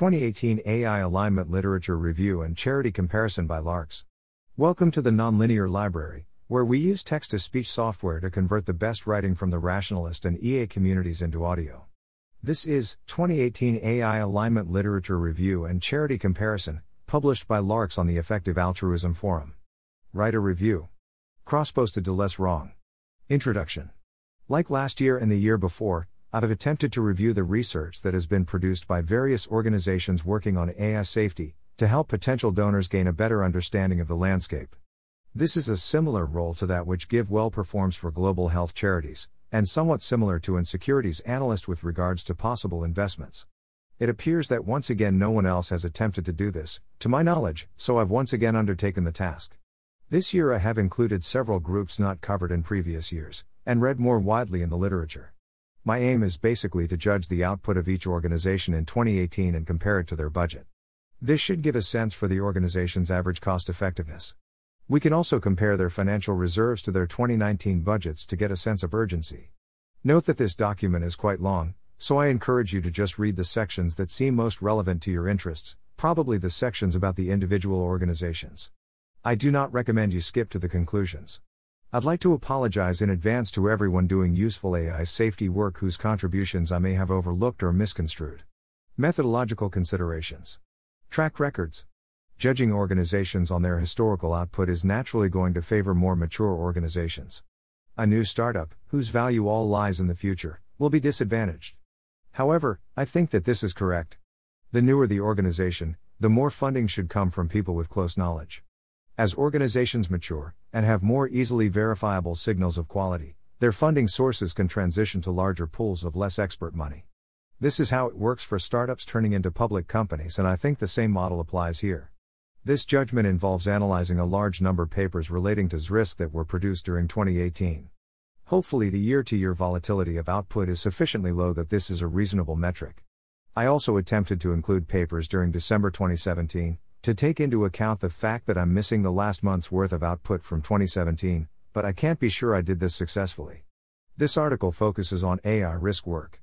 2018 AI Alignment Literature Review and Charity Comparison by Larks. Welcome to the Nonlinear Library, where we use text to speech software to convert the best writing from the rationalist and EA communities into audio. This is 2018 AI Alignment Literature Review and Charity Comparison, published by Larks on the Effective Altruism Forum. Write a review. Cross posted to Less Wrong. Introduction. Like last year and the year before, I've attempted to review the research that has been produced by various organizations working on AI safety to help potential donors gain a better understanding of the landscape. This is a similar role to that which GiveWell performs for global health charities, and somewhat similar to an securities analyst with regards to possible investments. It appears that once again no one else has attempted to do this, to my knowledge, so I've once again undertaken the task. This year I have included several groups not covered in previous years, and read more widely in the literature. My aim is basically to judge the output of each organization in 2018 and compare it to their budget. This should give a sense for the organization's average cost effectiveness. We can also compare their financial reserves to their 2019 budgets to get a sense of urgency. Note that this document is quite long, so I encourage you to just read the sections that seem most relevant to your interests, probably the sections about the individual organizations. I do not recommend you skip to the conclusions. I'd like to apologize in advance to everyone doing useful AI safety work whose contributions I may have overlooked or misconstrued. Methodological considerations. Track records. Judging organizations on their historical output is naturally going to favor more mature organizations. A new startup, whose value all lies in the future, will be disadvantaged. However, I think that this is correct. The newer the organization, the more funding should come from people with close knowledge. As organizations mature, and have more easily verifiable signals of quality, their funding sources can transition to larger pools of less expert money. This is how it works for startups turning into public companies, and I think the same model applies here. This judgment involves analyzing a large number of papers relating to ZRISK that were produced during 2018. Hopefully, the year to year volatility of output is sufficiently low that this is a reasonable metric. I also attempted to include papers during December 2017, to take into account the fact that I'm missing the last month's worth of output from 2017, but I can't be sure I did this successfully. This article focuses on AI risk work.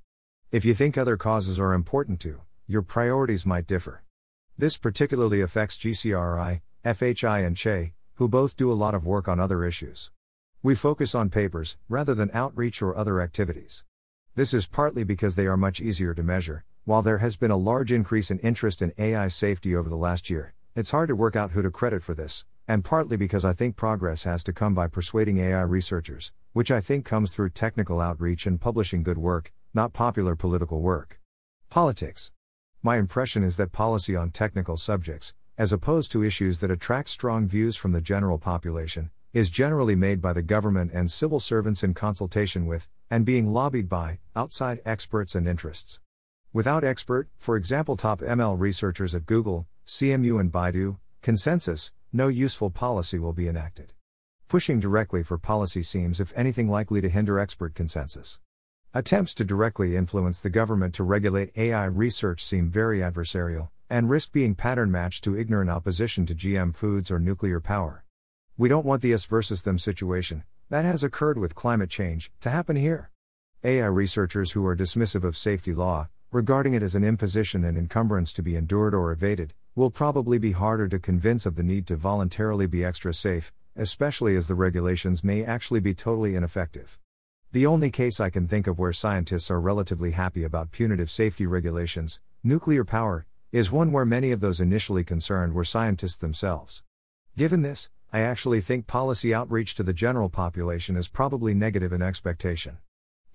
If you think other causes are important too, your priorities might differ. This particularly affects GCRI, FHI, and CHE, who both do a lot of work on other issues. We focus on papers, rather than outreach or other activities. This is partly because they are much easier to measure, while there has been a large increase in interest in AI safety over the last year, it's hard to work out who to credit for this, and partly because I think progress has to come by persuading AI researchers, which I think comes through technical outreach and publishing good work, not popular political work. Politics. My impression is that policy on technical subjects, as opposed to issues that attract strong views from the general population, is generally made by the government and civil servants in consultation with, and being lobbied by, outside experts and interests. Without expert, for example, top ML researchers at Google, CMU, and Baidu, consensus, no useful policy will be enacted. Pushing directly for policy seems, if anything, likely to hinder expert consensus. Attempts to directly influence the government to regulate AI research seem very adversarial, and risk being pattern matched to ignorant opposition to GM foods or nuclear power. We don't want the us versus them situation, that has occurred with climate change, to happen here. AI researchers who are dismissive of safety law, regarding it as an imposition and encumbrance to be endured or evaded, will probably be harder to convince of the need to voluntarily be extra safe, especially as the regulations may actually be totally ineffective. The only case I can think of where scientists are relatively happy about punitive safety regulations, nuclear power, is one where many of those initially concerned were scientists themselves. Given this, I actually think policy outreach to the general population is probably negative in expectation.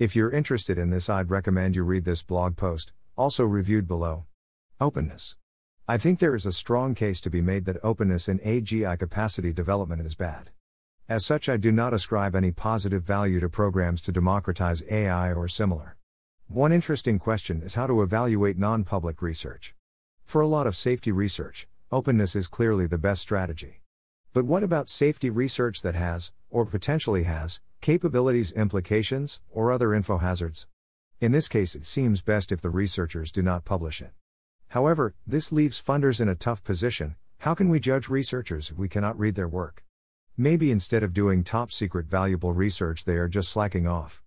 If you're interested in this, I'd recommend you read this blog post, also reviewed below. Openness. I think there is a strong case to be made that openness in AGI capacity development is bad. As such, I do not ascribe any positive value to programs to democratize AI or similar. One interesting question is how to evaluate non public research. For a lot of safety research, openness is clearly the best strategy. But what about safety research that has, or potentially has, capabilities implications, or other info hazards. In this case, it seems best if the researchers do not publish it. However, this leaves funders in a tough position. How can we judge researchers if we cannot read their work? Maybe instead of doing top secret valuable research, they are just slacking off.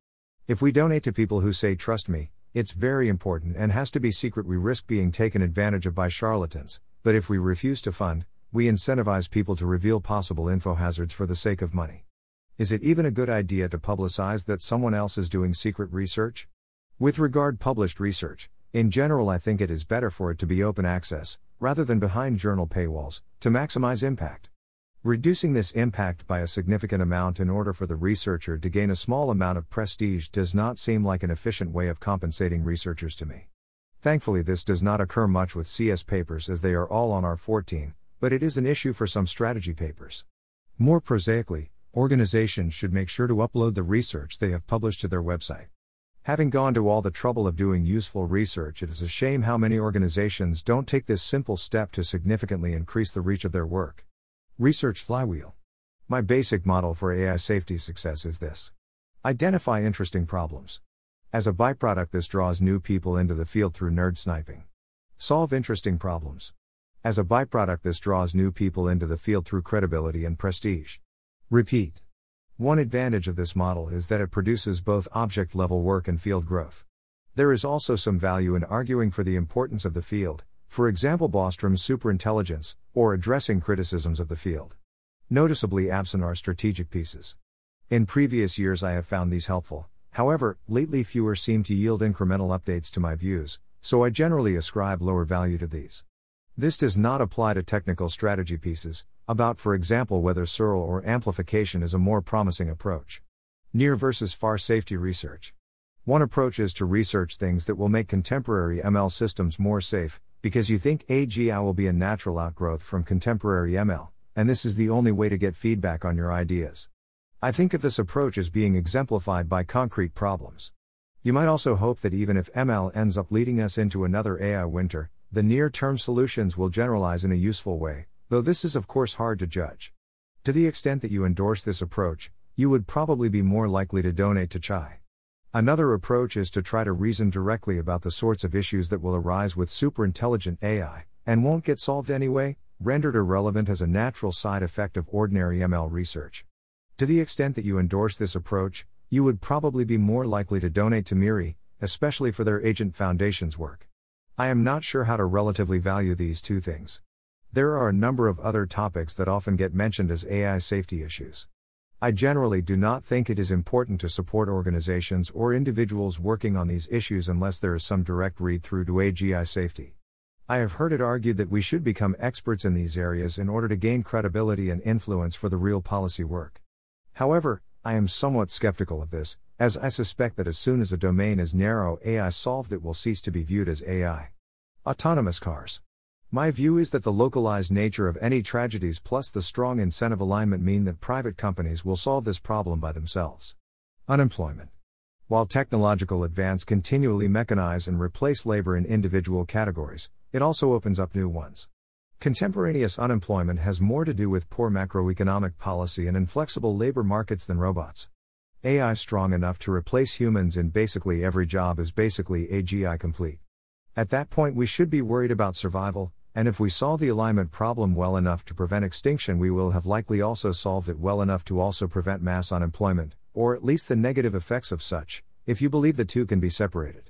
If we donate to people who say, trust me, It's very important and has to be secret. We risk being taken advantage of by charlatans, but if we refuse to fund, we incentivize people to reveal possible info hazards for the sake of money. Is it even a good idea to publicize that someone else is doing secret research? With regard published research, in general I think it is better for it to be open access rather than behind journal paywalls to maximize impact. Reducing this impact by a significant amount in order for the researcher to gain a small amount of prestige does not seem like an efficient way of compensating researchers to me. Thankfully, this does not occur much with CS papers as they are all on arXiv, but it is an issue for some strategy papers. More prosaically, organizations should make sure to upload the research they have published to their website. Having gone to all the trouble of doing useful research, it is a shame how many organizations don't take this simple step to significantly increase the reach of their work. Research Flywheel. My basic model for AI safety success is this Identify interesting problems. As a byproduct, this draws new people into the field through nerd sniping. Solve interesting problems. As a byproduct, this draws new people into the field through credibility and prestige. Repeat. One advantage of this model is that it produces both object level work and field growth. There is also some value in arguing for the importance of the field, for example, Bostrom's superintelligence, or addressing criticisms of the field. Noticeably absent are strategic pieces. In previous years, I have found these helpful, however, lately fewer seem to yield incremental updates to my views, so I generally ascribe lower value to these. This does not apply to technical strategy pieces, about, for example, whether CIRL or amplification is a more promising approach. Near versus far safety research. One approach is to research things that will make contemporary ML systems more safe, because you think AGI will be a natural outgrowth from contemporary ML, and this is the only way to get feedback on your ideas. I think of this approach as being exemplified by concrete problems. You might also hope that even if ML ends up leading us into another AI winter, the near term solutions will generalize in a useful way, though this is of course hard to judge. To the extent that you endorse this approach, you would probably be more likely to donate to Chai. Another approach is to try to reason directly about the sorts of issues that will arise with superintelligent AI, and won't get solved anyway, rendered irrelevant as a natural side effect of ordinary ML research. To the extent that you endorse this approach, you would probably be more likely to donate to MIRI, especially for their Agent Foundation's work. I am not sure how to relatively value these two things. There are a number of other topics that often get mentioned as AI safety issues. I generally do not think it is important to support organizations or individuals working on these issues unless there is some direct read through to AGI safety. I have heard it argued that we should become experts in these areas in order to gain credibility and influence for the real policy work. However, I am somewhat skeptical of this, as I suspect that as soon as a domain is narrow AI solved, it will cease to be viewed as AI. Autonomous cars. My view is that the localized nature of any tragedies plus the strong incentive alignment mean that private companies will solve this problem by themselves. Unemployment. While technological advance continually mechanize and replace labor in individual categories, it also opens up new ones. Contemporaneous unemployment has more to do with poor macroeconomic policy and inflexible labor markets than robots. AI strong enough to replace humans in basically every job is basically AGI complete. At that point, we should be worried about survival, and if we solve the alignment problem well enough to prevent extinction, we will have likely also solved it well enough to also prevent mass unemployment, or at least the negative effects of such, if you believe the two can be separated.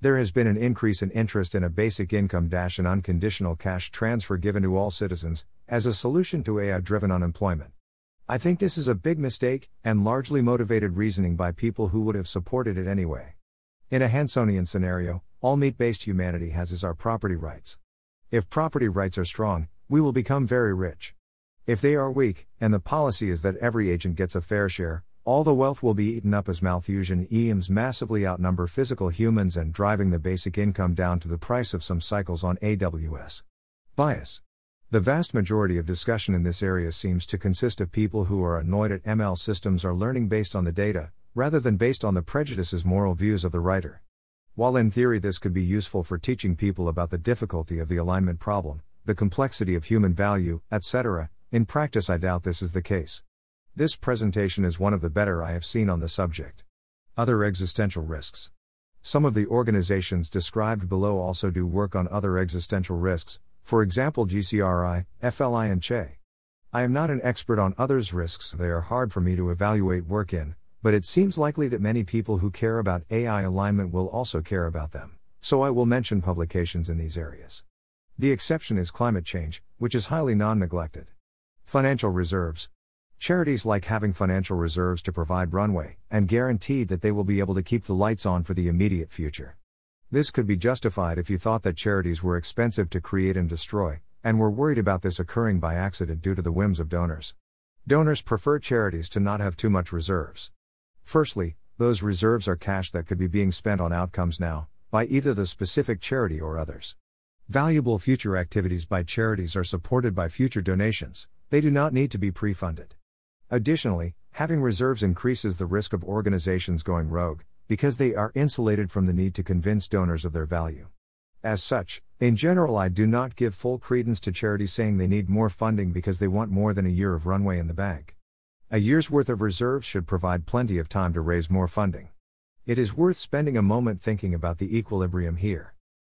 There has been an increase in interest in a basic income dash and unconditional cash transfer given to all citizens, as a solution to AI driven unemployment. I think this is a big mistake, and largely motivated reasoning by people who would have supported it anyway. In a Hansonian scenario, all meat based humanity has is our property rights. If property rights are strong, we will become very rich. If they are weak, and the policy is that every agent gets a fair share, all the wealth will be eaten up as Malthusian EMs massively outnumber physical humans and driving the basic income down to the price of some cycles on AWS. Bias. The vast majority of discussion in this area seems to consist of people who are annoyed at ML systems are learning based on the data, rather than based on the prejudices moral views of the writer. While in theory this could be useful for teaching people about the difficulty of the alignment problem, the complexity of human value, etc., in practice I doubt this is the case. This presentation is one of the better I have seen on the subject. Other existential risks. Some of the organizations described below also do work on other existential risks, for example GCRI, FLI, and CHE. I am not an expert on others' risks, they are hard for me to evaluate work in, but it seems likely that many people who care about AI alignment will also care about them, so I will mention publications in these areas. The exception is climate change, which is highly non neglected. Financial reserves. Charities like having financial reserves to provide runway and guarantee that they will be able to keep the lights on for the immediate future. This could be justified if you thought that charities were expensive to create and destroy, and were worried about this occurring by accident due to the whims of donors. Donors prefer charities to not have too much reserves. Firstly, those reserves are cash that could be being spent on outcomes now, by either the specific charity or others. Valuable future activities by charities are supported by future donations, they do not need to be pre funded. Additionally, having reserves increases the risk of organizations going rogue, because they are insulated from the need to convince donors of their value. As such, in general, I do not give full credence to charities saying they need more funding because they want more than a year of runway in the bank. A year's worth of reserves should provide plenty of time to raise more funding. It is worth spending a moment thinking about the equilibrium here.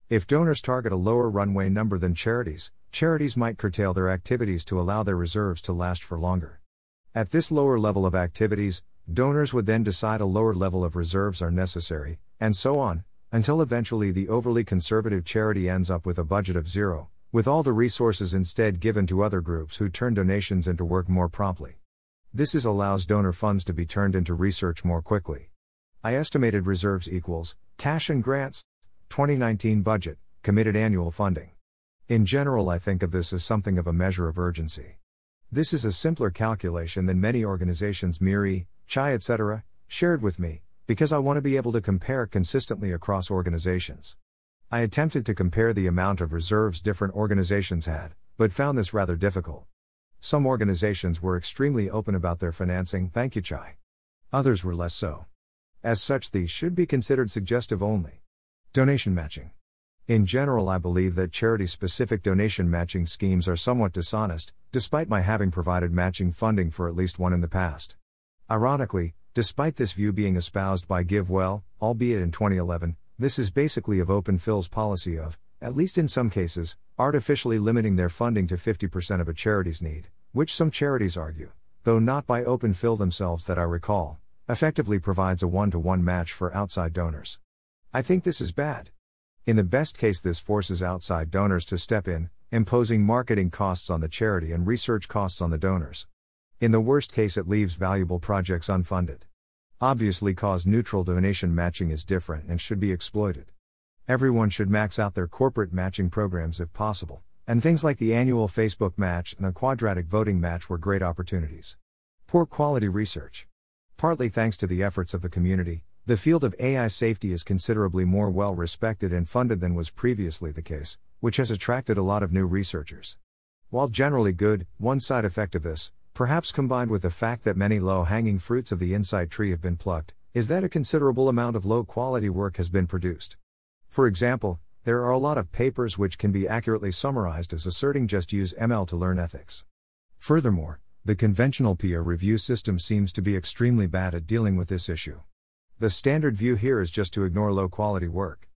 If donors target a lower runway number than charities, charities might curtail their activities to allow their reserves to last for longer. At this lower level of activities, donors would then decide a lower level of reserves are necessary, and so on, until eventually the overly conservative charity ends up with a budget of zero, with all the resources instead given to other groups who turn donations into work more promptly. This is allows donor funds to be turned into research more quickly. I estimated reserves equals cash and grants 2019 budget committed annual funding. In general, I think of this as something of a measure of urgency. This is a simpler calculation than many organizations Miri, Chai etc. shared with me, because I want to be able to compare consistently across organizations. I attempted to compare the amount of reserves different organizations had, but found this rather difficult. Some organizations were extremely open about their financing, thank you, Chai. Others were less so. As such, these should be considered suggestive only. Donation matching. In general, I believe that charity specific donation matching schemes are somewhat dishonest, despite my having provided matching funding for at least one in the past. Ironically, Despite this view being espoused by GiveWell, albeit in 2011, this is basically of OpenPhil's policy of, at least in some cases, artificially limiting their funding to 50% of a charity's need, which some charities argue, though not by OpenPhil themselves that I recall, effectively provides a one to one match for outside donors. I think this is bad. In the best case, this forces outside donors to step in, imposing marketing costs on the charity and research costs on the donors. In the worst case, it leaves valuable projects unfunded. Obviously, cause neutral donation matching is different and should be exploited. Everyone should max out their corporate matching programs if possible, and things like the annual Facebook match and the quadratic voting match were great opportunities. Poor quality research. Partly thanks to the efforts of the community, the field of AI safety is considerably more well respected and funded than was previously the case, which has attracted a lot of new researchers. While generally good, one side effect of this, perhaps combined with the fact that many low hanging fruits of the insight tree have been plucked, is that a considerable amount of low quality work has been produced. For example, there are a lot of papers which can be accurately summarized as asserting just use ML to learn ethics. Furthermore, the conventional peer review system seems to be extremely bad at dealing with this issue. The standard view here is just to ignore low quality work.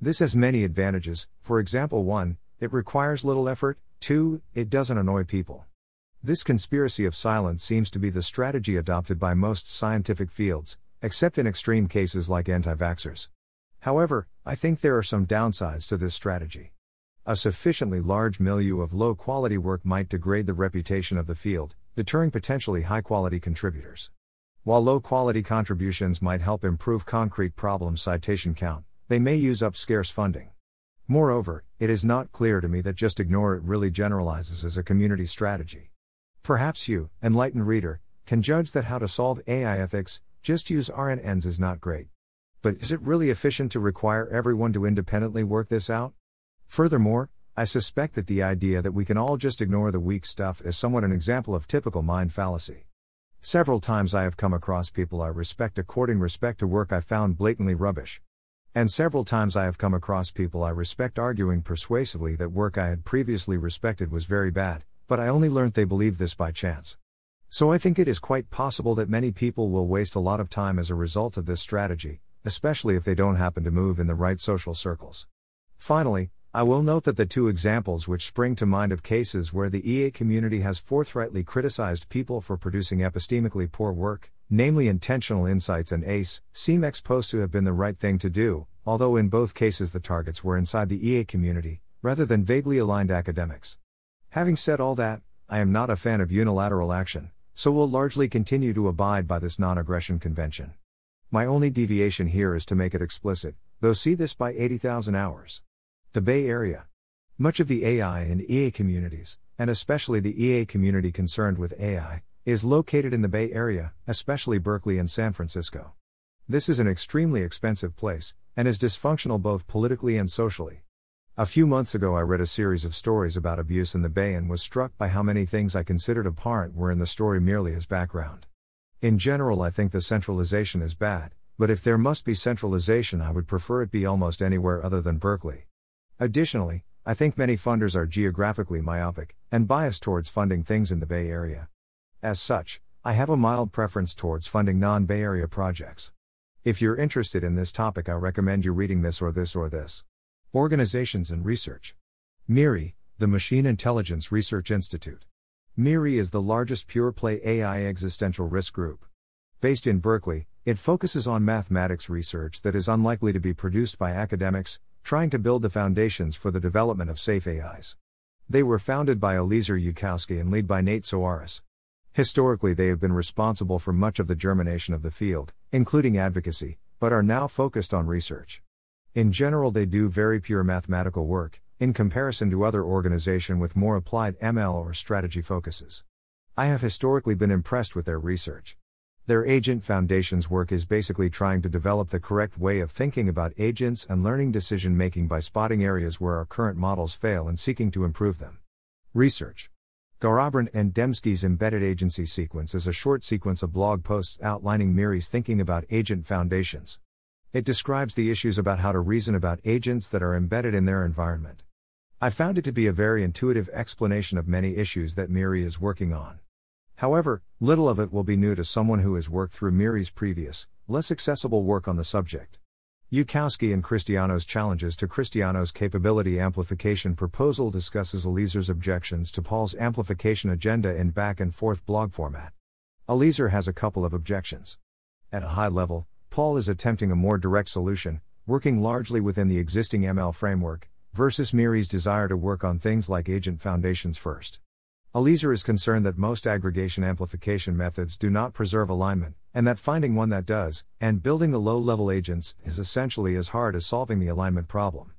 This has many advantages, for example, 1. It requires little effort, 2. It doesn't annoy people. This conspiracy of silence seems to be the strategy adopted by most scientific fields, except in extreme cases like anti vaxxers. However, I think there are some downsides to this strategy. A sufficiently large milieu of low quality work might degrade the reputation of the field, deterring potentially high quality contributors. While low quality contributions might help improve concrete problem citation count, they may use up scarce funding. Moreover, it is not clear to me that just ignore it really generalizes as a community strategy. Perhaps you, enlightened reader, can judge that how to solve AI ethics, just use RNNs is not great. But is it really efficient to require everyone to independently work this out? Furthermore, I suspect that the idea that we can all just ignore the weak stuff is somewhat an example of typical mind fallacy. Several times I have come across people I respect according respect to work I found blatantly rubbish. And several times I have come across people I respect arguing persuasively that work I had previously respected was very bad, but I only learnt they believed this by chance. So I think it is quite possible that many people will waste a lot of time as a result of this strategy, especially if they don't happen to move in the right social circles. Finally, I will note that the two examples which spring to mind of cases where the EA community has forthrightly criticized people for producing epistemically poor work, namely intentional insights and ACE, seem exposed to have been the right thing to do, although in both cases the targets were inside the EA community, rather than vaguely aligned academics. Having said all that, I am not a fan of unilateral action, so will largely continue to abide by this non aggression convention. My only deviation here is to make it explicit, though see this by 80,000 hours. The Bay Area. Much of the AI and EA communities, and especially the EA community concerned with AI, is located in the Bay Area, especially Berkeley and San Francisco. This is an extremely expensive place, and is dysfunctional both politically and socially. A few months ago, I read a series of stories about abuse in the Bay and was struck by how many things I considered abhorrent were in the story merely as background. In general, I think the centralization is bad, but if there must be centralization, I would prefer it be almost anywhere other than Berkeley. Additionally, I think many funders are geographically myopic and biased towards funding things in the Bay Area. As such, I have a mild preference towards funding non Bay Area projects. If you're interested in this topic, I recommend you reading this or this or this. Organizations and Research. MIRI, the Machine Intelligence Research Institute. MIRI is the largest pure play AI existential risk group. Based in Berkeley, it focuses on mathematics research that is unlikely to be produced by academics, trying to build the foundations for the development of safe AIs. They were founded by Eliezer Yudkowsky and lead by Nate Soares. Historically, they have been responsible for much of the germination of the field, including advocacy, but are now focused on research. In general, they do very pure mathematical work, in comparison to other organizations with more applied ML or strategy focuses. I have historically been impressed with their research. Their Agent Foundation's work is basically trying to develop the correct way of thinking about agents and learning decision making by spotting areas where our current models fail and seeking to improve them. Research Garrabrant and Demski's embedded agency sequence is a short sequence of blog posts outlining Miri's thinking about agent foundations. It describes the issues about how to reason about agents that are embedded in their environment. I found it to be a very intuitive explanation of many issues that Miri is working on. However, little of it will be new to someone who has worked through Miri's previous, less accessible work on the subject. Yudkowsky and Christiano's challenges to Christiano's capability amplification proposal discusses Eliezer's objections to Paul's amplification agenda in back and forth blog format. Eliezer has a couple of objections. At a high level, Paul is attempting a more direct solution, working largely within the existing ML framework, versus Miri's desire to work on things like agent foundations first. Eliezer is concerned that most aggregation amplification methods do not preserve alignment, and that finding one that does, and building the low level agents, is essentially as hard as solving the alignment problem.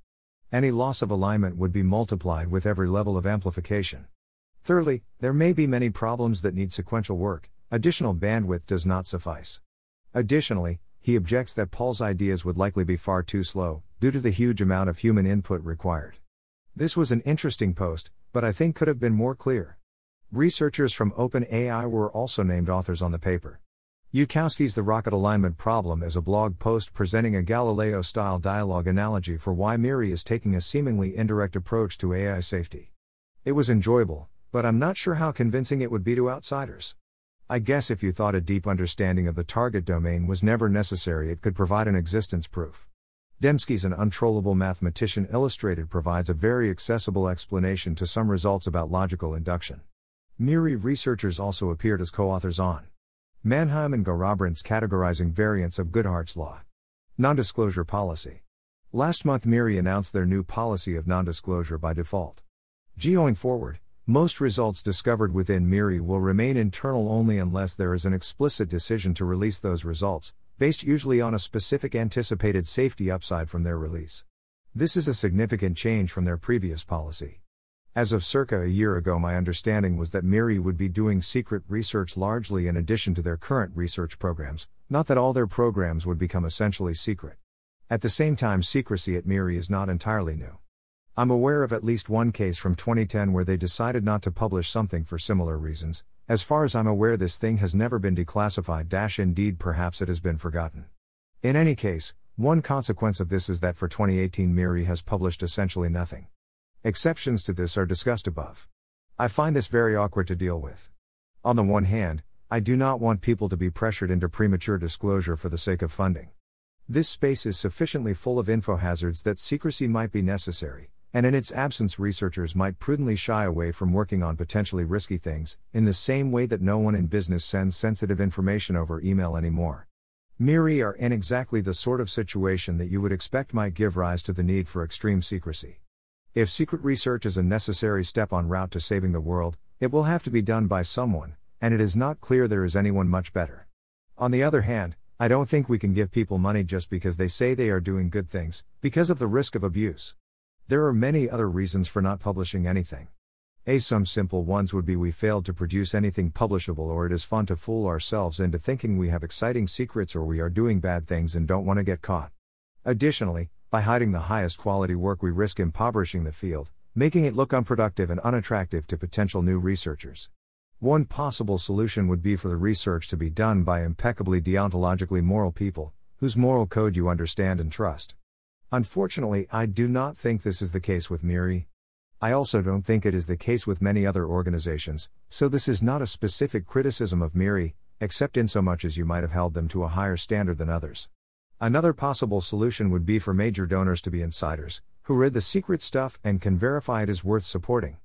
Any loss of alignment would be multiplied with every level of amplification. Thirdly, there may be many problems that need sequential work, additional bandwidth does not suffice. Additionally, he objects that Paul's ideas would likely be far too slow, due to the huge amount of human input required. This was an interesting post, but I think could have been more clear. Researchers from OpenAI were also named authors on the paper. Yudkowsky's The Rocket Alignment Problem is a blog post presenting a Galileo style dialogue analogy for why MIRI is taking a seemingly indirect approach to AI safety. It was enjoyable, but I'm not sure how convincing it would be to outsiders. I guess if you thought a deep understanding of the target domain was never necessary, it could provide an existence proof. Demski's An Untrollable Mathematician Illustrated provides a very accessible explanation to some results about logical induction. MIRI researchers also appeared as co authors on Manheim and Garrabrant's categorizing variants of Goodhart's law. Non disclosure policy. Last month, MIRI announced their new policy of non disclosure by default. Going forward, most results discovered within MIRI will remain internal only unless there is an explicit decision to release those results, based usually on a specific anticipated safety upside from their release. This is a significant change from their previous policy. As of circa a year ago, my understanding was that MIRI would be doing secret research largely in addition to their current research programs, not that all their programs would become essentially secret. At the same time, secrecy at MIRI is not entirely new. I'm aware of at least one case from 2010 where they decided not to publish something for similar reasons. As far as I'm aware, this thing has never been declassified. Dash indeed, perhaps it has been forgotten. In any case, one consequence of this is that for 2018, MIRI has published essentially nothing. Exceptions to this are discussed above. I find this very awkward to deal with. On the one hand, I do not want people to be pressured into premature disclosure for the sake of funding. This space is sufficiently full of info hazards that secrecy might be necessary, and in its absence, researchers might prudently shy away from working on potentially risky things, in the same way that no one in business sends sensitive information over email anymore. MIRI are in exactly the sort of situation that you would expect might give rise to the need for extreme secrecy. If secret research is a necessary step en route to saving the world, it will have to be done by someone, and it is not clear there is anyone much better. On the other hand, I don't think we can give people money just because they say they are doing good things, because of the risk of abuse. There are many other reasons for not publishing anything. A some simple ones would be we failed to produce anything publishable or it is fun to fool ourselves into thinking we have exciting secrets or we are doing bad things and don't want to get caught. Additionally, by hiding the highest quality work we risk impoverishing the field, making it look unproductive and unattractive to potential new researchers. One possible solution would be for the research to be done by impeccably deontologically moral people, whose moral code you understand and trust. Unfortunately, I do not think this is the case with MIRI. I also don't think it is the case with many other organizations, so this is not a specific criticism of MIRI, except in so much as you might have held them to a higher standard than others. Another possible solution would be for major donors to be insiders, who read the secret stuff and can verify it is worth supporting.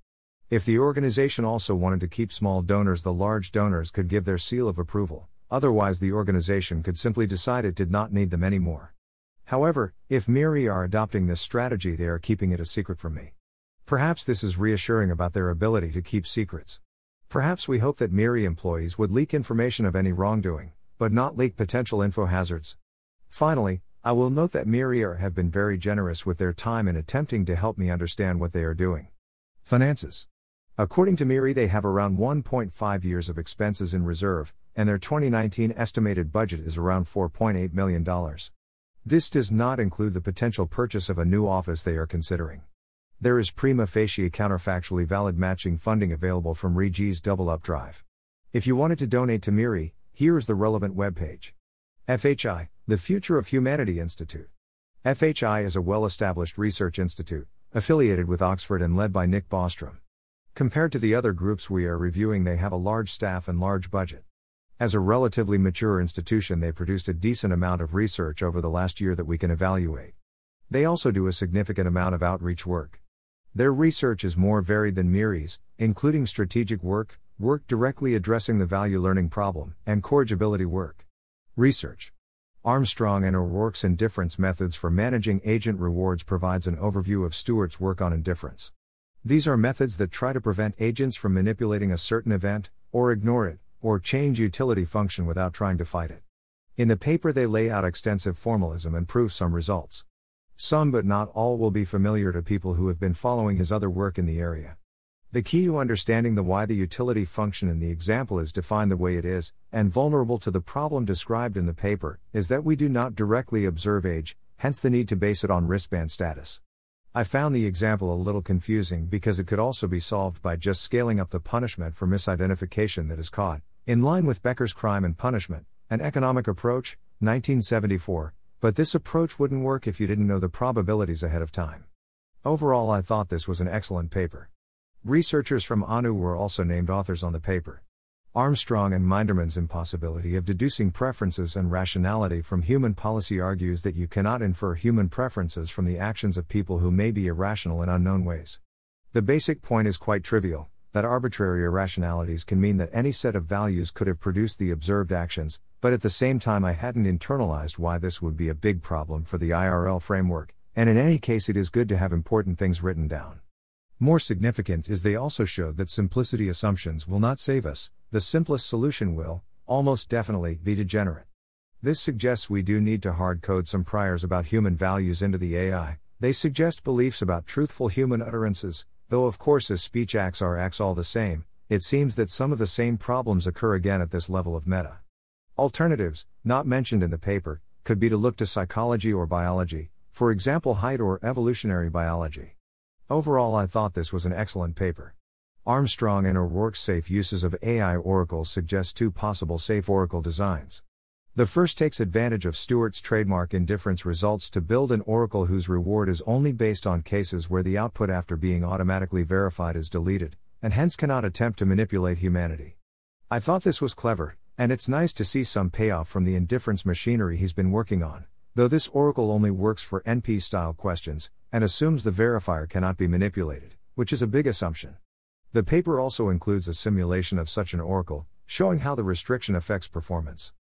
If the organization also wanted to keep small donors, the large donors could give their seal of approval, otherwise, the organization could simply decide it did not need them anymore. However, if MIRI are adopting this strategy, they are keeping it a secret from me. Perhaps this is reassuring about their ability to keep secrets. Perhaps we hope that MIRI employees would leak information of any wrongdoing, but not leak potential info hazards. Finally, I will note that MIRI have been very generous with their time in attempting to help me understand what they are doing. Finances. According to MIRI, they have around 1.5 years of expenses in reserve, and their 2019 estimated budget is around $4.8 million. This does not include the potential purchase of a new office they are considering. There is prima facie counterfactually valid matching funding available from REG's Double Up Drive. If you wanted to donate to MIRI, here is the relevant webpage. FHI, the Future of Humanity Institute. FHI is a well established research institute, affiliated with Oxford and led by Nick Bostrom. Compared to the other groups we are reviewing, they have a large staff and large budget. As a relatively mature institution, they produced a decent amount of research over the last year that we can evaluate. They also do a significant amount of outreach work. Their research is more varied than MIRI's, including strategic work, work directly addressing the value learning problem, and corrigibility work. Research Armstrong and O'Rorke's indifference methods for managing agent rewards provides an overview of Stewart's work on indifference. These are methods that try to prevent agents from manipulating a certain event, or ignore it, or change utility function without trying to fight it. In the paper, they lay out extensive formalism and prove some results. Some but not all will be familiar to people who have been following his other work in the area. The key to understanding the why the utility function in the example is defined the way it is, and vulnerable to the problem described in the paper, is that we do not directly observe age, hence the need to base it on wristband status. I found the example a little confusing because it could also be solved by just scaling up the punishment for misidentification that is caught, in line with Becker's crime and punishment, an economic approach, 1974, but this approach wouldn't work if you didn't know the probabilities ahead of time. Overall, I thought this was an excellent paper. Researchers from ANU were also named authors on the paper. Armstrong and Mindermann's impossibility of deducing preferences and rationality from human policy argues that you cannot infer human preferences from the actions of people who may be irrational in unknown ways. The basic point is quite trivial that arbitrary irrationalities can mean that any set of values could have produced the observed actions, but at the same time, I hadn't internalized why this would be a big problem for the IRL framework, and in any case, it is good to have important things written down. More significant is they also show that simplicity assumptions will not save us, the simplest solution will, almost definitely, be degenerate. This suggests we do need to hard code some priors about human values into the AI, they suggest beliefs about truthful human utterances, Though of course as speech acts are acts all the same, it seems that some of the same problems occur again at this level of meta. Alternatives, not mentioned in the paper, could be to look to psychology or biology, for example Haidt or evolutionary biology. Overall I thought this was an excellent paper. Armstrong and O'Rorke's safe uses of AI oracles suggest two possible safe oracle designs. The first takes advantage of Stewart's trademark indifference results to build an oracle whose reward is only based on cases where the output after being automatically verified is deleted, and hence cannot attempt to manipulate humanity. I thought this was clever, and it's nice to see some payoff from the indifference machinery he's been working on, though this oracle only works for NP style questions, and assumes the verifier cannot be manipulated, which is a big assumption. The paper also includes a simulation of such an oracle, showing how the restriction affects performance.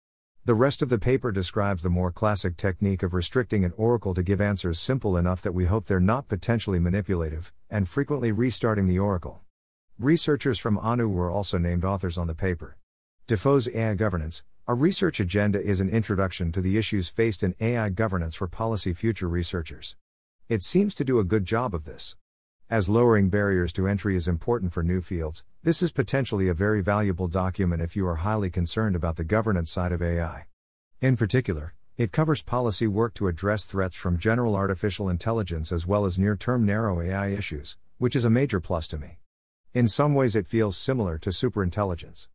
The rest of the paper describes the more classic technique of restricting an oracle to give answers simple enough that we hope they're not potentially manipulative, and frequently restarting the oracle. Researchers from ANU were also named authors on the paper. Dafoe's AI Governance, a research agenda is an introduction to the issues faced in AI governance for policy future researchers. It seems to do a good job of this. As lowering barriers to entry is important for new fields, this is potentially a very valuable document if you are highly concerned about the governance side of AI. In particular, it covers policy work to address threats from general artificial intelligence as well as near term narrow AI issues, which is a major plus to me. In some ways, it feels similar to superintelligence.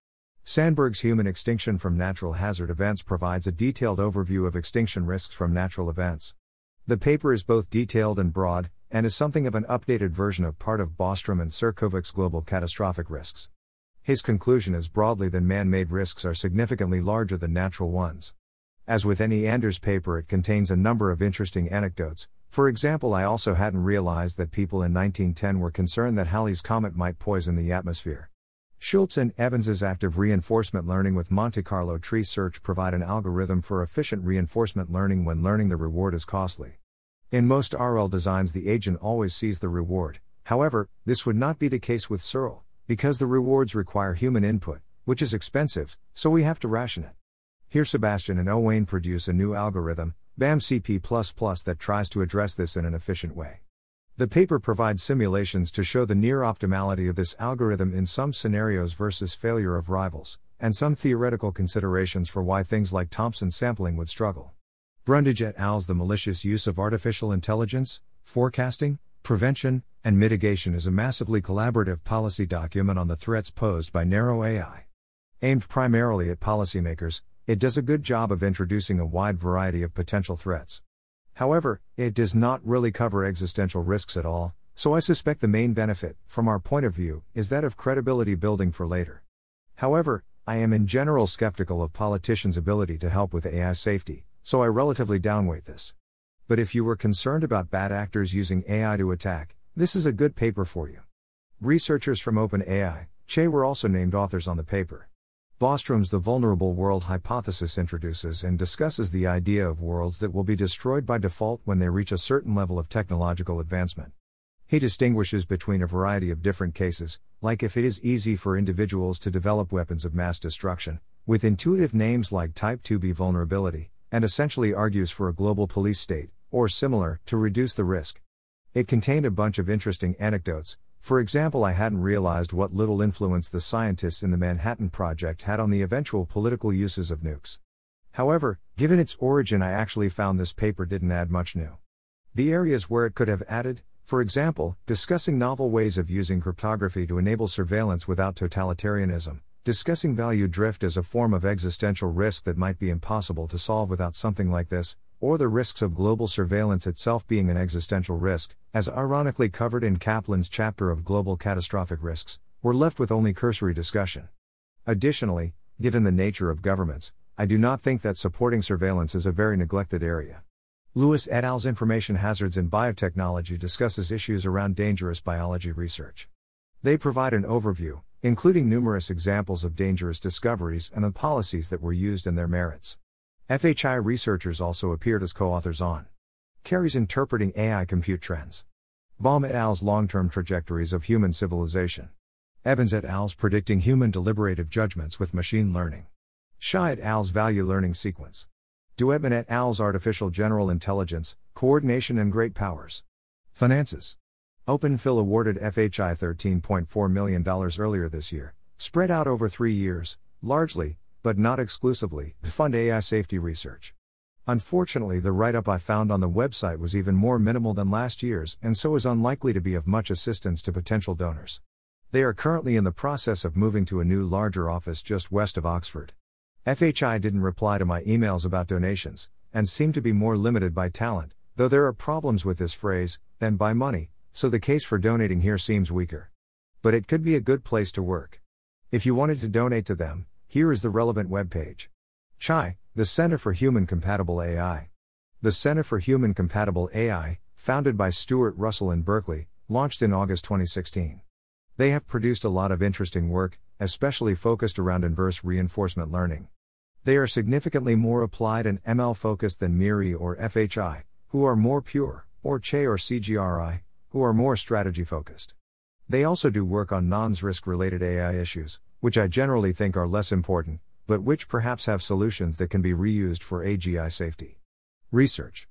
Sandberg's Human Extinction from Natural Hazard Events provides a detailed overview of extinction risks from natural events. The paper is both detailed and broad, and is something of an updated version of part of Bostrom and Ćirković's global catastrophic risks. His conclusion is broadly that man made risks are significantly larger than natural ones. As with any Anders paper, it contains a number of interesting anecdotes. For example, I also hadn't realized that people in 1910 were concerned that Halley's Comet might poison the atmosphere. Schulze and Evans's active reinforcement learning with Monte Carlo tree search provide an algorithm for efficient reinforcement learning when learning the reward is costly. In most RL designs, the agent always sees the reward. However, this would not be the case with CIRL, because the rewards require human input, which is expensive, so we have to ration it. Here, Sebastian and Owain produce a new algorithm, BAMCP, that tries to address this in an efficient way. The paper provides simulations to show the near optimality of this algorithm in some scenarios versus failure of rivals, and some theoretical considerations for why things like Thompson sampling would struggle. Brundage et al.'s The Malicious Use of Artificial Intelligence, Forecasting, Prevention, and Mitigation is a massively collaborative policy document on the threats posed by narrow AI. Aimed primarily at policymakers, it does a good job of introducing a wide variety of potential threats. However, it does not really cover existential risks at all, so I suspect the main benefit, from our point of view, is that of credibility building for later. However, I am in general skeptical of politicians' ability to help with AI safety, so I relatively downweight this. But if you were concerned about bad actors using AI to attack, this is a good paper for you. Researchers from OpenAI, Che were also named authors on the paper. Bostrom's The Vulnerable World Hypothesis introduces and discusses the idea of worlds that will be destroyed by default when they reach a certain level of technological advancement. He distinguishes between a variety of different cases, like if it is easy for individuals to develop weapons of mass destruction, with intuitive names like Type 2B vulnerability, and essentially argues for a global police state, or similar, to reduce the risk. It contained a bunch of interesting anecdotes. For example, I hadn't realized what little influence the scientists in the Manhattan Project had on the eventual political uses of nukes. However, given its origin, I actually found this paper didn't add much new. The areas where it could have added, for example, discussing novel ways of using cryptography to enable surveillance without totalitarianism, discussing value drift as a form of existential risk that might be impossible to solve without something like this, or the risks of global surveillance itself being an existential risk, as ironically covered in Caplan's chapter of Global Catastrophic Risks, were left with only cursory discussion. Additionally, given the nature of governments, I do not think that supporting surveillance is a very neglected area. Lewis et al.'s Information Hazards in Biotechnology discusses issues around dangerous biology research. They provide an overview, including numerous examples of dangerous discoveries and the policies that were used and their merits. FHI researchers also appeared as co authors on Carey's Interpreting AI Compute Trends. Baum et al.'s Long Term Trajectories of Human Civilization. Evans et al.'s Predicting Human Deliberative Judgments with Machine Learning. Shah et al.'s Value Learning Sequence. Duettmann et al.'s Artificial General Intelligence, Coordination and Great Powers. Finances. OpenPhil awarded FHI $13.4 million earlier this year, spread out over three years, largely, but not exclusively, to fund AI safety research. Unfortunately, the write up I found on the website was even more minimal than last year's and so is unlikely to be of much assistance to potential donors. They are currently in the process of moving to a new larger office just west of Oxford. FHI didn't reply to my emails about donations, and seem to be more limited by talent, though there are problems with this phrase, than by money, so the case for donating here seems weaker. But it could be a good place to work. If you wanted to donate to them, here is the relevant webpage. CHAI, the Center for Human Compatible AI. The Center for Human Compatible AI, founded by Stuart Russell in Berkeley, launched in August 2016. They have produced a lot of interesting work, especially focused around inverse reinforcement learning. They are significantly more applied and ML focused than MIRI or FHI, who are more pure, or CHE or GCRI, who are more strategy focused. They also do work on NONS risk related AI issues, which I generally think are less important, but which perhaps have solutions that can be reused for AGI safety. Research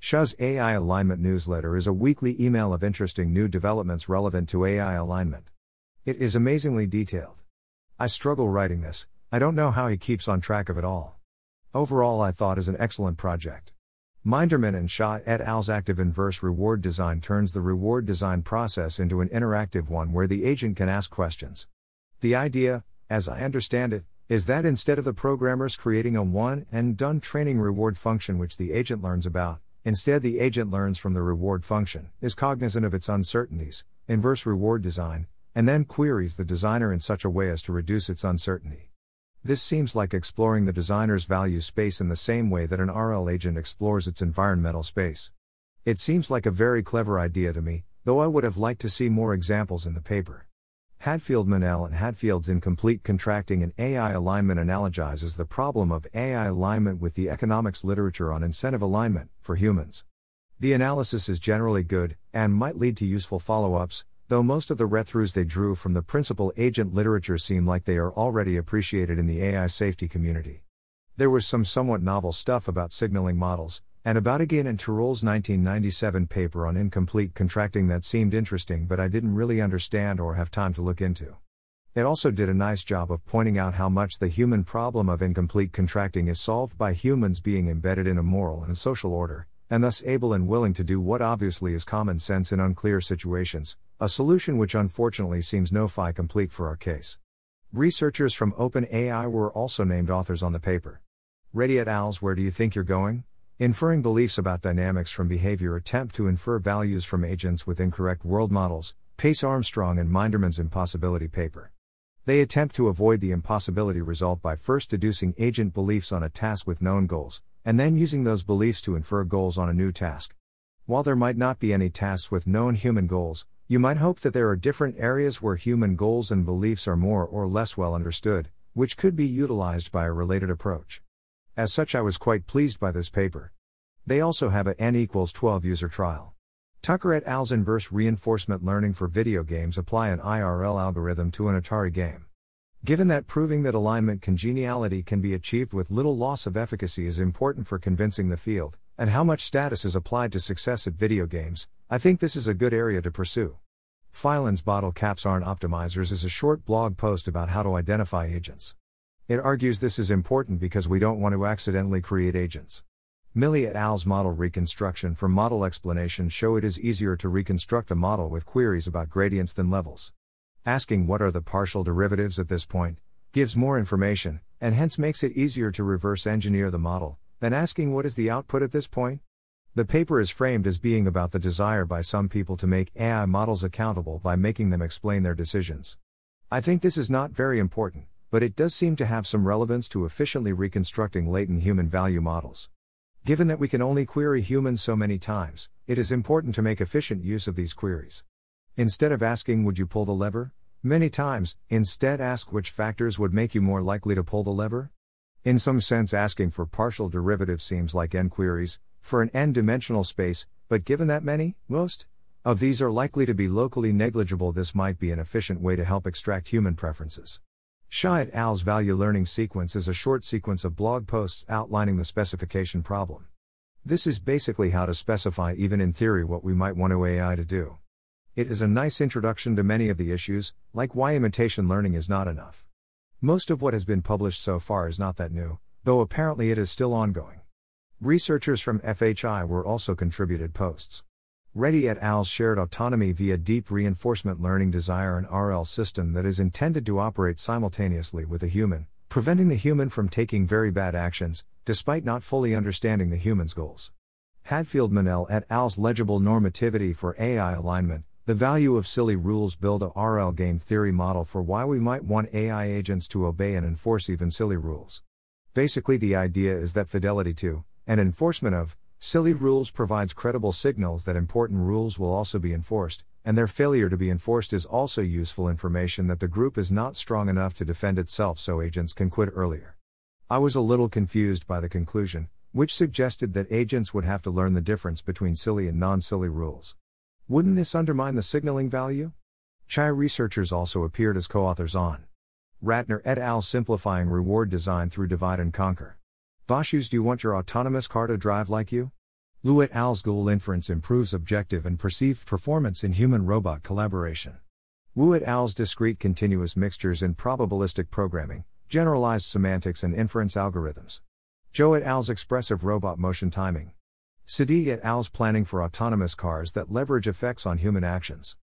Shah's AI Alignment newsletter is a weekly email of interesting new developments relevant to AI alignment. It is amazingly detailed. I struggle writing this, I don't know how he keeps on track of it all. Overall, I thought is an excellent project. Mindermann and Shah et al.'s active inverse reward design turns the reward design process into an interactive one where the agent can ask questions. The idea, as I understand it, is that instead of the programmers creating a one and done training reward function which the agent learns about, instead the agent learns from the reward function, is cognizant of its uncertainties, inverse reward design, and then queries the designer in such a way as to reduce its uncertainty. This seems like exploring the designer's value space in the same way that an RL agent explores its environmental space. It seems like a very clever idea to me, though I would have liked to see more examples in the paper. Hadfield Menell and Hadfield's Incomplete Contracting and AI Alignment analogizes the problem of AI alignment with the economics literature on incentive alignment for humans. The analysis is generally good, and might lead to useful follow ups, though most of the read-throughs they drew from the principal agent literature seem like they are already appreciated in the AI safety community. There was some somewhat novel stuff about signaling models, and about again in Tirole's 1997 paper on incomplete contracting that seemed interesting but I didn't really understand or have time to look into. It also did a nice job of pointing out how much the human problem of incomplete contracting is solved by humans being embedded in a moral and social order, and thus able and willing to do what obviously is common sense in unclear situations, a solution which unfortunately seems no fi complete for our case. Researchers from OpenAI were also named authors on the paper. Reddy et al.'s Where Do You Think You're Going? Inferring beliefs about dynamics from behavior attempt to infer values from agents with incorrect world models, Pace Armstrong and Mindermann's Impossibility paper. They attempt to avoid the impossibility result by first deducing agent beliefs on a task with known goals, and then using those beliefs to infer goals on a new task. While there might not be any tasks with known human goals, you might hope that there are different areas where human goals and beliefs are more or less well understood, which could be utilized by a related approach. As such, I was quite pleased by this paper. They also have a n equals 12 user trial. Tucker et al.'s inverse reinforcement learning for video games apply an IRL algorithm to an Atari game. Given that proving that alignment congeniality can be achieved with little loss of efficacy is important for convincing the field, and how much status is applied to success at video games, I think this is a good area to pursue. Filan's Bottle Caps Aren't Optimizers is a short blog post about how to identify agents. It argues this is important because we don't want to accidentally create agents. Milli et al.'s model reconstruction from model explanation show it is easier to reconstruct a model with queries about gradients than levels. Asking what are the partial derivatives at this point gives more information, and hence makes it easier to reverse engineer the model, than asking what is the output at this point. The paper is framed as being about the desire by some people to make AI models accountable by making them explain their decisions. I think this is not very important, but it does seem to have some relevance to efficiently reconstructing latent human value models. Given that we can only query humans so many times, it is important to make efficient use of these queries. Instead of asking, Would you pull the lever? many times, instead ask which factors would make you more likely to pull the lever? In some sense, asking for partial derivatives seems like n queries, for an n dimensional space, but given that many, most, of these are likely to be locally negligible, this might be an efficient way to help extract human preferences. Shah et al.'s value learning sequence is a short sequence of blog posts outlining the specification problem. This is basically how to specify, even in theory, what we might want to AI to do. It is a nice introduction to many of the issues, like why imitation learning is not enough. Most of what has been published so far is not that new, though apparently it is still ongoing. Researchers from FHI were also contributed posts. Reddy et al. shared autonomy via deep reinforcement learning desire an RL system that is intended to operate simultaneously with a human, preventing the human from taking very bad actions, despite not fully understanding the human's goals. Hadfield Menell et al.'s legible normativity for AI alignment, the value of silly rules build a RL game theory model for why we might want AI agents to obey and enforce even silly rules. Basically, the idea is that fidelity to, and enforcement of Silly rules provides credible signals that important rules will also be enforced, and their failure to be enforced is also useful information that the group is not strong enough to defend itself so agents can quit earlier. I was a little confused by the conclusion, which suggested that agents would have to learn the difference between silly and non silly rules. Wouldn't this undermine the signaling value? Chai researchers also appeared as co authors on Ratner et al. Simplifying Reward Design Through Divide and Conquer. Vashus, do you want your autonomous car to drive like you? Liu et al.'s goal inference improves objective and perceived performance in human robot collaboration. Wu et al.'s discrete continuous mixtures in probabilistic programming, generalized semantics and inference algorithms. Zhou et al.'s expressive robot motion timing. Sadigh et al.'s planning for autonomous cars that leverage effects on human actions.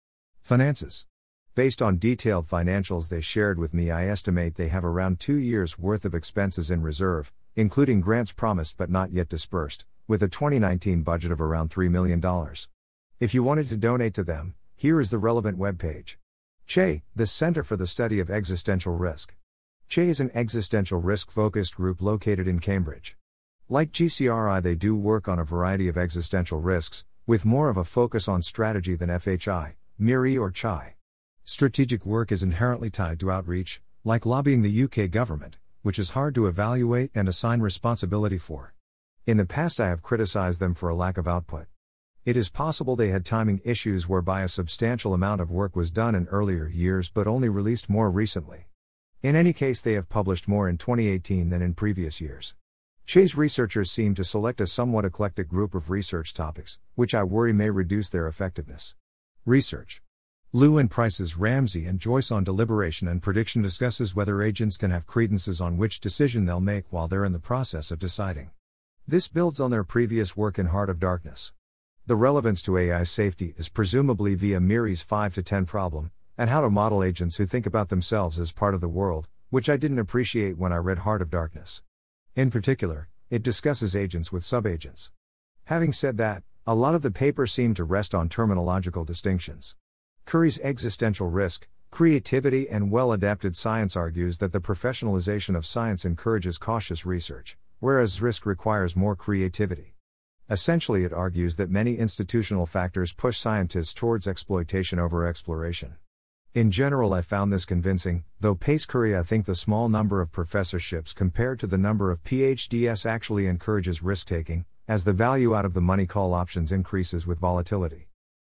Finances. Based on detailed financials they shared with me, I estimate they have around two years' worth of expenses in reserve, including grants promised but not yet dispersed, with a 2019 budget of around $3 million. If you wanted to donate to them, here is the relevant webpage. CSER, the Center for the Study of Existential Risk. CSER is an existential risk focused group located in Cambridge. Like GCRI, they do work on a variety of existential risks, with more of a focus on strategy than FHI, MIRI, or CHAI. Strategic work is inherently tied to outreach, like lobbying the UK government, which is hard to evaluate and assign responsibility for. In the past, I have criticized them for a lack of output. It is possible they had timing issues whereby a substantial amount of work was done in earlier years but only released more recently. In any case, they have published more in 2018 than in previous years. CSER's researchers seem to select a somewhat eclectic group of research topics, which I worry may reduce their effectiveness. Research Liu and Price's Ramsey and Joyce on deliberation and prediction discusses whether agents can have credences on which decision they'll make while they're in the process of deciding. This builds on their previous work in Heart of DARCness. The relevance to AI safety is presumably via MIRI's 5 to 10 problem, and how to model agents who think about themselves as part of the world, which I didn't appreciate when I read Heart of DARCness. In particular, it discusses agents with subagents. Having said that, a lot of the paper seemed to rest on terminological distinctions. Currie's existential risk, creativity, and well adapted science argues that the professionalization of science encourages cautious research whereas risk requires more creativity. Essentially, it argues that many institutional factors push scientists towards exploitation over exploration. In general, I found this convincing, though pace Currie, I think the small number of professorships compared to the number of PhDs actually encourages risk taking, as the value out of the money call options increases with volatility.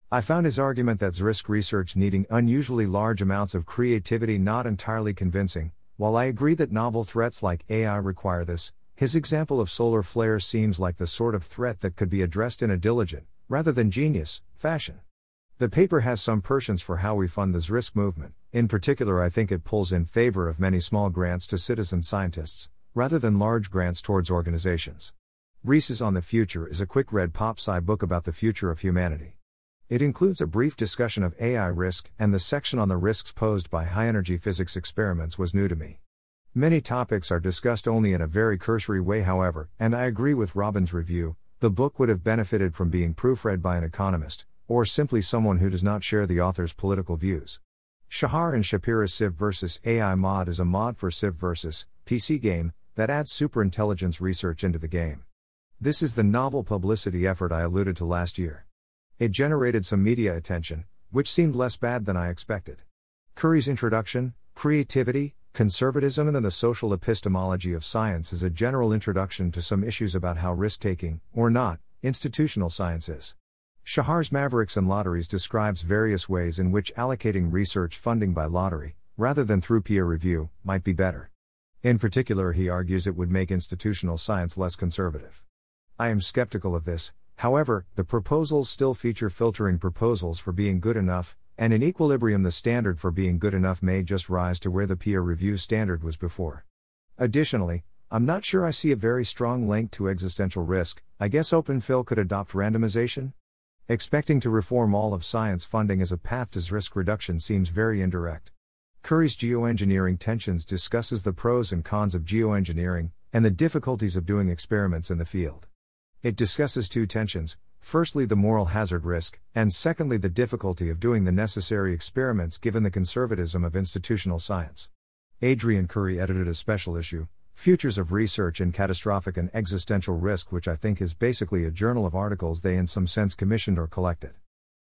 I found his argument that risk research needing unusually large amounts of creativity not entirely convincing, while I agree that novel threats like AI require this, his example of solar flares seems like the sort of threat that could be addressed in a diligent, rather than genius, fashion. The paper has some prescience for how we fund this risk movement. In particular, I think it pulls in favor of many small grants to citizen scientists, rather than large grants towards organizations. Rees's on the Future is a quick read pop sci book about the future of humanity. It includes a brief discussion of AI risk, and the section on the risks posed by high energy physics experiments was new to me. Many topics are discussed only in a very cursory way, however, and I agree with Robin's review. The book would have benefited from being proofread by an economist, or simply someone who does not share the author's political views. Shahar and Shapira's Civ vs. AI mod is a mod for Civ vs. PC game that adds superintelligence research into the game. This is the novel publicity effort I alluded to last year. It generated some media attention, which seemed less bad than I expected. Currie's introduction, creativity, Conservatism and the Social Epistemology of Science is a general introduction to some issues about how risk taking, or not, institutional science is. Shahar's Mavericks and Lotteries describes various ways in which allocating research funding by lottery, rather than through peer review, might be better. In particular, he argues it would make institutional science less conservative. I am skeptical of this, however, the proposals still feature filtering proposals for being good enough, and in equilibrium, the standard for being good enough may just rise to where the peer review standard was before. Additionally, I'm not sure I see a very strong link to existential risk. I guess OpenPhil could adopt randomization? Expecting to reform all of science funding as a path to risk reduction seems very indirect. Currie's Geoengineering Tensions discusses the pros and cons of geoengineering and the difficulties of doing experiments in the field. It discusses two tensions firstly the moral hazard risk, and secondly the difficulty of doing the necessary experiments given the conservatism of institutional science. Adrian Currie edited a special issue, Futures of Research in Catastrophic and Existential Risk, which I think is basically a journal of articles they in some sense commissioned or collected.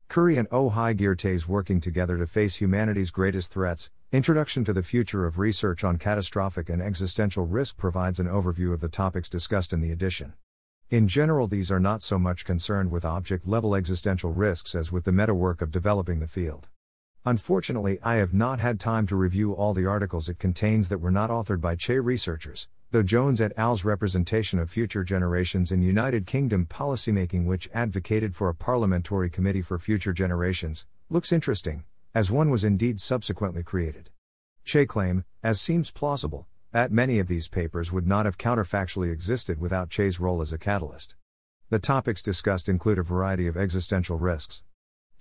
Currie and Ó hÉigeartaigh's working together to face humanity's greatest threats. Introduction to the Future of Research on Catastrophic and Existential Risk provides an overview of the topics discussed in the edition. In general, these are not so much concerned with object level existential risks as with the meta work of developing the field. Unfortunately, I have not had time to review all the articles it contains that were not authored by CSER researchers, though Jones et al.'s representation of future generations in United Kingdom policymaking, which advocated for a parliamentary committee for future generations, looks interesting, as one was indeed subsequently created. CSER claim, as seems plausible, that many of these papers would not have counterfactually existed without CSER's role as a catalyst. The topics discussed include a variety of existential risks.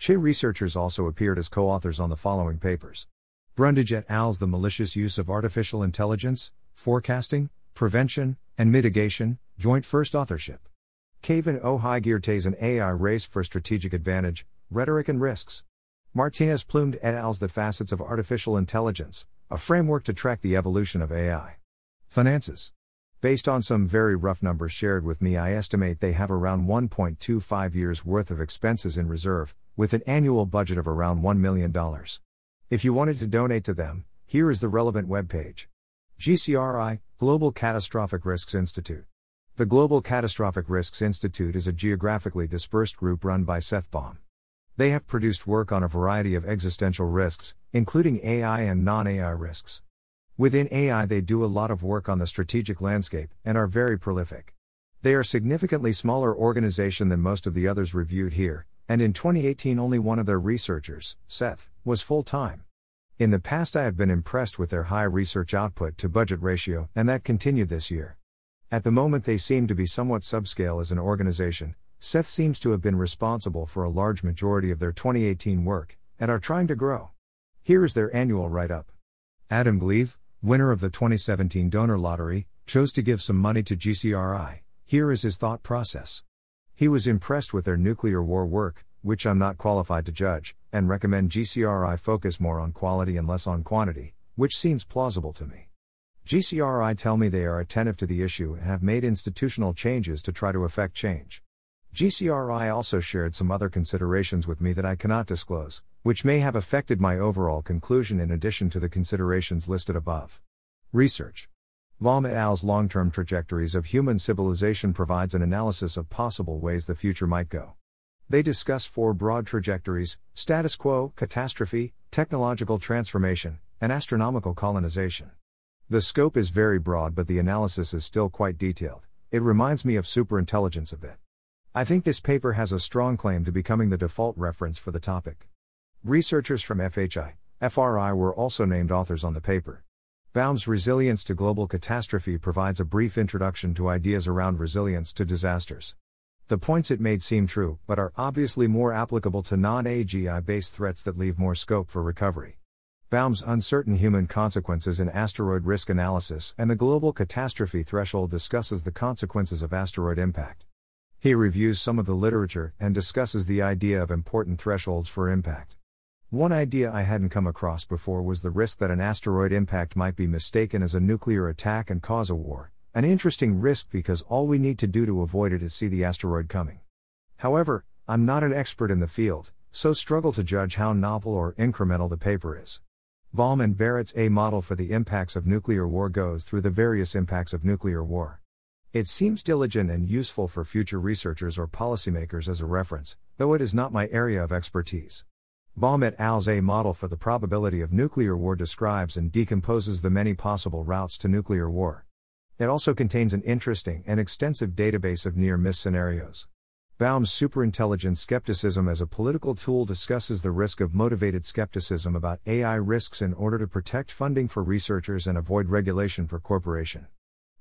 CSER researchers also appeared as co authors on the following papers Brundage et al.'s The Malicious Use of Artificial Intelligence, Forecasting, Prevention, and Mitigation, Joint First Authorship. Caven Ó hÉigeartaigh's An AI Race for Strategic Advantage, Rhetoric and Risks. Martinez Plumed et al.'s The Facets of Artificial Intelligence, a framework to track the evolution of AI. Finances. Based on some very rough numbers shared with me, I estimate they have around 1.25 years worth of expenses in reserve, with an annual budget of around $1 million. If you wanted to donate to them, here is the relevant webpage. GCRI, Global Catastrophic Risks Institute. The Global Catastrophic Risks Institute is a geographically dispersed group run by Seth Baum. They have produced work on a variety of existential risks, including AI and non AI risks. Within AI, they do a lot of work on the strategic landscape and are very prolific. They are significantly smaller organization than most of the others reviewed here, and in 2018 only one of their researchers, Seth, was full time. In the past, I have been impressed with their high research output to budget ratio, and that continued this year. At the moment, they seem to be somewhat subscale as an organization. Seth seems to have been responsible for a large majority of their 2018 work, and are trying to grow. Here is their annual write up. Adam Gleave, winner of the 2017 donor lottery, chose to give some money to GCRI. Here is his thought process. He was impressed with their nuclear war work, which I'm not qualified to judge, and recommend GCRI focus more on quality and less on quantity, which seems plausible to me. GCRI tell me they are attentive to the issue and have made institutional changes to try to effect change. GCRI also shared some other considerations with me that I cannot disclose, which may have affected my overall conclusion in addition to the considerations listed above. Research Baum et al.'s long term trajectories of human civilization provides an analysis of possible ways the future might go. They discuss four broad trajectories status quo, catastrophe, technological transformation, and astronomical colonization. The scope is very broad, but the analysis is still quite detailed. It reminds me of superintelligence a bit. I think this paper has a strong claim to becoming the default reference for the topic. Researchers from FHI, FRI were also named authors on the paper. Baum's Resilience to Global Catastrophe provides a brief introduction to ideas around resilience to disasters. The points it made seem true, but are obviously more applicable to non AGI based threats that leave more scope for recovery. Baum's Uncertain Human Consequences in Asteroid Risk Analysis and the Global Catastrophe Threshold discusses the consequences of asteroid impact. He reviews some of the literature and discusses the idea of important thresholds for impact. One idea I hadn't come across before was the risk that an asteroid impact might be mistaken as a nuclear attack and cause a war. An interesting risk because all we need to do to avoid it is see the asteroid coming. However, I'm not an expert in the field, so struggle to judge how novel or incremental the paper is. Baum and Barrett's A model for the impacts of nuclear war goes through the various impacts of nuclear war. It seems diligent and useful for future researchers or policymakers as a reference, though it is not my area of expertise. Baum et al.'s A model for the probability of nuclear war describes and decomposes the many possible routes to nuclear war. It also contains an interesting and extensive database of near miss scenarios. Baum's superintelligent skepticism as a political tool discusses the risk of motivated skepticism about AI risks in order to protect funding for researchers and avoid regulation for corporation.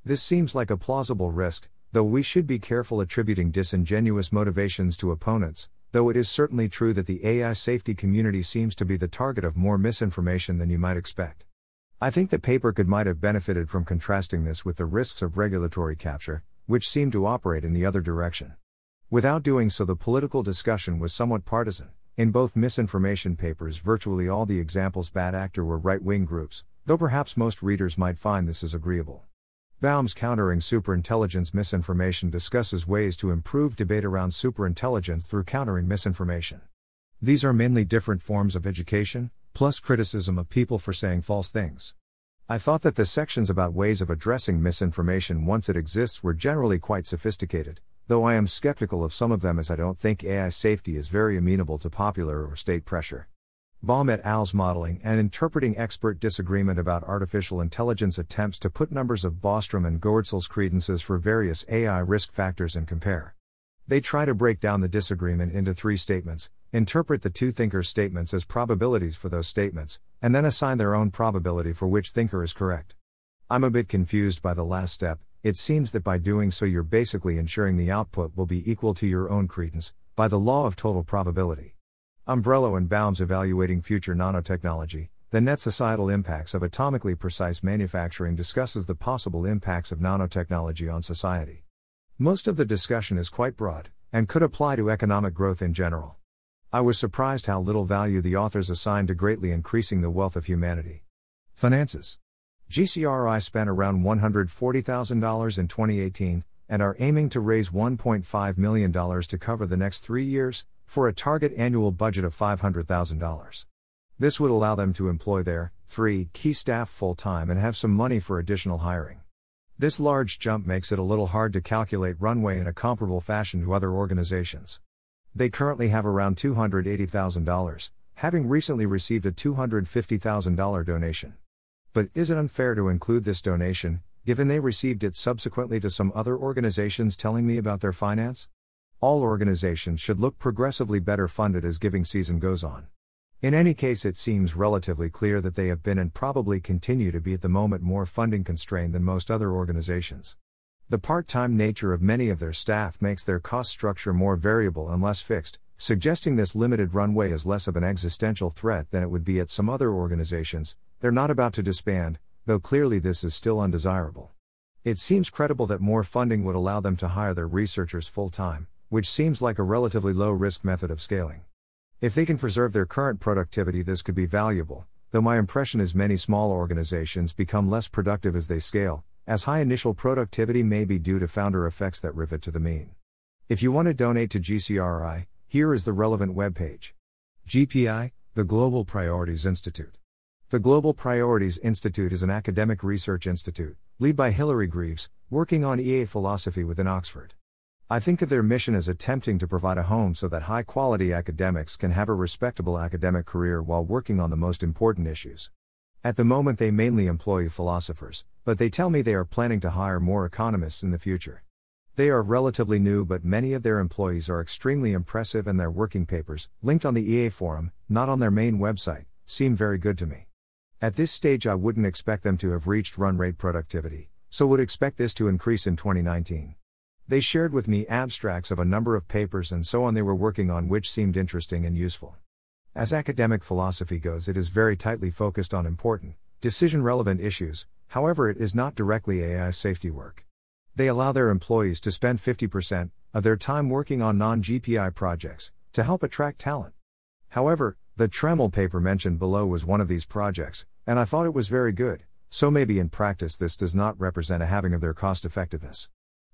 This seems like a plausible risk, though we should be careful attributing disingenuous motivations to opponents, though it is certainly true that the AI safety community seems to be the target of more misinformation than you might expect. I think the paper could might have benefited from contrasting this with the risks of regulatory capture, which seem to operate in the other direction. Without doing so, the political discussion was somewhat partisan. In both misinformation papers, virtually all the examples bad actor were right wing groups, though perhaps most readers might find this as agreeable. Baum's Countering Superintelligence Misinformation discusses ways to improve debate around superintelligence through countering misinformation. These are mainly different forms of education, plus criticism of people for saying false things. I thought that the sections about ways of addressing misinformation once it exists were generally quite sophisticated, though I am skeptical of some of them as I don't think AI safety is very amenable to popular or state pressure. Baum et al.'s modeling and interpreting expert disagreement about artificial intelligence attempts to put numbers of Bostrom and Goertzel's credences for various AI risk factors and compare. They try to break down the disagreement into three statements, interpret the two thinkers' statements as probabilities for those statements, and then assign their own probability for which thinker is correct. I'm a bit confused by the last step, it seems that by doing so you're basically ensuring the output will be equal to your own credence, by the law of total probability. Umbrello and Baum's Evaluating Future Nanotechnology, the net societal impacts of atomically precise manufacturing discusses the possible impacts of nanotechnology on society. Most of the discussion is quite broad, and could apply to economic growth in general. I was surprised how little value the authors assigned to greatly increasing the wealth of humanity. Finances GCRI spent around $140,000 in 2018, and are aiming to raise $1.5 million to cover the next three years, for a target annual budget of $500,000. This would allow them to employ their 3 key staff full time and have some money for additional hiring. This large jump makes it a little hard to calculate runway in a comparable fashion to other organizations. They currently have around $280,000, having recently received a $250,000 donation. But is it unfair to include this donation, given they received it subsequently to some other organizations telling me about their finance? All organizations should look progressively better funded as giving season goes on. In any case, it seems relatively clear that they have been and probably continue to be at the moment more funding constrained than most other organizations. The part time nature of many of their staff makes their cost structure more variable and less fixed, suggesting this limited runway is less of an existential threat than it would be at some other organizations. They're not about to disband, though clearly this is still undesirable. It seems credible that more funding would allow them to hire their researchers full time, which seems like a relatively low risk method of scaling. If they can preserve their current productivity, this could be valuable, though my impression is many small organizations become less productive as they scale, as high initial productivity may be due to founder effects that rivet to the mean. If you want to donate to GCRI, here is the relevant webpage. GPI, the Global Priorities Institute. The Global Priorities Institute is an academic research institute, led by Hilary Greaves, working on EA philosophy within Oxford. I think of their mission as attempting to provide a home so that high quality academics can have a respectable academic career while working on the most important issues. At the moment, they mainly employ philosophers, but they tell me they are planning to hire more economists in the future. They are relatively new, but many of their employees are extremely impressive, and their working papers, linked on the EA forum, not on their main website, seem very good to me. At this stage, I wouldn't expect them to have reached run rate productivity, so would expect this to increase in 2019. They shared with me abstracts of a number of papers and so on they were working on, which seemed interesting and useful. As academic philosophy goes, it is very tightly focused on important, decision relevant issues, however, it is not directly AI safety work. They allow their employees to spend 50% of their time working on non GPI projects to help attract talent. However, the Trammell paper mentioned below was one of these projects, and I thought it was very good, so maybe in practice this does not represent a having of their cost effectiveness.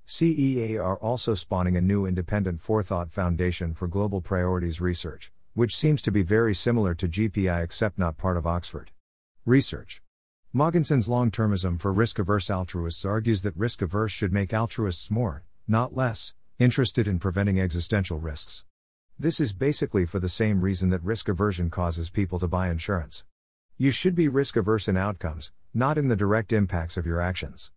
CEA are also spawning a new independent forethought foundation for global priorities research, which seems to be very similar to GPI except not part of Oxford. Research Mogensen's long termism for risk averse altruists argues that risk averse should make altruists more, not less, interested in preventing existential risks. This is basically for the same reason that risk aversion causes people to buy insurance. You should be risk averse in outcomes, not in the direct impacts of your actions.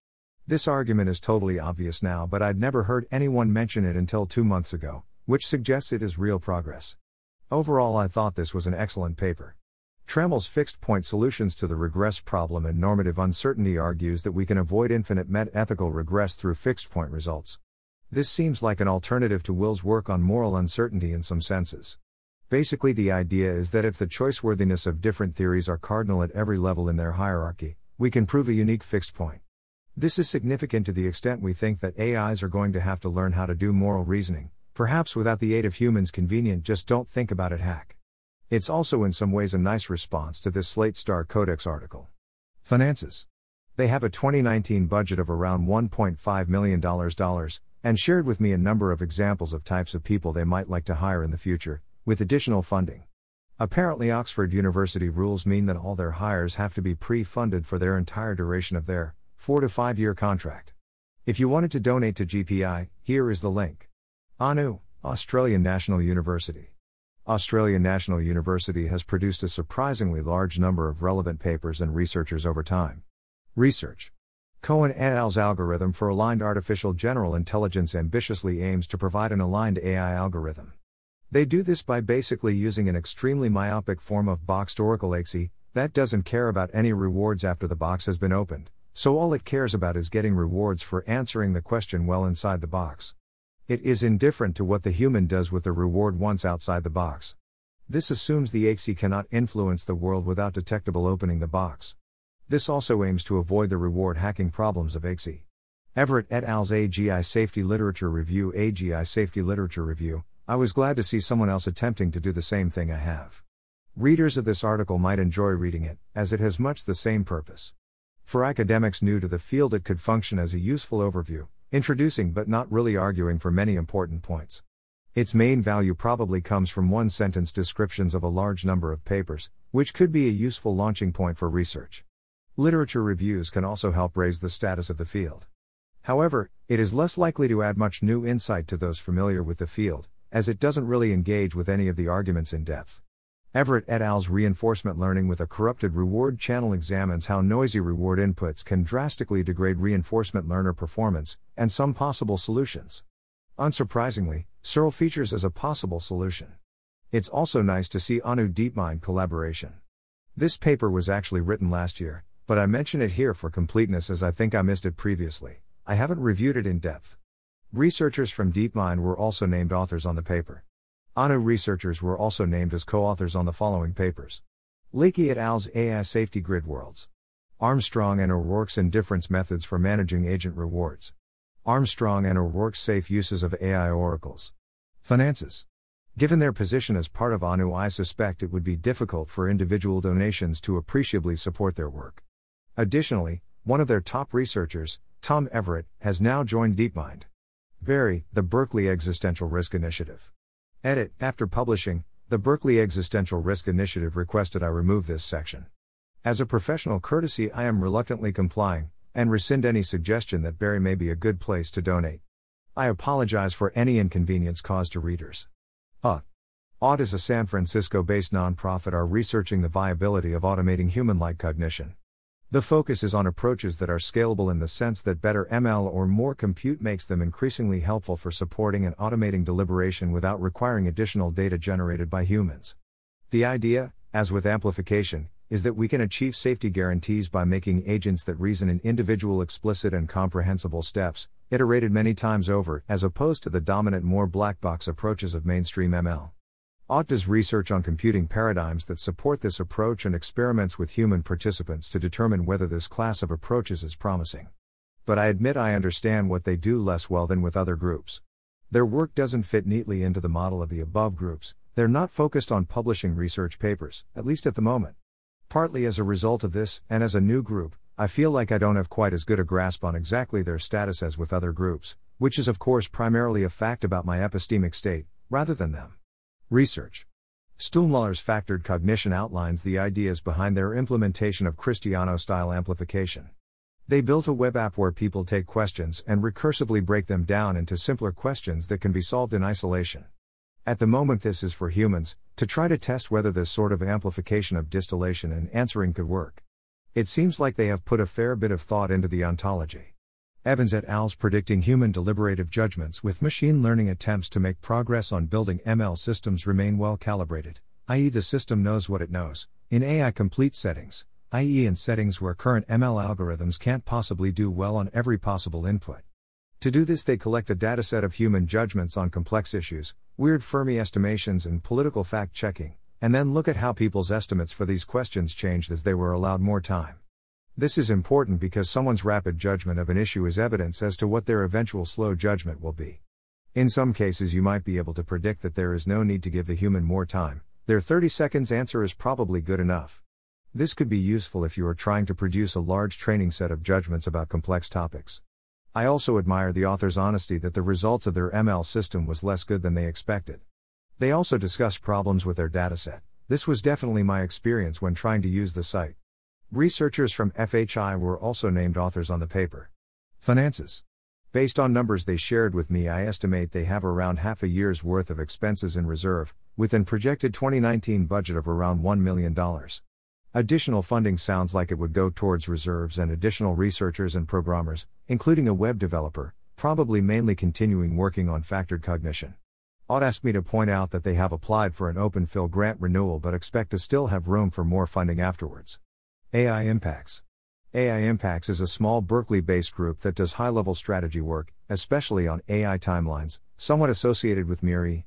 This argument is totally obvious now, but I'd never heard anyone mention it until two months ago, which suggests it is real progress. Overall, I thought this was an excellent paper. Trammell's fixed point solutions to the regress problem and normative uncertainty argues that we can avoid infinite metaethical regress through fixed point results. This seems like an alternative to Will's work on moral uncertainty in some senses. Basically, the idea is that if the choiceworthiness of different theories are cardinal at every level in their hierarchy, we can prove a unique fixed point. This is significant to the extent we think that AIs are going to have to learn how to do moral reasoning, perhaps without the aid of humans convenient just don't think about it hack. It's also in some ways a nice response to this Slate Star Codex article. Finances. They have a 2019 budget of around $1.5 million, and shared with me a number of examples of types of people they might like to hire in the future, with additional funding. Apparently, Oxford University rules mean that all their hires have to be pre funded for their entire duration of their 4 to 5 year contract. If you wanted to donate to GPI, here is the link. ANU, Australian National University. Australian National University has produced a surprisingly large number of relevant papers and researchers over time. Research Cohen et al.'s algorithm for aligned artificial general intelligence ambitiously aims to provide an aligned AI algorithm. They do this by basically using an extremely myopic form of boxed Oracle AIXI that doesn't care about any rewards after the box has been opened, so all it cares about is getting rewards for answering the question well inside the box. It is indifferent to what the human does with the reward once outside the box. This assumes the AIXI cannot influence the world without detectable opening the box. This also aims to avoid the reward hacking problems of AIXI. Everitt et al.'s AGI Safety Literature Review AGI Safety Literature Review I was glad to see someone else attempting to do the same thing I have. Readers of this article might enjoy reading it, as it has much the same purpose. For academics new to the field, it could function as a useful overview, introducing but not really arguing for many important points. Its main value probably comes from one sentence descriptions of a large number of papers, which could be a useful launching point for research. Literature reviews can also help raise the status of the field. However, it is less likely to add much new insight to those familiar with the field, as it doesn't really engage with any of the arguments in depth. Everitt et al.'s reinforcement learning with a corrupted reward channel examines how noisy reward inputs can drastically degrade reinforcement learner performance, and some possible solutions. Unsurprisingly, CIRL features as a possible solution. It's also nice to see ANU DeepMind collaboration. This paper was actually written last year, but I mention it here for completeness as I think I missed it previously. I haven't reviewed it in depth. Researchers from DeepMind were also named authors on the paper. ANU researchers were also named as co authors on the following papers Leike et al.'s AI Safety Grid Worlds. Armstrong and O'Rorke's Indifference Methods for Managing Agent Rewards. Armstrong and O'Rorke's Safe Uses of AI Oracles. Finances. Given their position as part of ANU, I suspect it would be difficult for individual donations to appreciably support their work. Additionally, one of their top researchers, Tom Everitt, has now joined DeepMind. BERI, The Berkeley Existential Risk Initiative. Edit After publishing, the Berkeley Existential Risk Initiative requested I remove this section. As a professional courtesy, I am reluctantly complying, and rescind any suggestion that BERI may be a good place to donate. I apologize for any inconvenience caused to readers. Uh. Ought is a San Francisco based nonprofit are researching the viability of automating human like cognition. The focus is on approaches that are scalable in the sense that better ML or more compute makes them increasingly helpful for supporting and automating deliberation without requiring additional data generated by humans. The idea, as with amplification, is that we can achieve safety guarantees by making agents that reason in individual explicit and comprehensible steps, iterated many times over, as opposed to the dominant more black box approaches of mainstream ML. Ought does research on computing paradigms that support this approach and experiments with human participants to determine whether this class of approaches is promising. But I admit I understand what they do less well than with other groups. Their work doesn't fit neatly into the model of the above groups, they're not focused on publishing research papers, at least at the moment. Partly as a result of this, and as a new group, I feel like I don't have quite as good a grasp on exactly their status as with other groups, which is of course primarily a fact about my epistemic state, rather than them. Research. Stuhlmuller's factored cognition outlines the ideas behind their implementation of Christiano style amplification. They built a web app where people take questions and recursively break them down into simpler questions that can be solved in isolation. At the moment, this is for humans, to try to test whether this sort of amplification of distillation and answering could work. It seems like they have put a fair bit of thought into the ontology. Evans et al.'s predicting human deliberative judgments with machine learning attempts to make progress on building ML systems remain well calibrated, i.e., the system knows what it knows, in AI complete settings, i.e., in settings where current ML algorithms can't possibly do well on every possible input. To do this, they collect a dataset of human judgments on complex issues, weird Fermi estimations, and political fact checking, and then look at how people's estimates for these questions changed as they were allowed more time. This is important because someone's rapid judgment of an issue is evidence as to what their eventual slow judgment will be. In some cases, you might be able to predict that there is no need to give the human more time, their 30 seconds answer is probably good enough. This could be useful if you are trying to produce a large training set of judgments about complex topics. I also admire the author's honesty that the results of their ML system was less good than they expected. They also discussed problems with their dataset. This was definitely my experience when trying to use the site. Researchers from FHI were also named authors on the paper. Finances. Based on numbers they shared with me, I estimate they have around half a year's worth of expenses in reserve, with an projected 2019 budget of around $1 million. Additional funding sounds like it would go towards reserves and additional researchers and programmers, including a web developer, probably mainly continuing working on factored cognition. Ought asked me to point out that they have applied for an OpenPhil grant renewal but expect to still have room for more funding afterwards. AI Impacts AI Impacts is a small Berkeley based group that does high level strategy work, especially on AI timelines, somewhat associated with MIRI.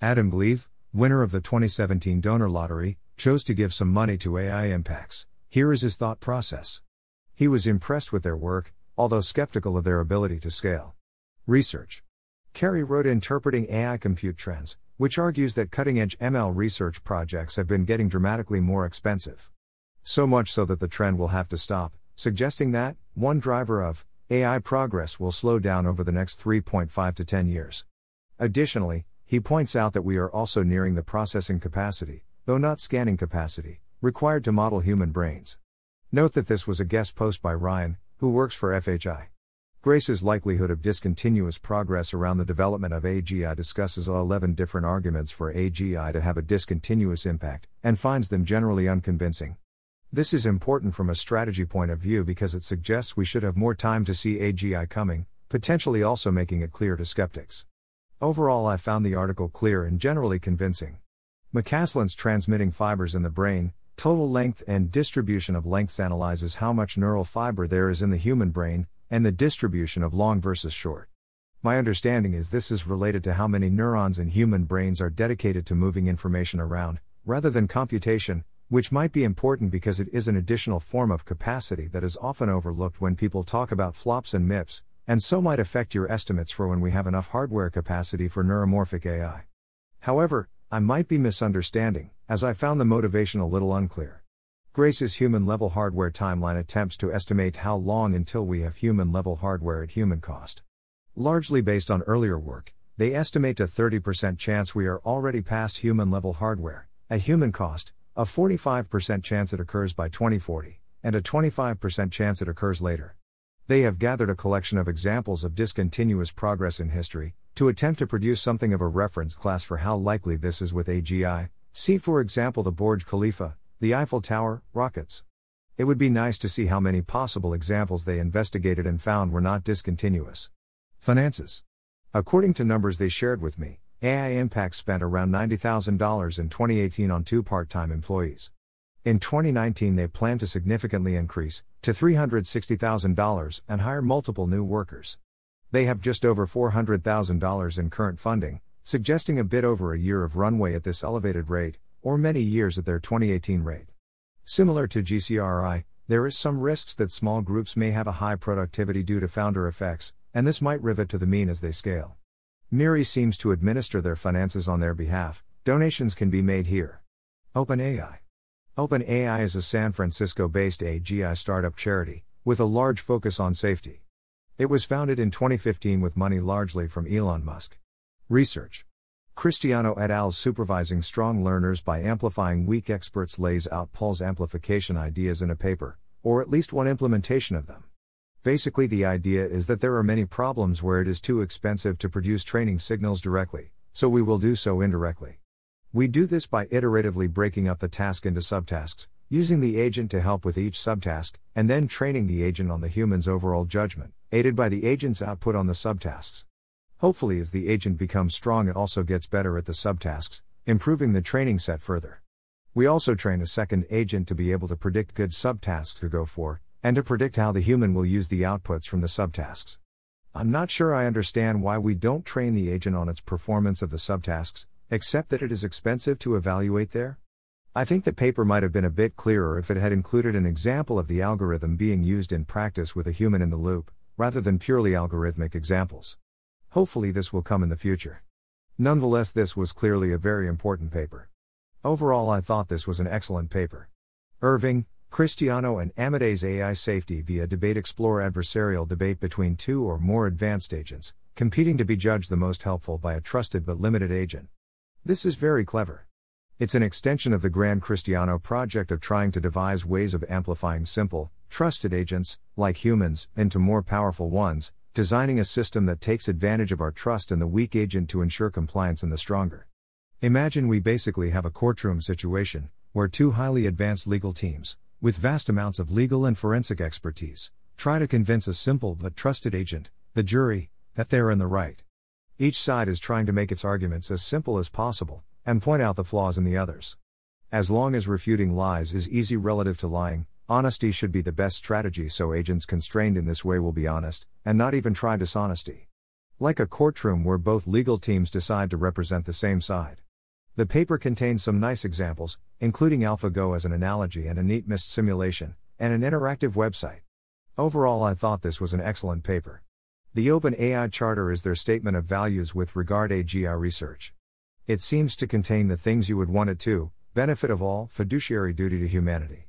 Adam Gleave, winner of the 2017 donor lottery, chose to give some money to AI Impacts. Here is his thought process. He was impressed with their work, although skeptical of their ability to scale. Research. Carey wrote Interpreting AI Compute Trends, which argues that cutting edge ML research projects have been getting dramatically more expensive. So much so that the trend will have to stop, suggesting that, one driver of AI progress will slow down over the next 3.5 to 10 years. Additionally, he points out that we are also nearing the processing capacity, though not scanning capacity, required to model human brains. Note that this was a guest post by Ryan, who works for FHI. Grace's likelihood of discontinuous progress around the development of AGI discusses 11 different arguments for AGI to have a discontinuous impact, and finds them generally unconvincing. This is important from a strategy point of view because it suggests we should have more time to see AGI coming, potentially also making it clear to skeptics. Overall, I found the article clear and generally convincing. McCaslin's transmitting fibers in the brain, total length and distribution of lengths analyzes how much neural fiber there is in the human brain, and the distribution of long versus short. My understanding is this is related to how many neurons in human brains are dedicated to moving information around, rather than computation, which might be important because it is an additional form of capacity that is often overlooked when people talk about flops and MIPS, and so might affect your estimates for when we have enough hardware capacity for neuromorphic AI. However, I might be misunderstanding, as I found the motivation a little unclear. Grace's human level hardware timeline attempts to estimate how long until we have human level hardware at human cost. Largely based on earlier work, they estimate a 30% chance we are already past human level hardware, at human cost, a 45% chance it occurs by 2040, and a 25% chance it occurs later. They have gathered a collection of examples of discontinuous progress in history, to attempt to produce something of a reference class for how likely this is with AGI, see for example the Burj Khalifa, the Eiffel Tower, rockets. It would be nice to see how many possible examples they investigated and found were not discontinuous. Finances. According to numbers they shared with me, AI Impact spent around $90,000 in 2018 on two part time employees. In 2019, they plan to significantly increase to $360,000 and hire multiple new workers. They have just over $400,000 in current funding, suggesting a bit over a year of runway at this elevated rate, or many years at their 2018 rate. Similar to GCRI, there is some risks that small groups may have a high productivity due to founder effects, and this might rivet to the mean as they scale. Miri seems to administer their finances on their behalf, donations can be made here. OpenAI OpenAI is a San Francisco based AGI startup charity, with a large focus on safety. It was founded in 2015 with money largely from Elon Musk. Research Christiano et al. supervising strong learners by amplifying weak experts lays out Paul's amplification ideas in a paper, or at least one implementation of them. Basically, the idea is that there are many problems where it is too expensive to produce training signals directly, so we will do so indirectly. We do this by iteratively breaking up the task into subtasks, using the agent to help with each subtask, and then training the agent on the human's overall judgment, aided by the agent's output on the subtasks. Hopefully, as the agent becomes strong, it also gets better at the subtasks, improving the training set further. We also train a second agent to be able to predict good subtasks to go for, and to predict how the human will use the outputs from the subtasks. I'm not sure I understand why we don't train the agent on its performance of the subtasks, except that it is expensive to evaluate there. I think the paper might have been a bit clearer if it had included an example of the algorithm being used in practice with a human in the loop, rather than purely algorithmic examples. Hopefully, this will come in the future. Nonetheless, this was clearly a very important paper. Overall, I thought this was an excellent paper. Irving, Christiano and Amodei's AI safety via debate explore adversarial debate between two or more advanced agents, competing to be judged the most helpful by a trusted but limited agent. This is very clever. It's an extension of the Grand Christiano project of trying to devise ways of amplifying simple, trusted agents, like humans, into more powerful ones, designing a system that takes advantage of our trust in the weak agent to ensure compliance in the stronger. Imagine we basically have a courtroom situation, where two highly advanced legal teams, with vast amounts of legal and forensic expertise, try to convince a simple but trusted agent, the jury, that they are in the right. Each side is trying to make its arguments as simple as possible, and point out the flaws in the others. As long as refuting lies is easy relative to lying, honesty should be the best strategy so agents constrained in this way will be honest, and not even try dishonesty. Like a courtroom where both legal teams decide to represent the same side. The paper contains some nice examples, including AlphaGo as an analogy and a neat MNIST simulation, and an interactive website. Overall, I thought this was an excellent paper. The OpenAI Charter is their statement of values with regard to AGI research. It seems to contain the things you would want it to benefit of all, fiduciary duty to humanity.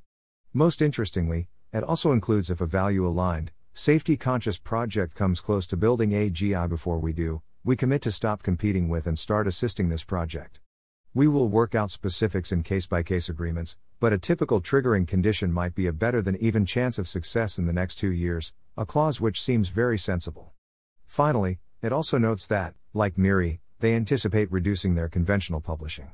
Most interestingly, it also includes if a value aligned, safety conscious project comes close to building AGI before we do, we commit to stop competing with and start assisting this project. We will work out specifics in case by case agreements, but a typical triggering condition might be a better than even chance of success in the next two years, a clause which seems very sensible. Finally, it also notes that, like MIRI, they anticipate reducing their conventional publishing.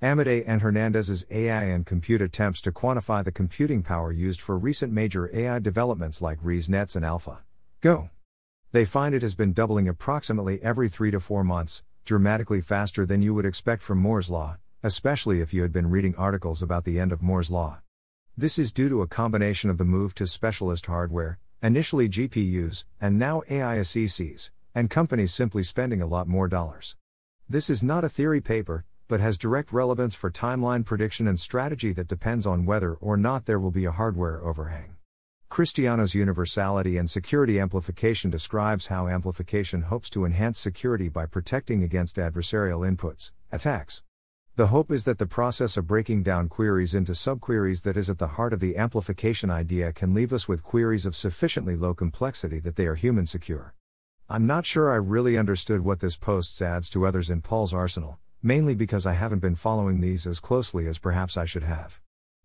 Amodei and Hernandez's AI and compute attempts to quantify the computing power used for recent major AI developments like ResNets and Alpha. Go. They find it has been doubling approximately every three to four months, dramatically faster than you would expect from Moore's Law, especially if you had been reading articles about the end of Moore's Law. This is due to a combination of the move to specialist hardware, initially GPUs, and now AI ASICs, and companies simply spending a lot more dollars. This is not a theory paper, but has direct relevance for timeline prediction and strategy that depends on whether or not there will be a hardware overhang. Christiano's universality and security amplification describes how amplification hopes to enhance security by protecting against adversarial inputs, attacks. The hope is that the process of breaking down queries into subqueries that is at the heart of the amplification idea can leave us with queries of sufficiently low complexity that they are human secure. I'm not sure I really understood what this post adds to others in Paul's arsenal, mainly because I haven't been following these as closely as perhaps I should have.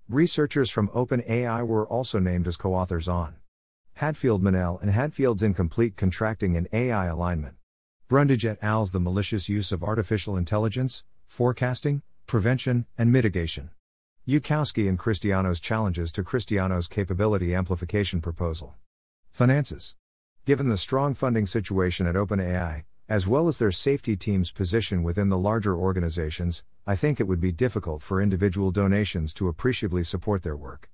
Researchers from OpenAI were also named as co authors on Hadfield Menell and Hadfield's Incomplete Contracting and AI Alignment. Brundage et al.'s The Malicious Use of Artificial Intelligence, Forecasting, Prevention, and Mitigation. Yudkowsky and Christiano's Challenges to Christiano's Capability Amplification Proposal. Finances. Given the strong funding situation at OpenAI, as well as their safety team's position within the larger organizations, I think it would be difficult for individual donations to appreciably support their work.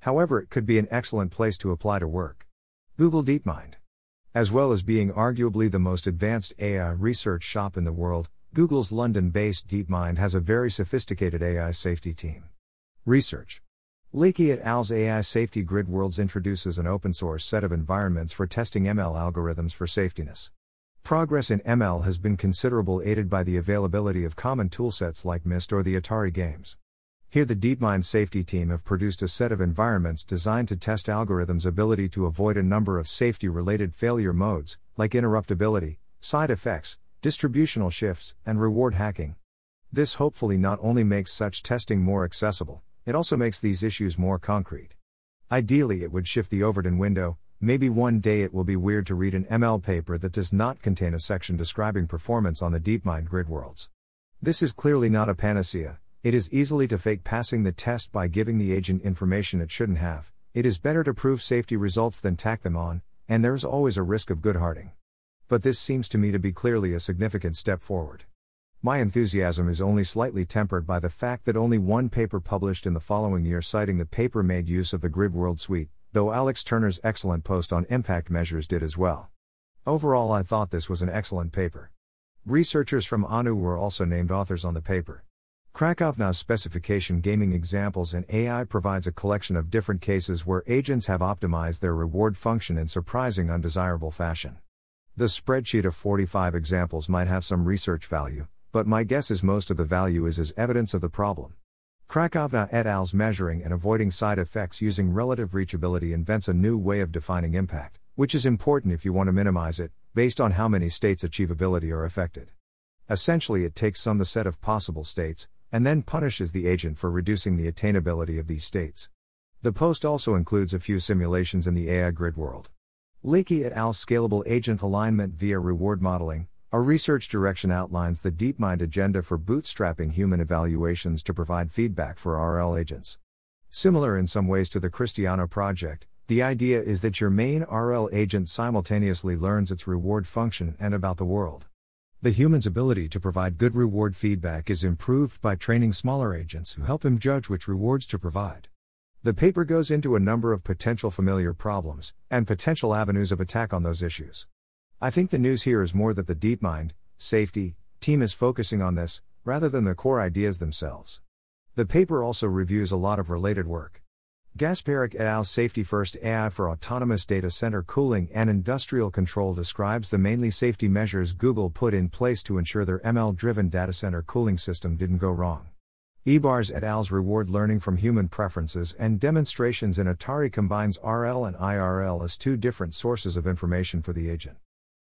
However, it could be an excellent place to apply to work. Google DeepMind. As well as being arguably the most advanced AI research shop in the world, Google's London based DeepMind has a very sophisticated AI safety team. Research Leike et al.'s AI Safety Grid Worlds introduces an open source set of environments for testing ML algorithms for safetiness. Progress in ML has been considerable aided by the availability of common toolsets like MNIST or the Atari games. Here, the DeepMind safety team have produced a set of environments designed to test algorithms' ability to avoid a number of safety related failure modes, like interruptibility, side effects, distributional shifts, and reward hacking. This hopefully not only makes such testing more accessible, it also makes these issues more concrete. Ideally, it would shift the Overton window, Maybe one day it will be weird to read an ML paper that does not contain a section describing performance on the DeepMind grid worlds. This is clearly not a panacea, it is easily to fake passing the test by giving the agent information it shouldn't have. It is better to prove safety results than tack them on, and there is always a risk of Goodharting. But this seems to me to be clearly a significant step forward. My enthusiasm is only slightly tempered by the fact that only one paper published in the following year citing the paper made use of the Grid World suite, though Alex Turner's excellent post on impact measures did as well. Overall, I thought this was an excellent paper. Researchers from ANU were also named authors on the paper. Krakovna's specification gaming examples and AI provides a collection of different cases where agents have optimized their reward function in surprising undesirable fashion. The spreadsheet of 45 examples might have some research value, but my guess is most of the value is as evidence of the problem. Krakovna et al.'s measuring and avoiding side effects using relative reachability invents a new way of defining impact, which is important if you want to minimize it, based on how many states' achievability are affected. Essentially, it takes some the set of possible states, and then punishes the agent for reducing the attainability of these states. The post also includes a few simulations in the AI grid world. Leike et al. Scalable Agent Alignment via Reward Modeling, a research direction outlines the DeepMind agenda for bootstrapping human evaluations to provide feedback for RL agents. Similar in some ways to the Christiano project, the idea is that your main RL agent simultaneously learns its reward function and about the world. The human's ability to provide good reward feedback is improved by training smaller agents who help him judge which rewards to provide. The paper goes into a number of potential familiar problems and potential avenues of attack on those issues. I think the news here is more that the DeepMind, safety, team is focusing on this, rather than the core ideas themselves. The paper also reviews a lot of related work. Gasparik et al. Safety First AI for Autonomous Data Center Cooling and Industrial Control describes the mainly safety measures Google put in place to ensure their ML driven data center cooling system didn't go wrong. Ibarz et al.'s reward learning from human preferences and demonstrations in Atari combines RL and IRL as two different sources of information for the agent.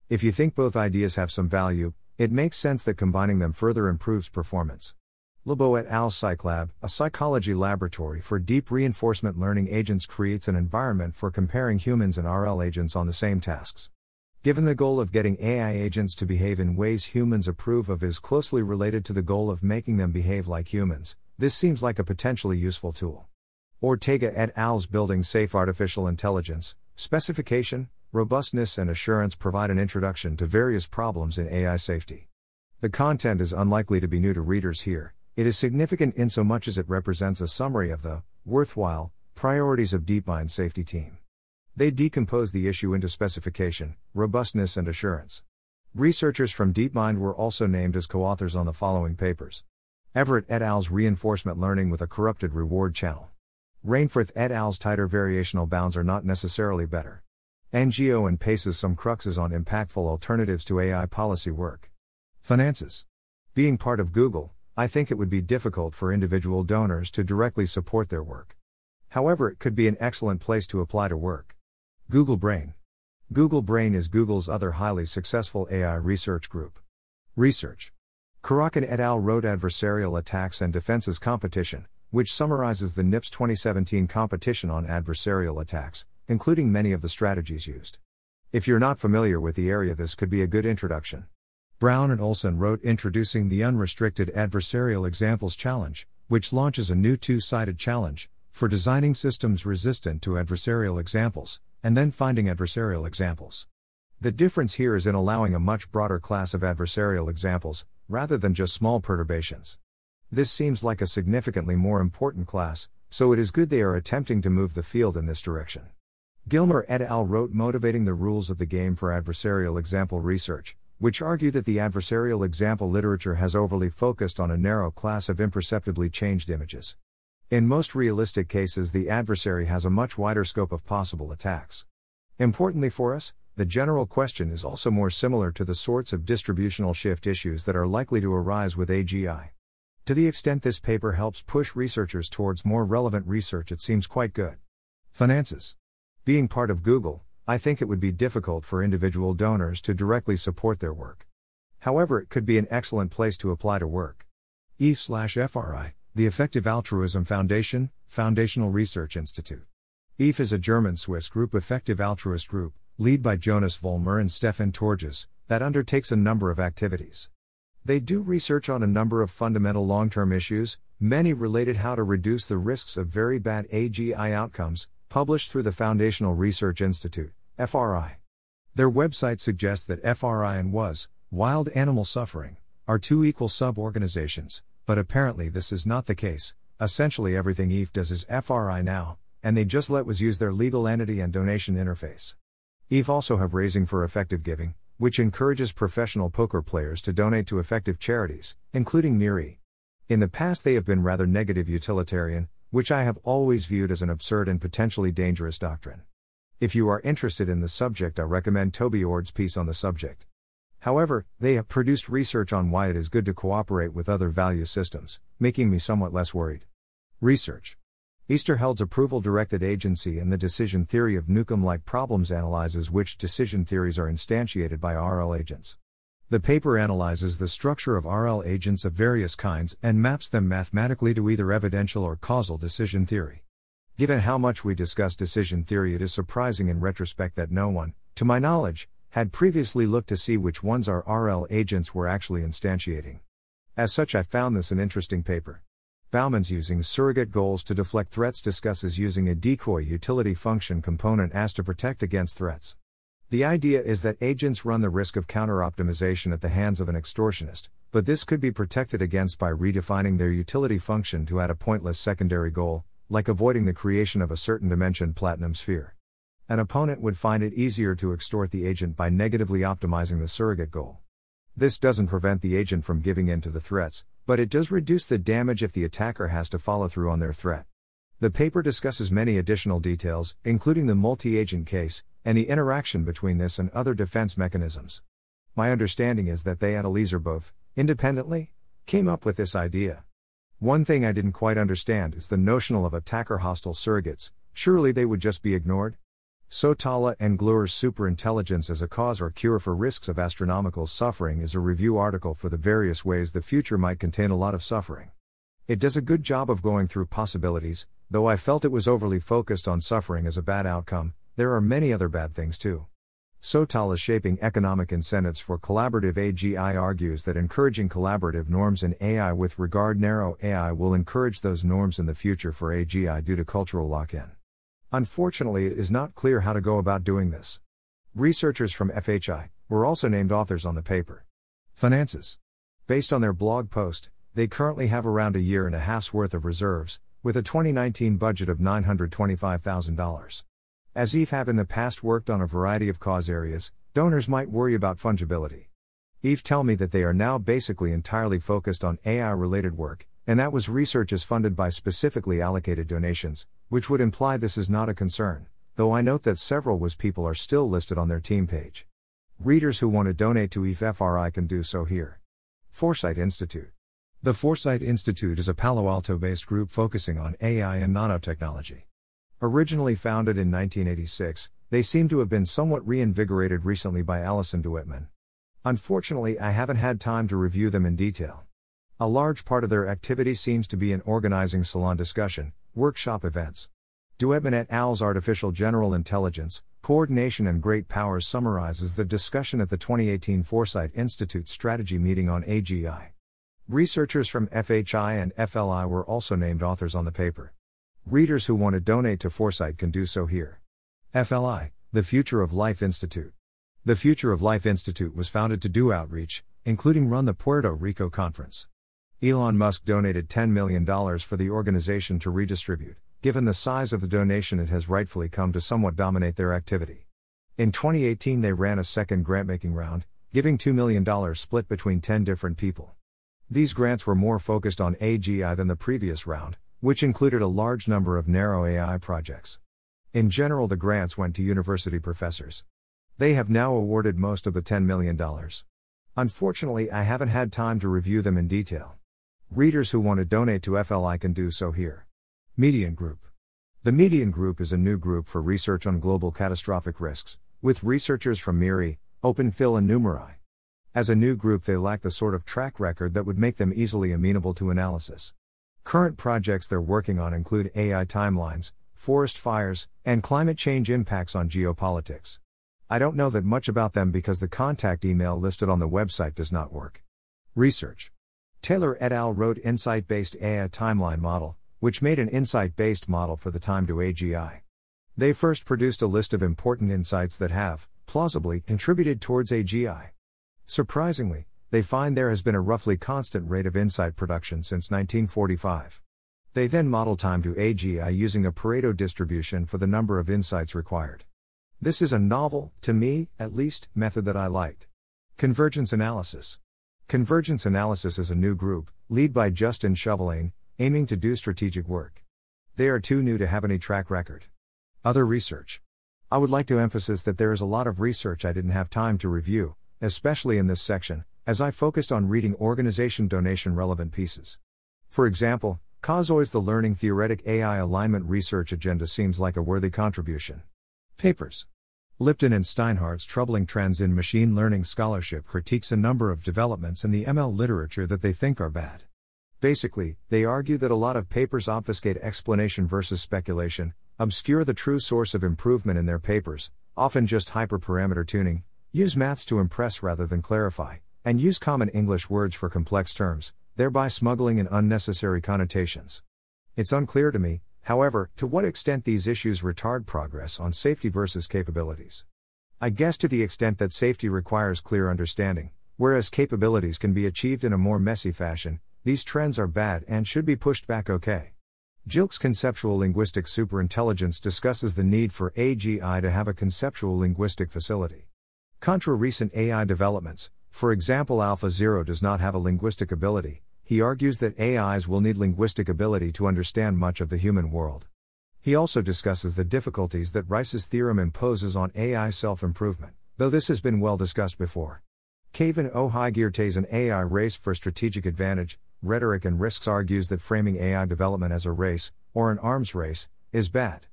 If you think both ideas have some value, it makes sense that combining them further improves performance. Leibo et al. PsychLab, a psychology laboratory for deep reinforcement learning agents, creates an environment for comparing humans and RL agents on the same tasks. Given the goal of getting AI agents to behave in ways humans approve of is closely related to the goal of making them behave like humans, this seems like a potentially useful tool. Ortega et al.'s Building Safe Artificial Intelligence, Specification, robustness and assurance provide an introduction to various problems in AI safety. The content is unlikely to be new to readers here, it is significant in so much as it represents a summary of the worthwhile priorities of DeepMind safety team. They decompose the issue into specification, robustness, and assurance. Researchers from DeepMind were also named as co authors on the following papers Everitt et al.'s Reinforcement Learning with a Corrupted Reward Channel. Rainforth et al.'s Tighter Variational Bounds are not necessarily better. NGO and PACES some cruxes on impactful alternatives to AI policy work. Finances. Being part of Google, I think it would be difficult for individual donors to directly support their work. However, it could be an excellent place to apply to work. Google Brain. Google Brain is Google's other highly successful AI research group. Research. Kurakin et al. wrote Adversarial Attacks and Defenses Competition, which summarizes the NIPS 2017 competition on adversarial attacks, including many of the strategies used. If you're not familiar with the area, this could be a good introduction. Brown and Olsson wrote Introducing the Unrestricted Adversarial Examples Challenge, which launches a new two sided challenge for designing systems resistant to adversarial examples, and then finding adversarial examples. The difference here is in allowing a much broader class of adversarial examples, rather than just small perturbations. This seems like a significantly more important class, so it is good they are attempting to move the field in this direction. Gilmer et al. wrote Motivating the Rules of the Game for Adversarial Example Research, which argue that the adversarial example literature has overly focused on a narrow class of imperceptibly changed images. In most realistic cases, the adversary has a much wider scope of possible attacks. Importantly for us, the general question is also more similar to the sorts of distributional shift issues that are likely to arise with AGI. To the extent this paper helps push researchers towards more relevant research, it seems quite good. Finances. Being part of Google, I think it would be difficult for individual donors to directly support their work. However, it could be an excellent place to apply to work. ETH/FRI, the Effective Altruism Foundation, Foundational Research Institute. ETH is a German Swiss group effective altruist group, led by Jonas Vollmer and Stefan Torges, that undertakes a number of activities. They do research on a number of fundamental long term issues, many related how to reduce the risks of very bad AGI outcomes, published through the Foundational Research Institute, FRI. Their website suggests that FRI and WAS, Wild Animal Suffering, are two equal sub organizations, but apparently this is not the case. Essentially, everything EVE does is FRI now, and they just let WAS use their legal entity and donation interface. EVE also have Raising for Effective Giving, which encourages professional poker players to donate to effective charities, including MIRI. In the past, they have been rather negative utilitarian, which I have always viewed as an absurd and potentially dangerous doctrine. If you are interested in the subject, I recommend Toby Ord's piece on the subject. However, they have produced research on why it is good to cooperate with other value systems, making me somewhat less worried. Research. Oesterheld's approval directed agency and the decision theory of Newcomb like problems analyzes which decision theories are instantiated by RL agents. The paper analyzes the structure of RL agents of various kinds and maps them mathematically to either evidential or causal decision theory. Given how much we discuss decision theory, it is surprising in retrospect that no one, to my knowledge, had previously looked to see which ones our RL agents were actually instantiating. As such, I found this an interesting paper. Baumann's using surrogate goals to deflect threats discusses using a decoy utility function component as to protect against threats. The idea is that agents run the risk of counter-optimization at the hands of an extortionist, but this could be protected against by redefining their utility function to add a pointless secondary goal, like avoiding the creation of a certain dimension platinum sphere. An opponent would find it easier to extort the agent by negatively optimizing the surrogate goal. This doesn't prevent the agent from giving in to the threats, but it does reduce the damage if the attacker has to follow through on their threat. The paper discusses many additional details, including the multi agent case, and the interaction between this and other defense mechanisms. My understanding is that they and Eliezer both, independently, came up with this idea. One thing I didn't quite understand is the notional of attacker hostile surrogates, surely they would just be ignored? Sotala and Gloor's Superintelligence as a Cause or Cure for Risks of Astronomical Suffering is a review article for the various ways the future might contain a lot of suffering. It does a good job of going through possibilities, though I felt it was overly focused on suffering as a bad outcome, there are many other bad things too. Sotala shaping economic incentives for collaborative AGI argues that encouraging collaborative norms in AI with regard narrow AI will encourage those norms in the future for AGI due to cultural lock in. Unfortunately, it is not clear how to go about doing this. Researchers from FHI were also named authors on the paper. Finances. Based on their blog post, they currently have around a year and a half's worth of reserves, with a 2019 budget of $925,000. As EVE have in the past worked on a variety of cause areas, donors might worry about fungibility. EVE tell me that they are now basically entirely focused on AI related work, and that was research is funded by specifically allocated donations, which would imply this is not a concern, though I note that several WAS people are still listed on their team page. Readers who want to donate to EVE-FRI can do so here. Foresight Institute. The Foresight Institute is a Palo Alto based group focusing on AI and nanotechnology. Originally founded in 1986, they seem to have been somewhat reinvigorated recently by Alison Duettmann. Unfortunately, I haven't had time to review them in detail. A large part of their activity seems to be in organizing salon discussion, workshop events. Duettmann et al.'s Artificial General Intelligence, Coordination and Great Powers summarizes the discussion at the 2018 Foresight Institute strategy meeting on AGI. Researchers from FHI and FLI were also named authors on the paper. Readers who want to donate to Foresight can do so here. FLI, the Future of Life Institute. The Future of Life Institute was founded to do outreach, including run the Puerto Rico conference. Elon Musk donated $10 million for the organization to redistribute, given the size of the donation, it has rightfully come to somewhat dominate their activity. In 2018, they ran a second grant making round, giving $2 million split between 10 different people. These grants were more focused on AGI than the previous round, which included a large number of narrow AI projects. In general, the grants went to university professors. They have now awarded most of the $10 million. Unfortunately, I haven't had time to review them in detail. Readers who want to donate to FLI can do so here. Median Group. The Median Group is a new group for research on global catastrophic risks, with researchers from MIRI, OpenPhil, and Numerai. As a new group, they lack the sort of track record that would make them easily amenable to analysis. Current projects they're working on include AI timelines, forest fires, and climate change impacts on geopolitics. I don't know that much about them because the contact email listed on the website does not work. Research Taylor et al. wrote Insight based AI timeline model, which made an insight based model for the time to AGI. They first produced a list of important insights that have, plausibly, contributed towards AGI. Surprisingly, they find there has been a roughly constant rate of insight production since 1945. They then model time to AGI using a Pareto distribution for the number of insights required. This is a novel, to me, at least, method that I liked. Convergence analysis. Convergence Analysis is a new group, led by Justin Shovelain, aiming to do strategic work. They are too new to have any track record. Other research. I would like to emphasize that there is a lot of research I didn't have time to review, especially in this section, as I focused on reading organization donation relevant pieces. For example, Kosoy's The Learning Theoretic AI Alignment Research Agenda seems like a worthy contribution. Papers. Lipton and Steinhardt's troubling trends in machine learning scholarship critiques a number of developments in the ML literature that they think are bad. Basically, they argue that a lot of papers obfuscate explanation versus speculation, obscure the true source of improvement in their papers, often just hyperparameter tuning, use maths to impress rather than clarify, and use common English words for complex terms, thereby smuggling in unnecessary connotations. It's unclear to me, however, to what extent these issues retard progress on safety versus capabilities. I guess to the extent that safety requires clear understanding, whereas capabilities can be achieved in a more messy fashion, these trends are bad and should be pushed back okay. Jilk's conceptual linguistic superintelligence discusses the need for AGI to have a conceptual linguistic facility. Contra recent AI developments, for example, AlphaZero does not have a linguistic ability, he argues that AIs will need linguistic ability to understand much of the human world. He also discusses the difficulties that Rice's theorem imposes on AI self improvement, though this has been well discussed before. Cave and Ó hÉigeartaigh's An AI Race for Strategic Advantage, Rhetoric and Risks argues that framing AI development as a race, or an arms race, is bad.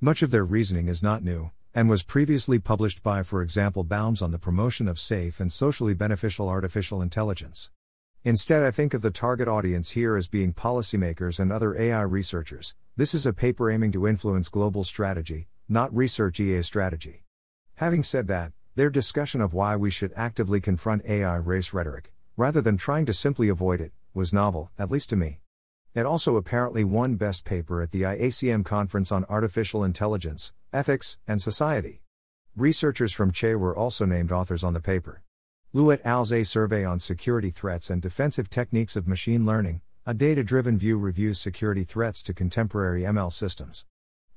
Much of their reasoning is not new, and was previously published by, for example, Baum's on the promotion of safe and socially beneficial artificial intelligence. Instead, I think of the target audience here as being policymakers and other AI researchers. This is a paper aiming to influence global strategy, not research EA strategy. Having said that, their discussion of why we should actively confront AI race rhetoric, rather than trying to simply avoid it, was novel, at least to me. It also apparently won Best Paper at the IACM Conference on Artificial Intelligence, Ethics, and Society. Researchers from CHE were also named authors on the paper. Liu et al.'s A Survey on Security Threats and Defensive Techniques of Machine Learning, a data driven view reviews security threats to contemporary ML systems.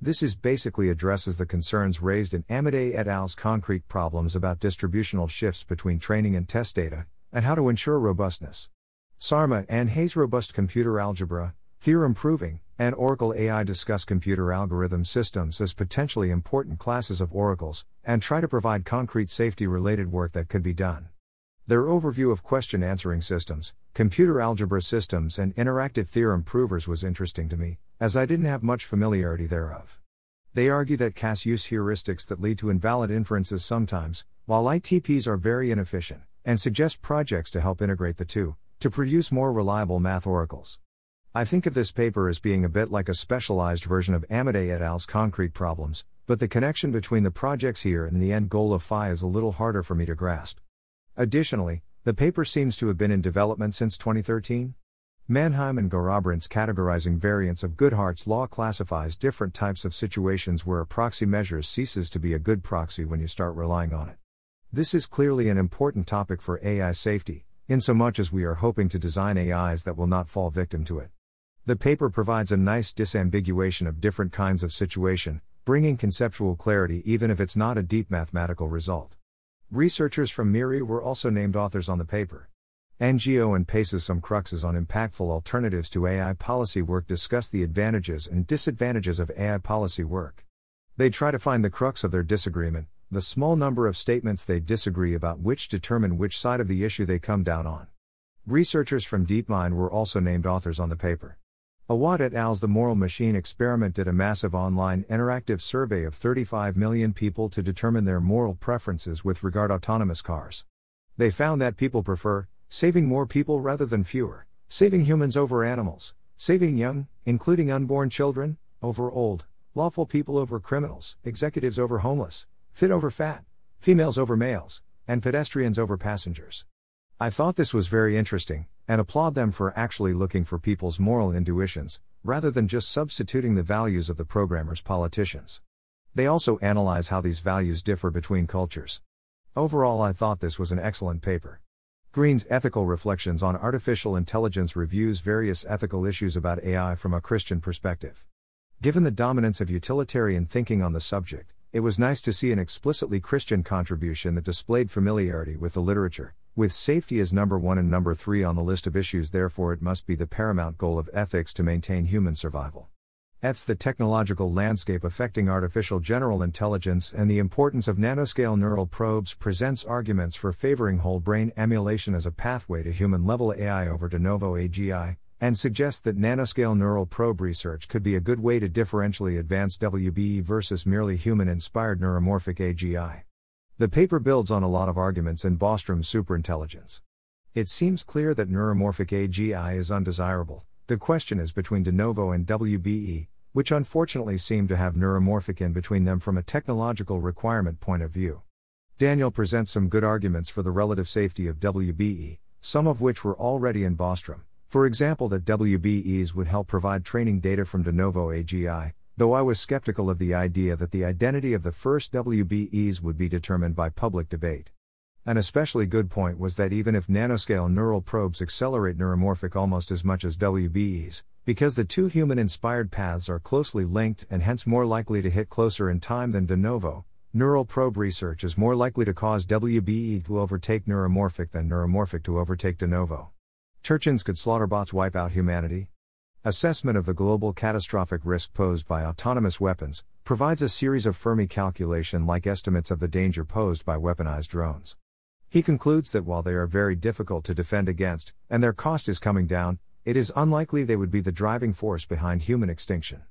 This is basically addresses the concerns raised in Amodei et al.'s concrete problems about distributional shifts between training and test data, and how to ensure robustness. Sarma and Hay's Robust Computer Algebra, Theorem Proving, and Oracle AI discuss computer algorithm systems as potentially important classes of oracles, and try to provide concrete safety related work that could be done. Their overview of question answering systems, computer algebra systems, and interactive theorem provers was interesting to me, as I didn't have much familiarity thereof. They argue that CAS use heuristics that lead to invalid inferences sometimes, while ITPs are very inefficient, and suggest projects to help integrate the two, to produce more reliable math oracles. I think of this paper as being a bit like a specialized version of Amodei et al.'s concrete problems, but the connection between the projects here and the end goal of phi is a little harder for me to grasp. Additionally, the paper seems to have been in development since 2013. Manheim and Garrabrant's categorizing variants of Goodhart's law classifies different types of situations where a proxy measure ceases to be a good proxy when you start relying on it. This is clearly an important topic for AI safety, insomuch as we are hoping to design AIs that will not fall victim to it. The paper provides a nice disambiguation of different kinds of situation, bringing conceptual clarity even if it's not a deep mathematical result. Researchers from MIRI were also named authors on the paper. NGO and PACE's Some Cruxes on Impactful Alternatives to AI Policy Work discuss the advantages and disadvantages of AI policy work. They try to find the crux of their disagreement, the small number of statements they disagree about which determine which side of the issue they come down on. Researchers from DeepMind were also named authors on the paper. Awad et al.'s The Moral Machine experiment did a massive online interactive survey of 35 million people to determine their moral preferences with regard to autonomous cars. They found that people prefer saving more people rather than fewer, saving humans over animals, saving young, including unborn children, over old, lawful people over criminals, executives over homeless, fit over fat, females over males, and pedestrians over passengers. I thought this was very interesting, and applaud them for actually looking for people's moral intuitions, rather than just substituting the values of the programmer's politicians. They also analyze how these values differ between cultures. Overall, I thought this was an excellent paper. Green's Ethical Reflections on Artificial Intelligence reviews various ethical issues about AI from a Christian perspective. Given the dominance of utilitarian thinking on the subject, it was nice to see an explicitly Christian contribution that displayed familiarity with the literature, with safety as number one and number three on the list of issues, therefore, it must be the paramount goal of ethics to maintain human survival. Eths the technological landscape affecting artificial general intelligence and the importance of nanoscale neural probes presents arguments for favoring whole brain emulation as a pathway to human level AI over de novo AGI, and suggests that nanoscale neural probe research could be a good way to differentially advance WBE versus merely human inspired neuromorphic AGI. The paper builds on a lot of arguments in Bostrom's superintelligence. It seems clear that neuromorphic AGI is undesirable. The question is between de novo and WBE, which unfortunately seem to have neuromorphic in between them from a technological requirement point of view. Daniel presents some good arguments for the relative safety of WBE, some of which were already in Bostrom. For example, that WBEs would help provide training data from de novo AGI, though I was skeptical of the idea that the identity of the first WBEs would be determined by public debate. An especially good point was that even if nanoscale neural probes accelerate neuromorphic almost as much as WBEs, because the two human inspired paths are closely linked and hence more likely to hit closer in time than de novo, neural probe research is more likely to cause WBE to overtake neuromorphic than neuromorphic to overtake de novo. Turchins could slaughterbots wipe out humanity? Assessment of the global catastrophic risk posed by autonomous weapons provides a series of Fermi calculation like estimates of the danger posed by weaponized drones. He concludes that while they are very difficult to defend against, and their cost is coming down, it is unlikely they would be the driving force behind human extinction.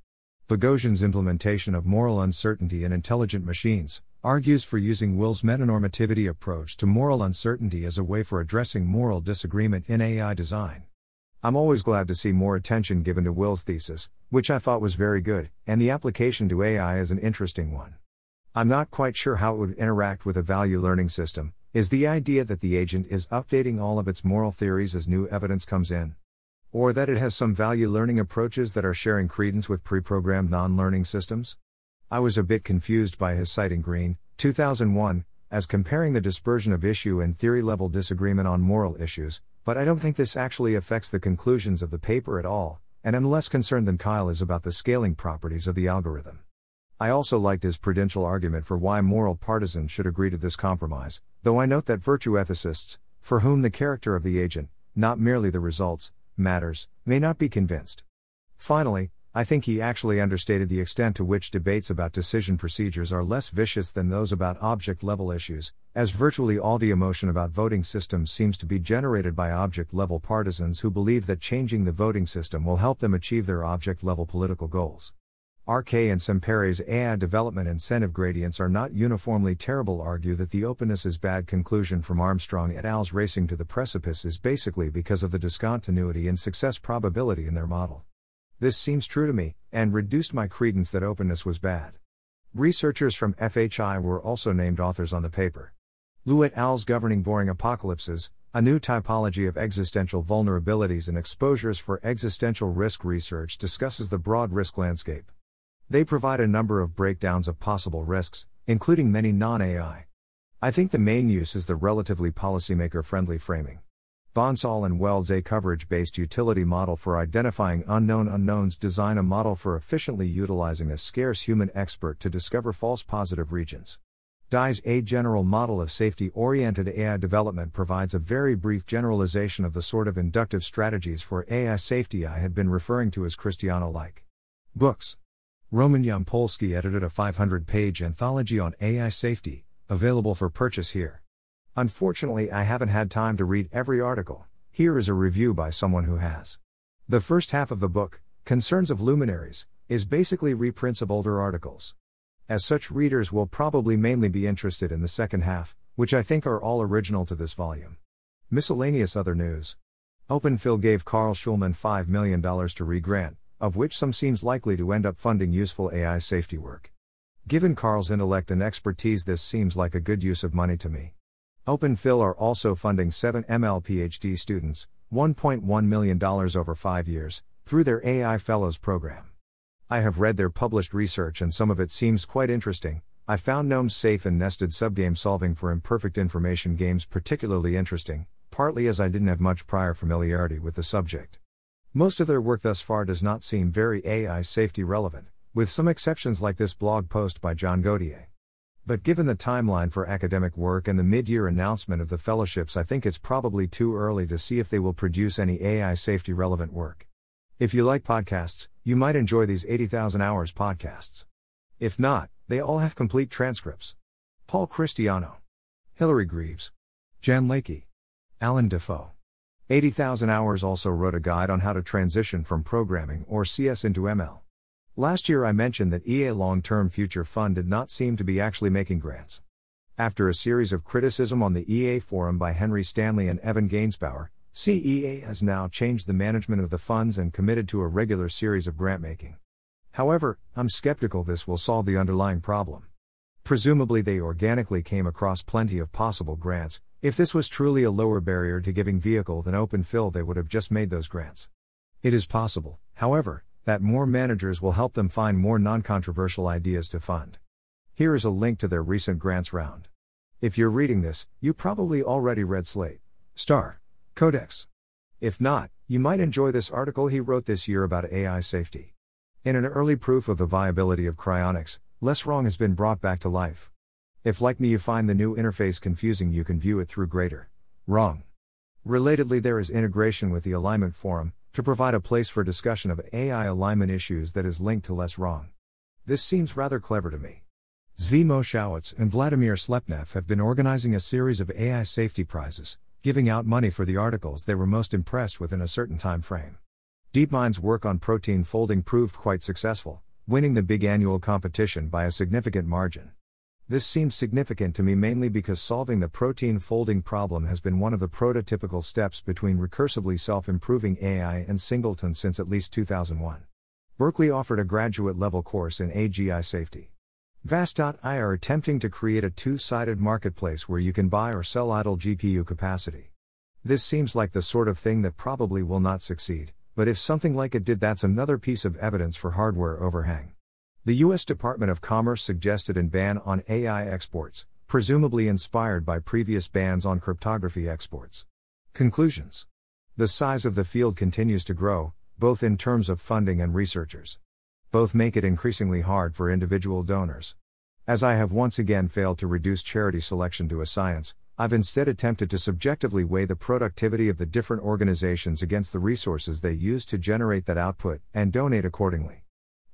Bogosian's implementation of moral uncertainty in intelligent machines argues for using Will's metanormativity approach to moral uncertainty as a way for addressing moral disagreement in AI design. I'm always glad to see more attention given to Will's thesis, which I thought was very good, and the application to AI is an interesting one. I'm not quite sure how it would interact with a value learning system. Is the idea that the agent is updating all of its moral theories as new evidence comes in? Or that it has some value learning approaches that are sharing credence with pre programmed non learning systems? I was a bit confused by his citing Green, 2001, as comparing the dispersion of issue and theory level disagreement on moral issues, but I don't think this actually affects the conclusions of the paper at all, and am less concerned than Kyle is about the scaling properties of the algorithm. I also liked his prudential argument for why moral partisans should agree to this compromise, though I note that virtue ethicists, for whom the character of the agent, not merely the results, matters, may not be convinced. Finally, I think he actually understated the extent to which debates about decision procedures are less vicious than those about object level issues, as virtually all the emotion about voting systems seems to be generated by object level partisans who believe that changing the voting system will help them achieve their object level political goals. RK and Sempere's AI development incentive gradients are not uniformly terrible. Argue that the openness is bad conclusion from Armstrong et al.'s racing to the precipice is basically because of the discontinuity in success probability in their model. This seems true to me, and reduced my credence that openness was bad. Researchers from FHI were also named authors on the paper. Liu et al.'s Governing Boring Apocalypses, a new typology of existential vulnerabilities and exposures for existential risk research discusses the broad risk landscape. They provide a number of breakdowns of possible risks, including many non AI. I think the main use is the relatively policymaker friendly framing. Bansal and Weld's a coverage based utility model for identifying unknown unknowns design a model for efficiently utilizing a scarce human expert to discover false positive regions. Dai's A general model of safety oriented AI development provides a very brief generalization of the sort of inductive strategies for AI safety I had been referring to as Christiano like. Books. Roman Yampolskiy edited a 500 page anthology on AI safety, available for purchase here. Unfortunately, I haven't had time to read every article. Here is a review by someone who has. The first half of the book, Concerns of Luminaries, is basically reprints of older articles. As such, readers will probably mainly be interested in the second half, which I think are all original to this volume. Miscellaneous other news. OpenPhil gave Carl Shulman $5 million to re-grant, of which some seems likely to end up funding useful AI safety work. Given Carl's intellect and expertise, this seems like a good use of money to me. OpenPhil are also funding 7 ML PhD students, $1.1 million over five years, through their AI Fellows program. I have read their published research and some of it seems quite interesting. I found Noam's safe and nested subgame solving for imperfect information games particularly interesting, partly as I didn't have much prior familiarity with the subject. Most of their work thus far does not seem very AI safety relevant, with some exceptions like this blog post by John Gauthier. But given the timeline for academic work and the mid year announcement of the fellowships, I think it's probably too early to see if they will produce any AI safety relevant work. If you like podcasts, you might enjoy these 80,000 hours podcasts. If not, they all have complete transcripts. Paul Christiano, Hilary Greaves, Jan Leike, Alan Dafoe, 80,000 Hours also wrote a guide on how to transition from programming or CS into ML. Last year I mentioned that EA Long Term Future Fund did not seem to be actually making grants. After a series of criticism on the EA forum by Henry Stanley and Evan Gaensbauer, CEA has now changed the management of the funds and committed to a regular series of grant making. However, I'm skeptical this will solve the underlying problem. Presumably, they organically came across plenty of possible grants. If this was truly a lower barrier to giving vehicle than OpenPhil, they would have just made those grants. It is possible, however, that more managers will help them find more non controversial ideas to fund. Here is a link to their recent grants round. If you're reading this, you probably already read Slate. Star. Codex. If not, you might enjoy this article he wrote this year about AI safety. In an early proof of the viability of cryonics, less wrong has been brought back to life. If, like me, you find the new interface confusing, you can view it through greater wrong. Relatedly, there is integration with the Alignment Forum, to provide a place for discussion of AI alignment issues that is linked to less wrong. This seems rather clever to me. Zvi Mowshowitz and Vladimir Slepnev have been organizing a series of AI safety prizes, giving out money for the articles they were most impressed with in a certain time frame. DeepMind's work on protein folding proved quite successful, winning the big annual competition by a significant margin. This seems significant to me mainly because solving the protein folding problem has been one of the prototypical steps between recursively self improving AI and Singleton since at least 2001. Berkeley offered a graduate level course in AGI safety. Vast.ai are attempting to create a two sided marketplace where you can buy or sell idle GPU capacity. This seems like the sort of thing that probably will not succeed, but if something like it did, that's another piece of evidence for hardware overhang. The U.S. Department of Commerce suggested an ban on AI exports, presumably inspired by previous bans on cryptography exports. Conclusions The size of the field continues to grow, both in terms of funding and researchers. Both make it increasingly hard for individual donors. As I have once again failed to reduce charity selection to a science, I've instead attempted to subjectively weigh the productivity of the different organizations against the resources they use to generate that output, and donate accordingly.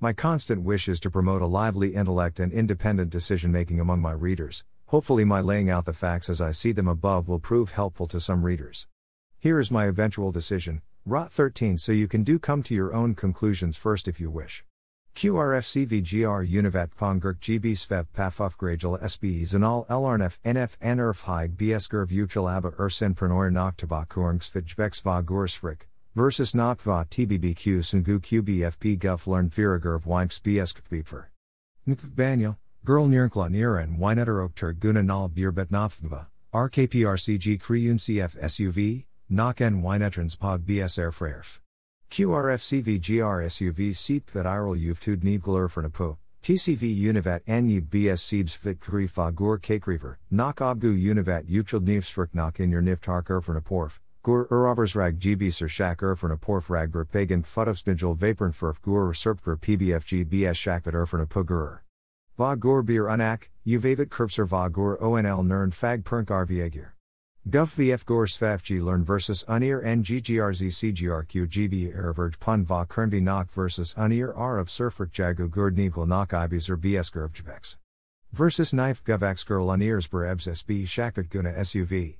My constant wish is to promote a lively intellect and independent decision making among my readers. Hopefully, my laying out the facts as I see them above will prove helpful to some readers. Here is my eventual decision, Rot 13, so you can do come to your own conclusions first if you wish. QRFCVGR Univat Pongurk GB Svev Pafuf Gragel SBE Zanal Elrnf NF Nerf Haig BSGurv Uchel Abba Ursen Prenoir Noctaba Kurngsvijbex Va Gursfrik, versus Nakva TBBQ Sungu QBFP Guff Learn Viragerv Wimps BSKVPfer. Nkv Girl Nirnkla Niran Winetter Okter Guna Nal Birbet Nafva, RKPRCG Kriyun CF SUV, Nok N Winetrans Pog BS Airfraerf. QRFCV SUV Seep Vet Iral Uvtud Nivglur Fernapu. TCV Univat Anyub BS Siebs Fit Kri Fagur Kakriver, Nok Obgu Univat Ucheld Nivsfrik Nok in your Niftark Erfernaporf, Gur Uroversrag GB Shak Erfern a Porf Ragber Pagan Futofsnigel Vapernfurf Gur Serpger PBFG BS Shakvat Erfern Pugur. Va Gur Bir Unak, Uvavit Kurpser Va Gur ONL Nern Fag Pernk Arviegir. Guf VF Gur Svafg Learn versus Unir NGGRZ CGRQ GB Erverge Pun Va Kernvi Nok versus Unir R of Surfrik Jagu Gurd Nivla Nok Ibizer BS Gurvjbex. Versus Knife Guvax Girl Unirs Berebs SB Shakvat Guna SUV.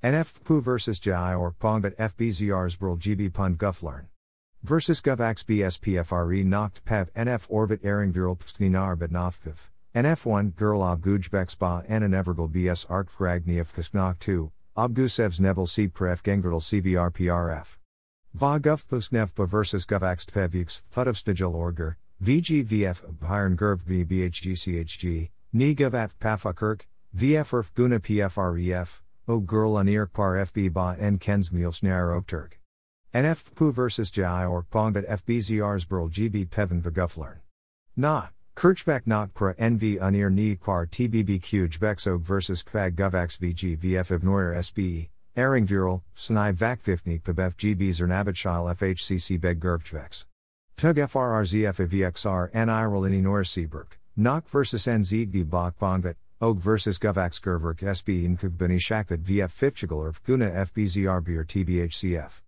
NF Pu versus Jai or Pongbet FBZRs Brul GB Pun Gufflarn. Versus Guvax BSPFRE Noct Pev NF Orbit Airing Viral Pskninar Betnofpiv. NF1 Girl Obgujbex Ba N and Evergal BS Ark Fragniev Kisknok 2. Obgusevs Neville C Pref Gengrdal CVR PRF. Va Guf Pusknevpa versus Guvax Pevux Futovsnigel Orger. VGVF Byron Gurv BHGCHG. Ni Guvat Pafakirk. VFRF Guna PFREF. O girl anir par FB ba en kens milsnare okturg. NF pu versus jai or pongbet FBZRs burl GB peven vaguflern. Na, Kirchbach not pra NV unir ni par TBBQ jbexog versus kvag guvax VG VF Ivnoir SBE, Airing Viral, Snai Vakvifni Pabev GB Zernavitshile FHCC Beg Gurvjvex. Tug FRRZF VXR N Iral Ininor Seaberg, Nok versus NZB Bach Bongvet, Og versus Govax Gerverk SB in Kugbani Shakvat VF Fifchigalurv Guna FBZRB or TBHCF.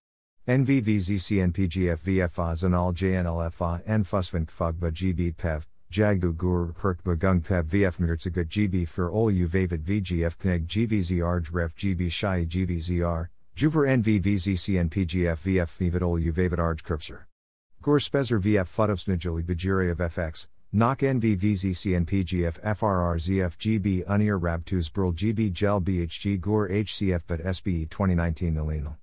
NVVZCNPGF VFA Zanal JNLFA N Fusvin Kfugba GB PEV, Jagdu Gur Perkba Gung PEV VF Mirtsagut GB for Ol Uvavid VGF Pneg GVZR Dref GB Shai GVZR, Juver NVVZCNPGF VF Vividol Uvavid Arj Kurpser. Gor Spezer VF Futovsnijuli Bajiri of FX, NOC NVVZCNPGF FRR ZFGB Unir Rabtus Brul GB Gel BHG Gor HCF but SBE 2019 Nalino.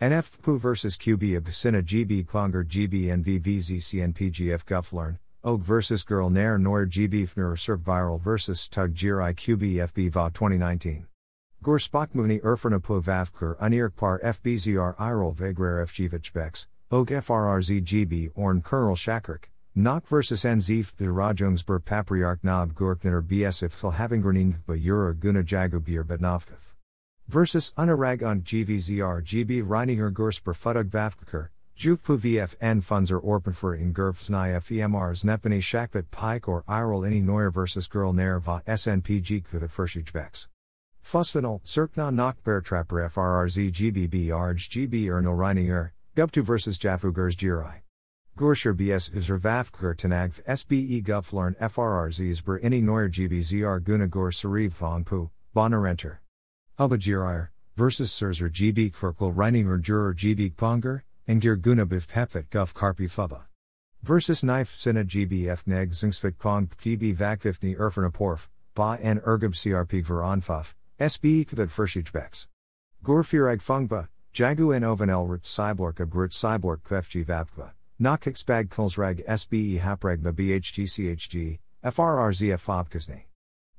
NF versus QB Absina GB Klonger GB NVVZCNPGF Gufflearn. Og versus Girl Nair Noir GB Fnur Circ Viral versus Tug Jiri QB FB VA 2019. Gor Spokmuni Erfernapu Vavkur Unirk Par FBZR Irol Vegrer FGvich Bex. Og FRRZ GB Orn Colonel Shakirk, Nok vs Enzif de Rajungsber Papriarch Nob Gurkner BSF Filhavingranin Bayura Guna Jagubir Bednovkov. Versus Unarag und GVZR GB Reiniger Gursper Futug Vavkir, Juvpu VFN Funzer Orpenfer in Gurfsnai FEMRs Nepani Shakvit Pike or Iral Ini Neuer versus Girl Nair va SNP Jikvit Fershijbex. Fusfinal, Cirkna Nok Beartrapper FRRZ GBB Arj GB Ernal Reiniger. Gubtu vs Jafugurs Jirai. Gorsher BS Uzervafkur Tanagv SBE Guflern FRRZs Ber Ini Neuer GBZR Gunagor Sariv Vongpu, Bonarenter. Ubajirire, versus Surzer GB Kverkel Reininger Juror GB Ponger, and Gir Gunabiv Pepet Guf Karpi Fubba. Versus Knife Sina GBF Neg Zingsvik Kong PB Vakvifni Erfernaporf, Ba en Ergab CRP Veranfuf, SBE Kvad Fershijbex. Gorfirag Fungba, Jagu en Ovanelrit Cyborg Abgurt Cyborg Kvefg Vapkva, Nakixbag Kulsrag SBE Hapregma BHGCHG, FRRZF Fobkasni.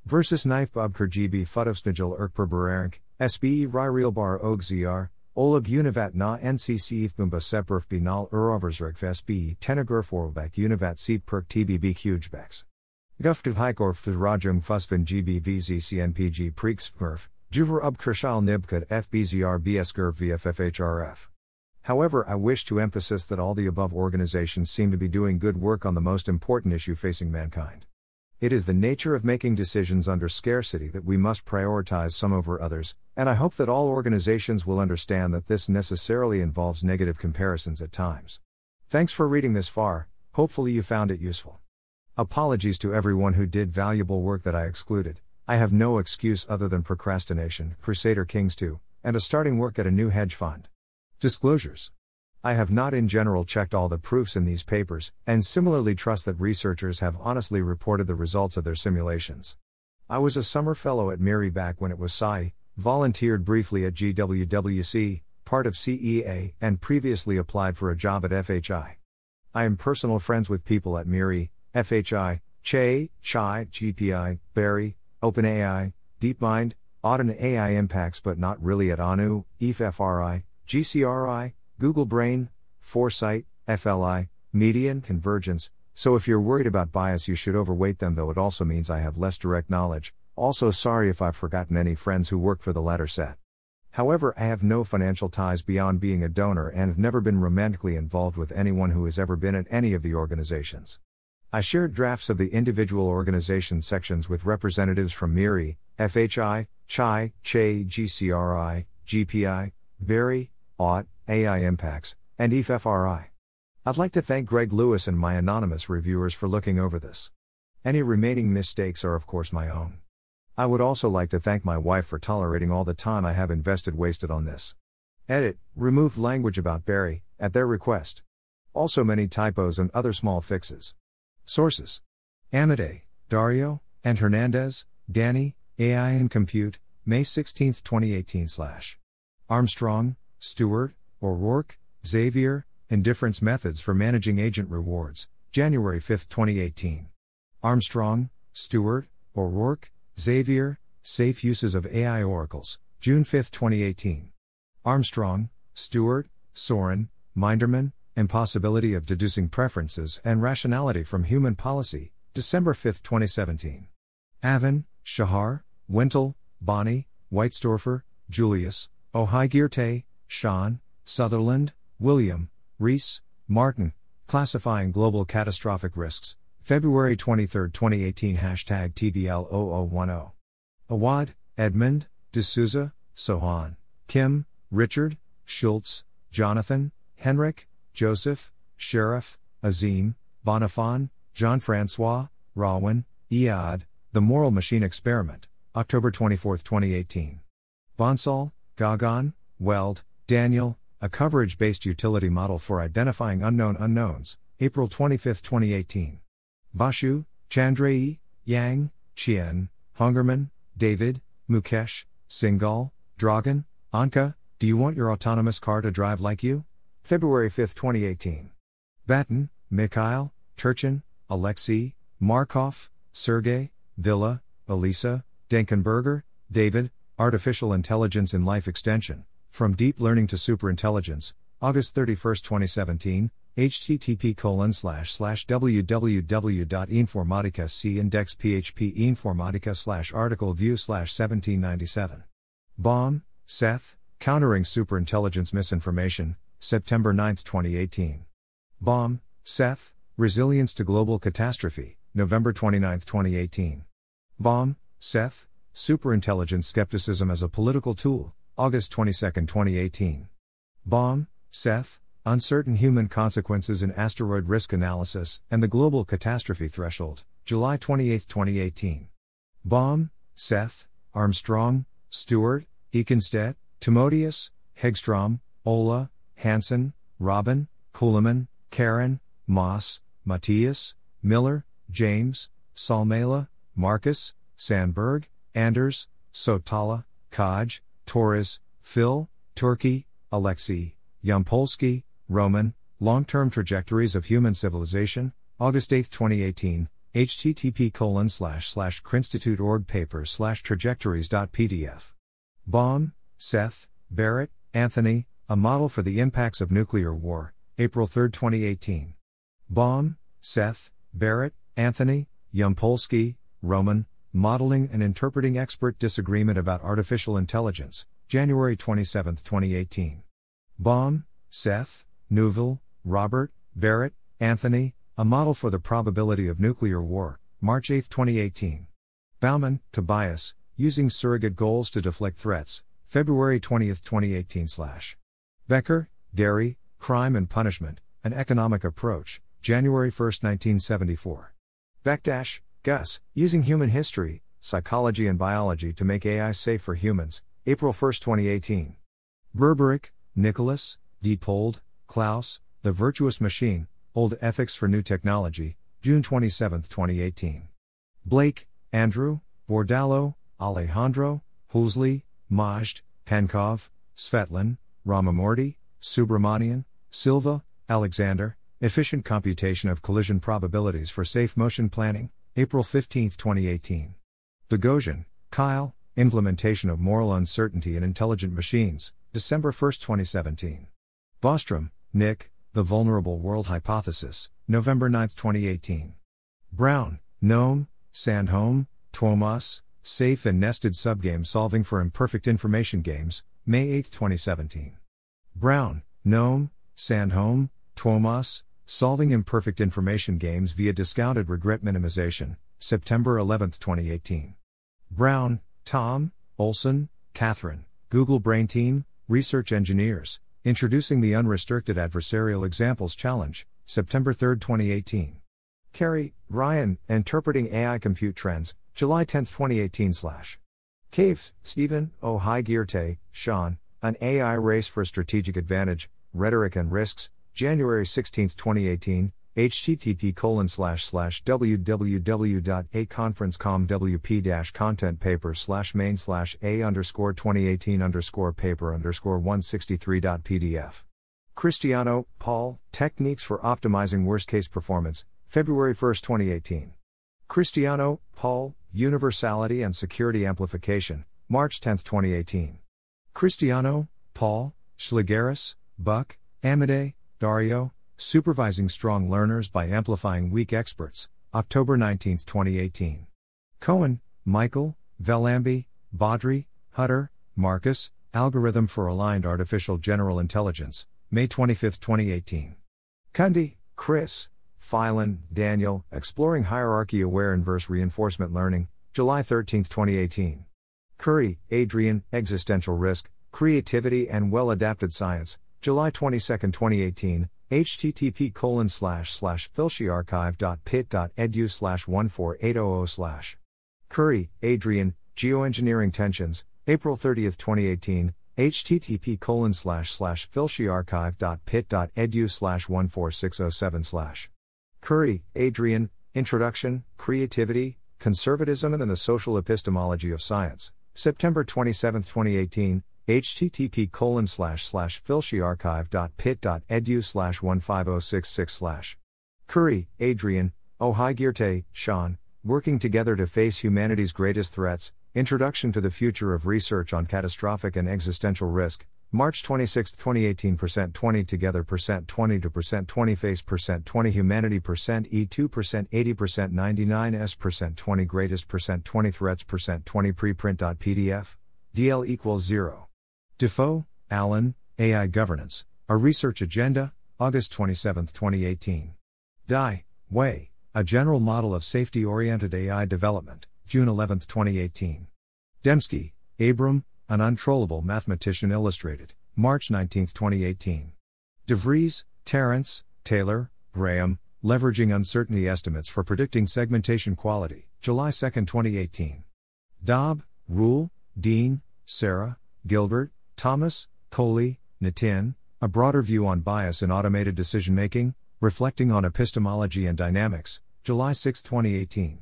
Versus Knife Bubker GB Futovsnigil Erkper Berank, SBE Ryrealbar Ogzr, Olab Univat na NCC Ifbumba Seperf Binal Uroversreg SBE Tenegurf Orlbek Univat Seep Perk TBB Hugebex. Guftu Hikorf Rajung Fusvin GB VZCNPG Juver Ub Kershal Nibkut FBZR BSGR VFFHRF. However, I wish to emphasize that all the above organizations seem to be doing good work on the most important issue facing mankind. It is the nature of making decisions under scarcity that we must prioritize some over others, and I hope that all organizations will understand that this necessarily involves negative comparisons at times. Thanks for reading this far, hopefully you found it useful. Apologies to everyone who did valuable work that I excluded. I have no excuse other than procrastination, Crusader Kings 2, and a starting work at a new hedge fund. Disclosures. I have not in general checked all the proofs in these papers, and similarly trust that researchers have honestly reported the results of their simulations. I was a summer fellow at MIRI back when it was SIAI, volunteered briefly at GWWC, part of CEA, and previously applied for a job at FHI. I am personal friends with people at MIRI, FHI, Che, CHAI, GPI, BERI, OpenAI, DeepMind, Auden AI impacts but not really at ANU, EFFRI, GCRI, Google Brain, Foresight, FLI, Median, Convergence. So if you're worried about bias, you should overweight them, though it also means I have less direct knowledge. Also, sorry if I've forgotten any friends who work for the latter set. However, I have no financial ties beyond being a donor and have never been romantically involved with anyone who has ever been at any of the organizations. I shared drafts of the individual organization sections with representatives from MIRI, FHI, CHAI, CHE, GCRI, GPI, BERI, AUT, AI Impacts, and EFFRI. I'd like to thank Greg Lewis and my anonymous reviewers for looking over this. Any remaining mistakes are, of course, my own. I would also like to thank my wife for tolerating all the time I have invested wasted on this. Edit, removed language about BERI, at their request. Also, many typos and other small fixes. Sources Amodei, Dario, and Hernandez, Danny, AI and Compute, May 16, 2018. Slash. Armstrong, Stuart, O'Rorke, Xavier, Indifference Methods for Managing Agent Rewards, January 5, 2018. Armstrong, Stuart, O'Rorke, Xavier, Safe Uses of AI Oracles, June 5, 2018. Armstrong, Stuart, Soren, Mindermann, Impossibility of Deducing Preferences and Rationality from Human Policy, December 5, 2017. Avin, Shahar, Wintle, Bonnie, Whitestorfer, Julius, Ó hÉigeartaigh, Sean, Sutherland, William, Rees, Martin, Classifying Global Catastrophic Risks, February 23, 2018 Hashtag TBL0010. Awad, Edmund, D'Souza, Sohan, Kim, Richard, Schulz, Jonathan, Henrich, Joseph, Shariff, Azim, Bonnefon, Jean Francois, Rahwan, Iad, The Moral Machine Experiment, October 24, 2018. Bansal, Gagan, Weld, Daniel, a coverage based utility model for identifying unknown unknowns, April 25, 2018. Basu, Chandrai, Yang, Chien, Hungerman, David, Mukesh, Singhal, Dragan, Anca, do you want your autonomous car to drive like you? February 5, 2018. Batin, Mikhail, Turchin, Alexei, Markov, Sergey, Villa, Elisa, Denkenberger, David, Artificial Intelligence in Life Extension, From Deep Learning to Superintelligence, August 31, 2017, http colon slash slash www.informatica c index php informatica slash article view slash 1797. Baum, Seth, Countering Superintelligence Misinformation, September 9, 2018. Baum, Seth, Resilience to Global Catastrophe, November 29, 2018. Baum, Seth, Superintelligence Skepticism as a Political Tool, August 22, 2018. Baum, Seth, Uncertain Human Consequences in Asteroid Risk Analysis and the Global Catastrophe Threshold, July 28, 2018. Baum, Seth, Armstrong, Stuart, Ekenstedt, Timotheus, Häggström, Ola, Hanson, Robin, Kuhlemann, Karen, Moss, Matthias, Miller, James, Salmela, Marcus, Sandberg, Anders, Sotala, Kaj, Torres, Phil, Turkey, Alexei, Yampolskiy, Roman, Long Term Trajectories of Human Civilization, August 8, 2018, http colon slash slash crinstitute.org paper slash trajectories.pdf. Baum, Seth, Barrett, Anthony, A Model for the Impacts of Nuclear War, April 3, 2018. Baum, Seth, Barrett, Anthony, Yampolskiy, Roman, Modeling and Interpreting Expert Disagreement about Artificial Intelligence, January 27, 2018. Baum, Seth, Neuville, Robert, Barrett, Anthony, A Model for the Probability of Nuclear War, March 8, 2018. Baumann, Tobias, Using Surrogate Goals to Deflect Threats, February 20, 2018. Slash. Becker, Gary, Crime and Punishment, An Economic Approach, January 1, 1974. Bekdash, Gus, Using Human History, Psychology and Biology to Make AI Safe for Humans, April 1, 2018. Berberich, Nicholas, Diepold, Klaus, The Virtuous Machine, Old Ethics for New Technology, June 27, 2018. Blake, Andrew, Bordallo, Alejandro, Hawasly, Majd, Pankov, Svetlin, Ramamurthy, Subramanian, Silva, Alexander, Efficient Computation of Collision Probabilities for Safe Motion Planning, April 15, 2018. Bogosian, Kyle, Implementation of Moral Uncertainty in Intelligent Machines, December 1, 2017. Bostrom, Nick, The Vulnerable World Hypothesis, November 9, 2018. Brown, Noam, Sandholm, Tuomas, Safe and Nested Subgame Solving for Imperfect Information Games, May 8, 2017. Brown, Noam, Sandholm, Tuomas, Solving Imperfect Information Games via Discounted Regret Minimization, September 11, 2018. Brown, Tom, Olsson, Catherine, Google Brain Team, Research Engineers, Introducing the Unrestricted Adversarial Examples Challenge, September 3, 2018. Carey, Ryan, Interpreting AI Compute Trends, July 10, 2018. Slash. Cave, Stephen, Oh Hi Geerte, Sean, An AI Race for Strategic Advantage, Rhetoric and Risks, January 16, 2018, http colon slash slash www.aconferencecomwp content paper slash main slash a underscore 2018 underscore paper underscore 163.pdf. Christiano, Paul, Techniques for Optimizing Worst Case Performance, February 1, 2018. Christiano, Paul, Universality and Security Amplification, March 10, 2018. Christiano, Paul, Shlegeris, Buck, Amodei, Dario, Supervising Strong Learners by Amplifying Weak Experts, October 19, 2018. Cohen, Michael, Vellambi, Badri, Hutter, Marcus, Algorithm for Aligned Artificial General Intelligence, May 25, 2018. Cundy, Chris, Filan, Daniel, Exploring Hierarchy Aware Inverse Reinforcement Learning, July 13, 2018. Currie, Adrian, Existential Risk, Creativity and Well Adapted Science, July 22, 2018, http colon slash slash filshiarchive.pit.edu slash 14800 slash. Currie, Adrian, Geoengineering Tensions, April 30, 2018, http colon slash slash filshiarchive.pit.edu slash 14607 slash. Currie, Adrian, Introduction, Creativity, Conservatism and the Social Epistemology of Science, September 27, 2018, http colon slash slash filshiarchive.pit.edu slash 15066 slash. Currie, Adrian, Ó hÉigeartaigh, Sean, Working Together to Face Humanity's Greatest Threats, Introduction to the Future of Research on Catastrophic and Existential Risk, March 26, 2018 percent 20 together percent 20 to percent 20 face percent 20 humanity percent E2 percent 80 percent 99 S percent 20 greatest percent 20 threats percent 20 preprint.pdf DL equals 0. Dafoe, Allan, AI Governance, A Research Agenda, August 27, 2018. Dai, Wei, A General Model of Safety Oriented AI Development, June 11, 2018. Demski, Abram, An Untrollable Mathematician Illustrated, March 19, 2018. DeVries, Terence, Taylor, Graham, Leveraging Uncertainty Estimates for Predicting Segmentation Quality, July 2, 2018. Daub, Rule, Dean, Sarah, Gilbert, Thomas, Coley, Natin, A Broader View on Bias in Automated Decision Making, Reflecting on Epistemology and Dynamics, July 6, 2018.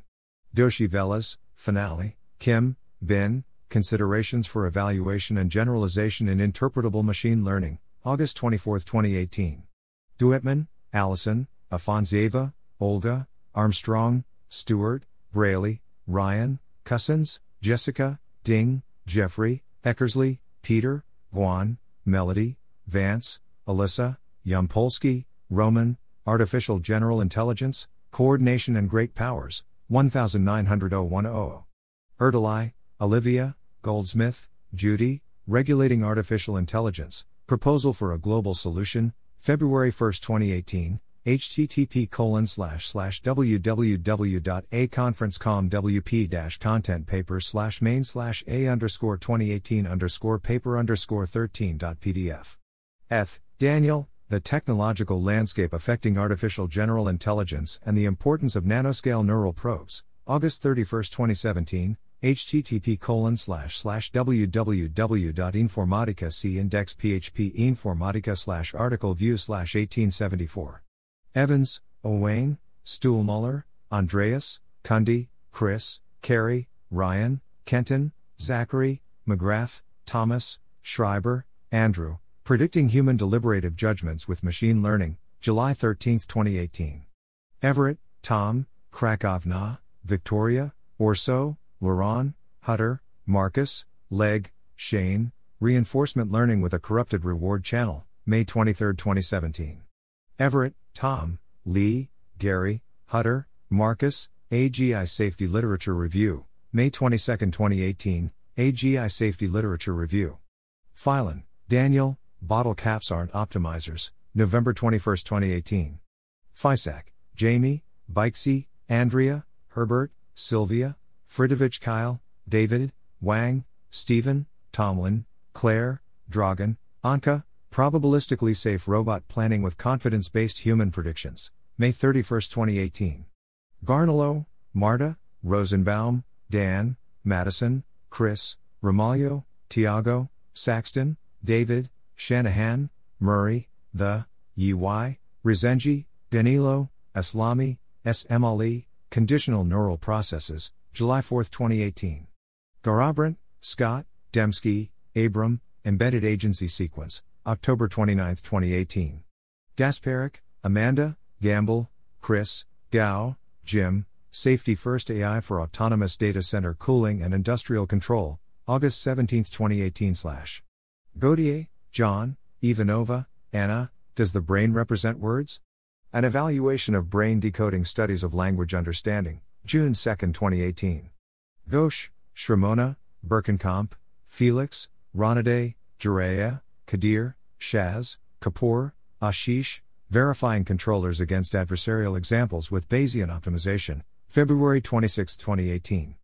Doshi Velez, Finale, Kim, Bin, Considerations for Evaluation and Generalization in Interpretable Machine Learning, August 24, 2018. Duettmann, Allison, Afanasjeva, Olga, Armstrong, Stuart, Braley, Ryan, Cousins, Jessica, Ding, Jeffrey, Eckersley, Peter, Juan, Melody, Vance, Alyssa, Yampolskiy, Roman, Artificial General Intelligence, Coordination and Great Powers, 1901010. Erdely, Olivia, Goldsmith, Judy, Regulating Artificial Intelligence, Proposal for a Global Solution, February 1, 2018, http colon slash slash www.aconferencecomwp content paper slash main slash a underscore 2018 underscore paper underscore 13.pdf. F. Daniel, The Technological Landscape Affecting Artificial General Intelligence and the Importance of Nanoscale Neural Probes, August 31, 2017, http colon slash slash www.informatica c index php informatica slash article view slash 1874 Evans, Owain, Stuhlmuller, Andreas, Cundy, Chris, Carey, Ryan, Kenton, Zachary, McGrath, Thomas, Schreiber, Andrew, Predicting Human Deliberative Judgments with Machine Learning, July 13, 2018. Everitt, Tom, Krakovna, Victoria, Orseau, Laurent, Hutter, Marcus, Legg, Shane, Reinforcement Learning with a Corrupted Reward Channel, May 23, 2017. Everitt, Tom, Lee, Gary, Hutter, Marcus, AGI Safety Literature Review, May 22, 2018, AGI Safety Literature Review. Filan, Daniel, Bottle Caps Aren't Optimizers, November 21, 2018. Fisac, Jamie, Bajcsy, Andrea, Herbert, Sylvia, Fridovich Keil, David, Wang, Stephen, Tomlin, Claire, Dragan, Anca, Probabilistically Safe Robot Planning with Confidence Based Human Predictions, May 31, 2018. Garnelo, Marta, Rosenbaum, Dan, Maddison, Chris, Ramalho, Tiago, Saxton, David, Shanahan, Murray, The, Yi, Rezende, Danilo, Eslami, S. M. Ali, Conditional Neural Processes, July 4, 2018. Garrabrant, Scott, Demski, Abram, Embedded Agency Sequence, October 29, 2018. Gasparik, Amanda, Gamble, Chris, Gao, Jim, Safety First AI for Autonomous Data Center Cooling and Industrial Control, August 17, 2018. Slash. Gaudier, John, Ivanova, Anna, Does the Brain Represent Words? An Evaluation of Brain Decoding Studies of Language Understanding, June 2, 2018. Ghosh, Shramona, Birkenkamp, Felix, Ronaday, Jurea, Kadir, Shaz, Kapoor, Ashish, Verifying Controllers Against Adversarial Examples with Bayesian Optimization, February 26, 2018.